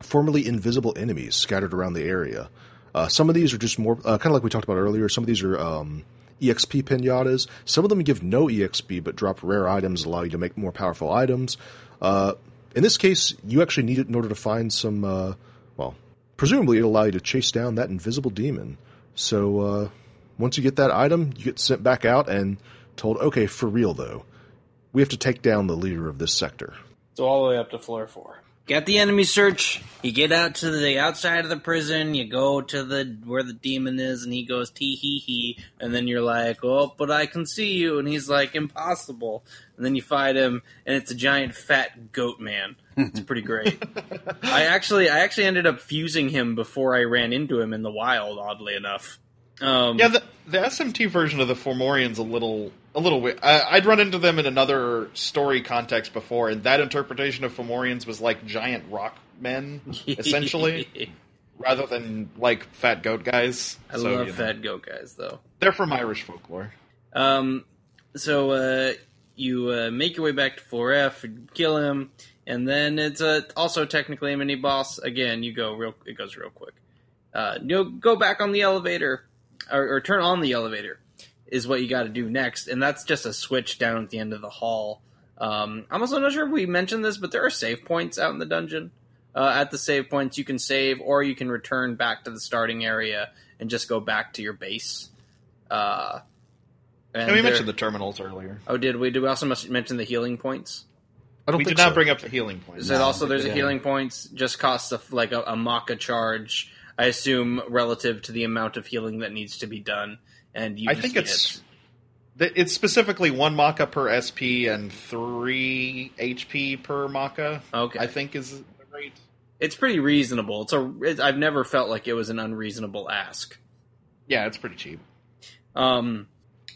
formerly invisible enemies scattered around the area. Uh, some of these are just more uh, kind of like we talked about earlier. Some of these are um, EXP pinatas. Some of them give no EXP but drop rare items, allow you to make more powerful items. Uh, in this case, you actually need it in order to find some. Uh, well, presumably it'll allow you to chase down that invisible demon. So uh, once you get that item, you get sent back out and told, "Okay, for real though, we have to take down the leader of this sector." So all the way up to floor four. Get the enemy search. You get out to the outside of the prison. You go to the where the demon is, and he goes tee hee hee. And then you're like, "Oh, but I can see you." And he's like, "Impossible." And then you fight him, and it's a giant fat goat man. It's pretty great. I actually, I actually ended up fusing him before I ran into him in the wild. Oddly enough. Um, Yeah, the, the SMT version of the Fomorian's a little a little weird. I, I'd run into them in another story context before, and that interpretation of Fomorians was like giant rock men, essentially, rather than like fat goat guys. I So, love you know, fat goat guys, though. They're from Irish folklore. Um, so uh, you uh, make your way back to 4F, kill him, and then it's uh, also technically a mini boss. Again, you go real. It goes real quick. Uh, you go back on the elevator, or, or turn on the elevator, is what you got to do next, and that's just a switch down at the end of the hall. Um, I'm also not sure if we mentioned this, but there are save points out in the dungeon. Uh, at the save points, you can save, or you can return back to the starting area and just go back to your base. Uh, And we there- mentioned the terminals earlier. Oh, did we? Did we also must mention the healing points? I don't We think did not so. bring up the healing points. Is it also there's a healing points? Just costs a, like a, a macca charge. I assume relative to the amount of healing that needs to be done. And you I think it's th- it's specifically one macca per SP and three HP per macca. Okay. I think is the rate. it's pretty reasonable. It's a it, I've never felt like it was an unreasonable ask. Yeah, it's pretty cheap. Um,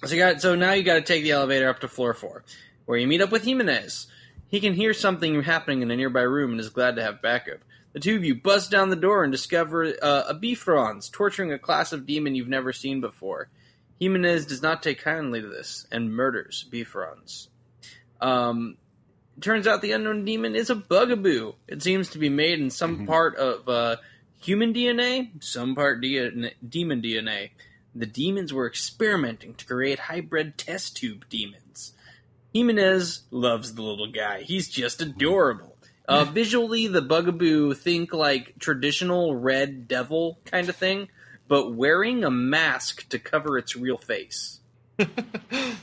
so you got so now you got to take the elevator up to floor four, where you meet up with Jimenez. He can hear something happening in a nearby room and is glad to have backup. The two of you bust down the door and discover uh, a Bifrons torturing a class of demon you've never seen before. Jimenez does not take kindly to this and murders Bifrons. Um, turns out the unknown demon is a bugaboo. It seems to be made in some part of uh, human DNA, some part DNA, demon DNA. The demons were experimenting to create hybrid test tube demons. Jimenez loves the little guy. He's just adorable. Uh, visually, the bugaboo think like traditional red devil kind of thing, but wearing a mask to cover its real face.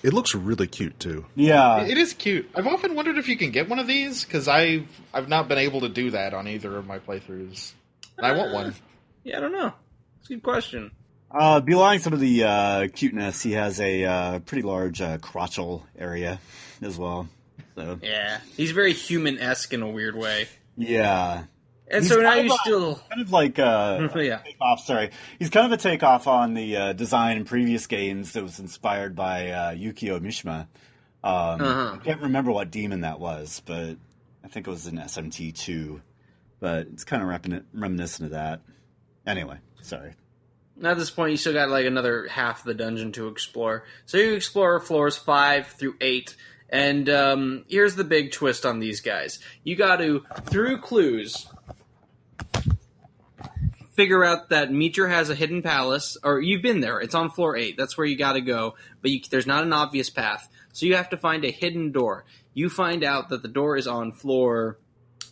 It looks really cute too. Yeah, It is cute. I've often wondered if you can get one of these because I've I've not been able to do that on either of my playthroughs. And I want one. Yeah, I don't know. It's a good question. uh, belying some of the uh, cuteness, he has a uh, pretty large uh, crotchal area as well. So Yeah, he's very human esque in a weird way. yeah, And He's so now you still. kind of like uh, Yeah. takeoff. Sorry, he's kind of a takeoff on the uh, design in previous games that was inspired by uh, Yukio Mishima. Um, Uh-huh. I can't remember what demon that was, but I think it was an SMT two. But it's kind of remin- reminiscent of that. Anyway, sorry. At this point, you still got like another half of the dungeon to explore. So you explore floors five through eight, and um, here's the big twist on these guys: you got to through clues figure out that Mitra has a hidden palace, or you've been there. It's on floor eight. That's where you got to go, but you, there's not an obvious path, so you have to find a hidden door. You find out that the door is on floor,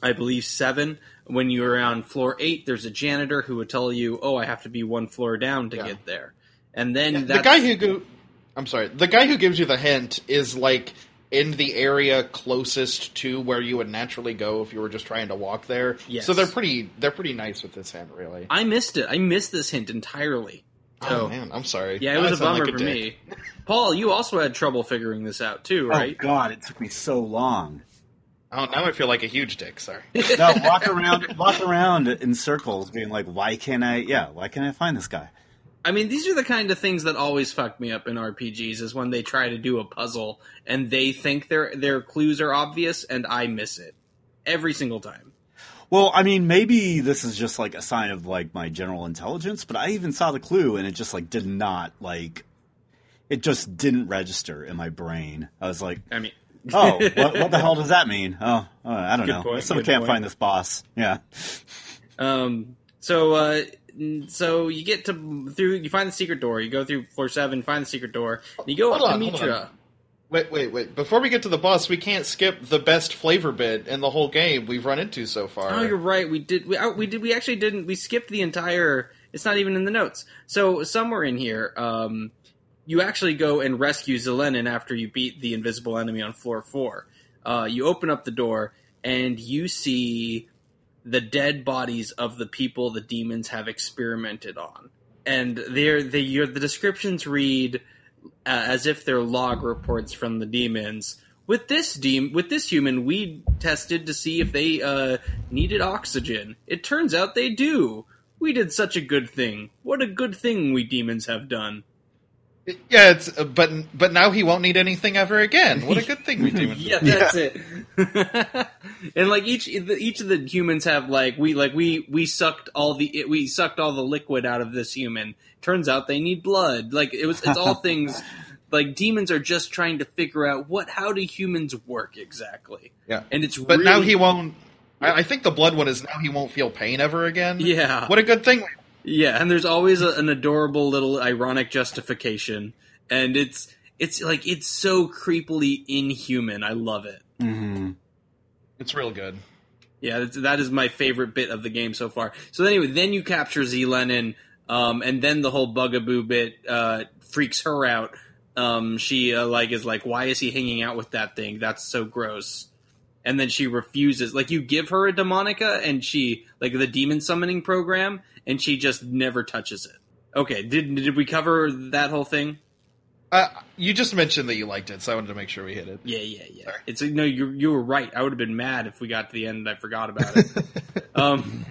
I believe seven. When you're on floor eight, there's a janitor who would tell you, "Oh, I have to be one floor down to Yeah. get there." And then the that's, guy who go, I'm sorry, the guy who gives you the hint is like in the area closest to where you would naturally go if you were just trying to walk there. Yes. So they're pretty they're pretty nice with this hint, really. I missed it. I missed this hint entirely. oh So- man, I'm sorry. Yeah, it Now was a bummer like for dick. me. Paul, you also had trouble figuring this out too, oh, right? Oh God, it took me so long. Oh, now I feel like a huge dick. Sorry. No, walk around, walk around in circles, being like, "Why can't I? Yeah, why can't I find this guy?" I mean, these are the kind of things that always fuck me up in RPGs is when they try to do a puzzle and they think their their clues are obvious and I miss it every single time. Well, I mean, maybe this is just like a sign of like my general intelligence, but I even saw the clue and it just like did not like it just didn't register in my brain. I was like, I mean, "Oh, what, what the hell does that mean?" Oh, uh, I don't Good know. point, I still good can't point. find this boss. Yeah. Um. So, uh, so you get to through. You find the secret door. You go through floor seven. Find the secret door. And you go Hold up to on, hold Mitra. Wait, wait, wait. Before we get to the boss, we can't skip the best flavor bit in the whole game we've run into so far. Oh, you're right. We did. We, uh, we did. We actually didn't. We skipped the entire. It's not even in the notes. So somewhere in here, um, you actually go and rescue Zelenin after you beat the invisible enemy on floor four. Uh, you open up the door and you see the dead bodies of the people the demons have experimented on, and they're they your the descriptions read uh, as if they're log reports from the demons. With this dem- with this human, we tested to see if they uh, needed oxygen. It turns out they do. We did such a good thing. What a good thing we demons have done. Yeah, it's uh, but but now he won't need anything ever again. What a good thing we do. Yeah, that's it. and like each each of the humans have like we like we we sucked all the we sucked all the liquid out of this human. Turns out they need blood. Like it was it's all things like demons are just trying to figure out what how do humans work exactly. Yeah. And it's But really, now he won't. I, I think the blood one is now he won't feel pain ever again. Yeah. What a good thing. Yeah, and there's always a, an adorable little ironic justification, and it's it's like it's so creepily inhuman. I love it. Hmm It's real good. Yeah, that's, that is my favorite bit of the game so far. So anyway, then you capture Zelenin, um, and then the whole bugaboo bit uh, freaks her out. Um, she uh, like is like, why is he hanging out with that thing? That's so gross. And then she refuses. Like you give her a demonica, and she like the demon summoning program, and she just never touches it. Okay, did did we cover that whole thing? Uh, you just mentioned that you liked it, so I wanted to make sure we hit it. Yeah, yeah, yeah. Sorry. It's no, you you were right. I would have been mad if we got to the end and I forgot about it. um,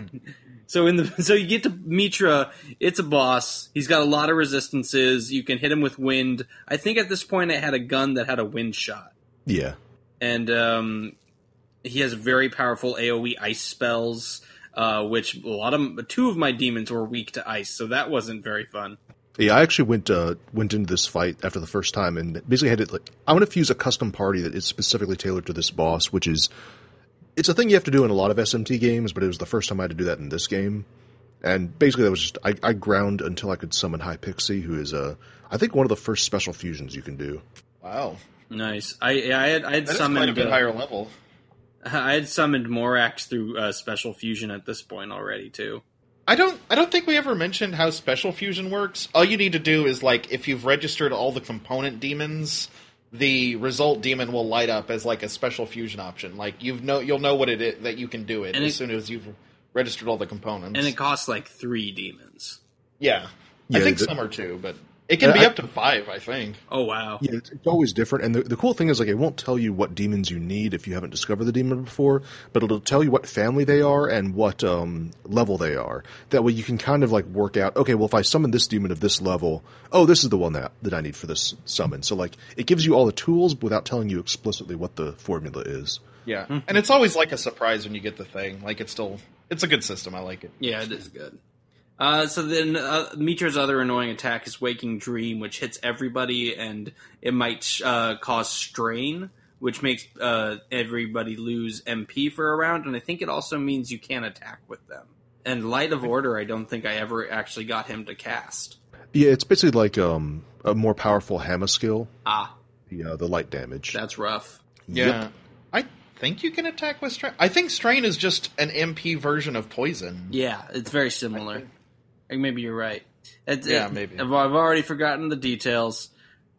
so in the so you get to Mitra. It's a boss. He's got a lot of resistances. You can hit him with wind. I think at this point I had a gun that had a wind shot, Yeah. and um, he has very powerful AOE ice spells. Uh, which a lot of two of my demons were weak to ice, so that wasn't very fun. Yeah, I actually went uh, went into this fight after the first time and basically had it like I want to fuse a custom party that is specifically tailored to this boss, which is it's a thing you have to do in a lot of SMT games, but it was the first time I had to do that in this game. And basically, that was just I, I ground until I could summon High Pixie, who is uh, I think one of the first special fusions you can do. Wow, Nice. I I had I had that is summoned quite a bit uh, higher level. I had summoned Morax through uh, special fusion at this point already too. I don't I don't think we ever mentioned how special fusion works. All you need to do is like if you've registered all the component demons, the result demon will light up as like a special fusion option. Like you've know you'll know what it is that you can do it And as it- soon as you've registered all the components. And it costs like three demons. yeah. Yeah, I think the- some are two, but it can be I- up to five, I think. Oh wow. Yeah, it's, it's always different. And the, the cool thing is, like, it won't tell you what demons you need if you haven't discovered the demon before, but it'll tell you what family they are and what um, level they are. That way you can kind of, like, work out, okay, well, if I summon this demon of this level, oh, this is the one that, that I need for this summon. So, like, it gives you all the tools without telling you explicitly what the formula is. Yeah. Hmm. And it's always like a surprise when you get the thing. Like it's still it's a good system. I like it. Yeah, it is good. Uh, so then, uh, Mitra's other annoying attack is Waking Dream, which hits everybody, and it might uh, cause strain, which makes uh, everybody lose MP for a round. And I think it also means you can't attack with them. And Light of Order, I don't think I ever actually got him to cast. Yeah, it's basically like um, a more powerful Hama skill, Ah, the, uh, the light damage. that's rough. Yeah. I think you can attack with strain. I think strain is just an MP version of poison. Yeah, it's very similar. Like, maybe you're right. It's, Yeah, it- maybe. I've, I've already forgotten the details.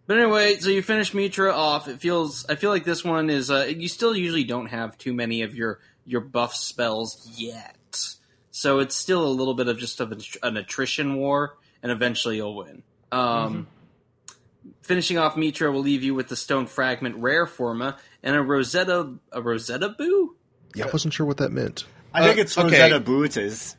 But anyway, so you finish Mitra off. It feels. I feel like this one is. Uh, you still usually don't have too many of your your buff spells yet, so it's still a little bit of just of an, an attrition war, and eventually you'll win. Um, Finishing off Mitra will leave you with the Stone Fragment Rare Forma and a Rosetta a Rosetta Boo. yeah, I wasn't sure what that meant. I think Uh, it's okay. Rosetta Bootes.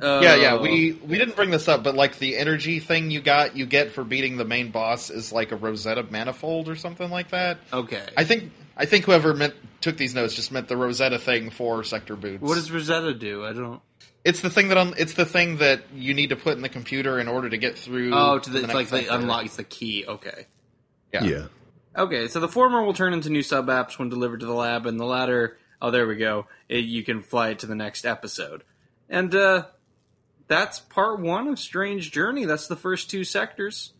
Uh, Yeah, yeah. We we didn't bring this up, but like the energy thing you got you get for beating the main boss is like a Rosetta manifold or something like that. okay. I think I think whoever meant took these notes just meant the Rosetta thing for sector Bootes. what does Rosetta do? I don't. It's the thing that on it's the thing that you need to put in the computer in order to get through. Oh, to the, it's next like the sector. unlock. It's the key. Okay. Yeah. yeah. Okay, so the former will turn into new sub apps when delivered to the lab, and the latter, oh, there we go. It, you can fly it to the next episode. And uh, that's part one of Strange Journey. That's the first two sectors.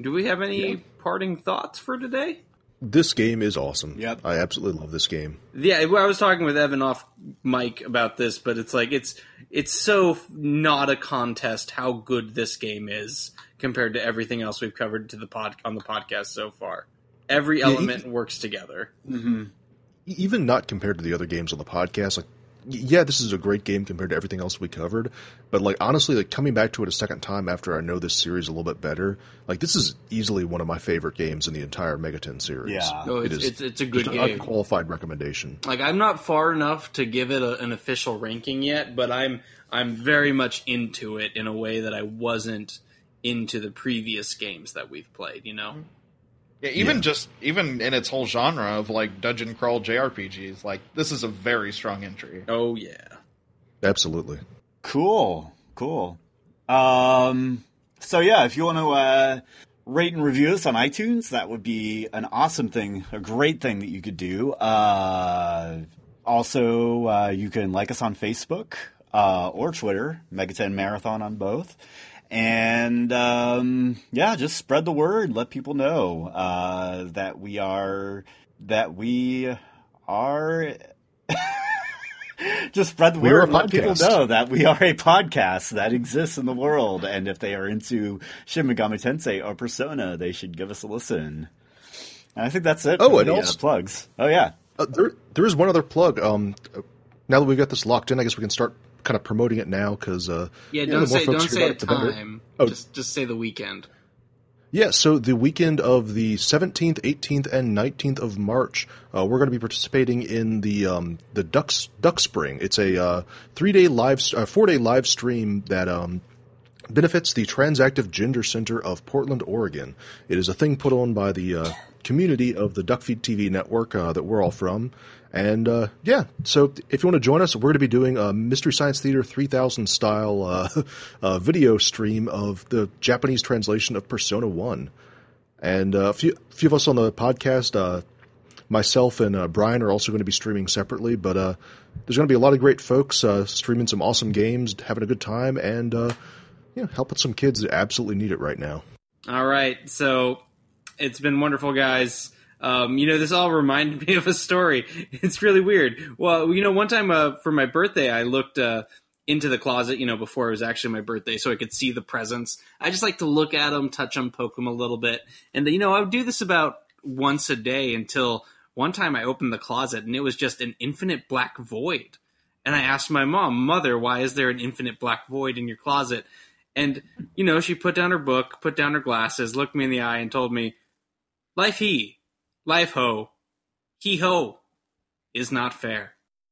Do we have any parting thoughts for today? This game is awesome. Yep. I absolutely love this game. Yeah, I was talking with Evan off mic about this, but it's like it's it's so not a contest how good this game is compared to everything else we've covered to the pod on the podcast so far. Every element works together. Mm-hmm. Even not compared to the other games on the podcast like y- yeah this is a great game compared to everything else we covered but like honestly like coming back to it a second time after i know this series a little bit better like this is easily one of my favorite games in the entire Mega Ten series Yeah. Oh, It it's, it's it's a good just an game. unqualified recommendation like I'm not far enough to give it a, an official ranking yet, but I'm I'm very much into it in a way that I wasn't into the previous games that we've played. You know, mm-hmm. Yeah, even Yeah. just even in its whole genre of like dungeon crawl JRPGs, like this is a very strong entry. oh yeah, absolutely Cool, cool. Um, so yeah, if you want to uh, rate and review us on iTunes, that would be an awesome thing, a great thing that you could do. Uh, also, uh, you can like us on Facebook uh, or Twitter, Megaton Marathon on both. And um, yeah, just spread the word. Let people know uh, that we are that we are. just spread the word. Let people know that we are a podcast that exists in the world, and if they are into Shin Megami Tensei or Persona, they should give us a listen. And I think that's it. Oh, and the, uh, plugs. Oh yeah, uh, there, there is one other plug um now that we've got this locked in i guess we can start kind of promoting it now because uh yeah. don't more say don't say a the time. Oh. Just just say the weekend. Yeah, so the weekend of the 17th, 18th, and 19th of March, uh, we're going to be participating in the um, the Ducks Duck Spring. It's a uh, three day live, uh, four day live stream that um, benefits the Transactive Gender Center of Portland, Oregon. It is a thing put on by the uh, community of the Duckfeed TV network uh, that we're all from. And uh, yeah, so if you want to join us, we're going to be doing a Mystery Science Theater 3000 style uh, uh, video stream of the Japanese translation of Persona 1. And uh, a few, few of us on the podcast, uh, myself and Brian, are also going to be streaming separately. But there's going to be a lot of great folks streaming some awesome games, having a good time, and you know, helping some kids that absolutely need it right now. All right, so it's been wonderful, guys. Um, you know, this all reminded me of a story. It's really weird. Well, you know, one time uh, for my birthday, I looked uh, into the closet, you know, before it was actually my birthday, so I could see the presents. I just like to look at them, touch them, poke them a little bit, and you know, I would do this about once a day until one time I opened the closet and it was just an infinite black void. And I asked my mom, Mother, why is there an infinite black void in your closet? And, you know, she put down her book, put down her glasses, looked me in the eye, and told me, Life he, life ho, he ho, is not fair.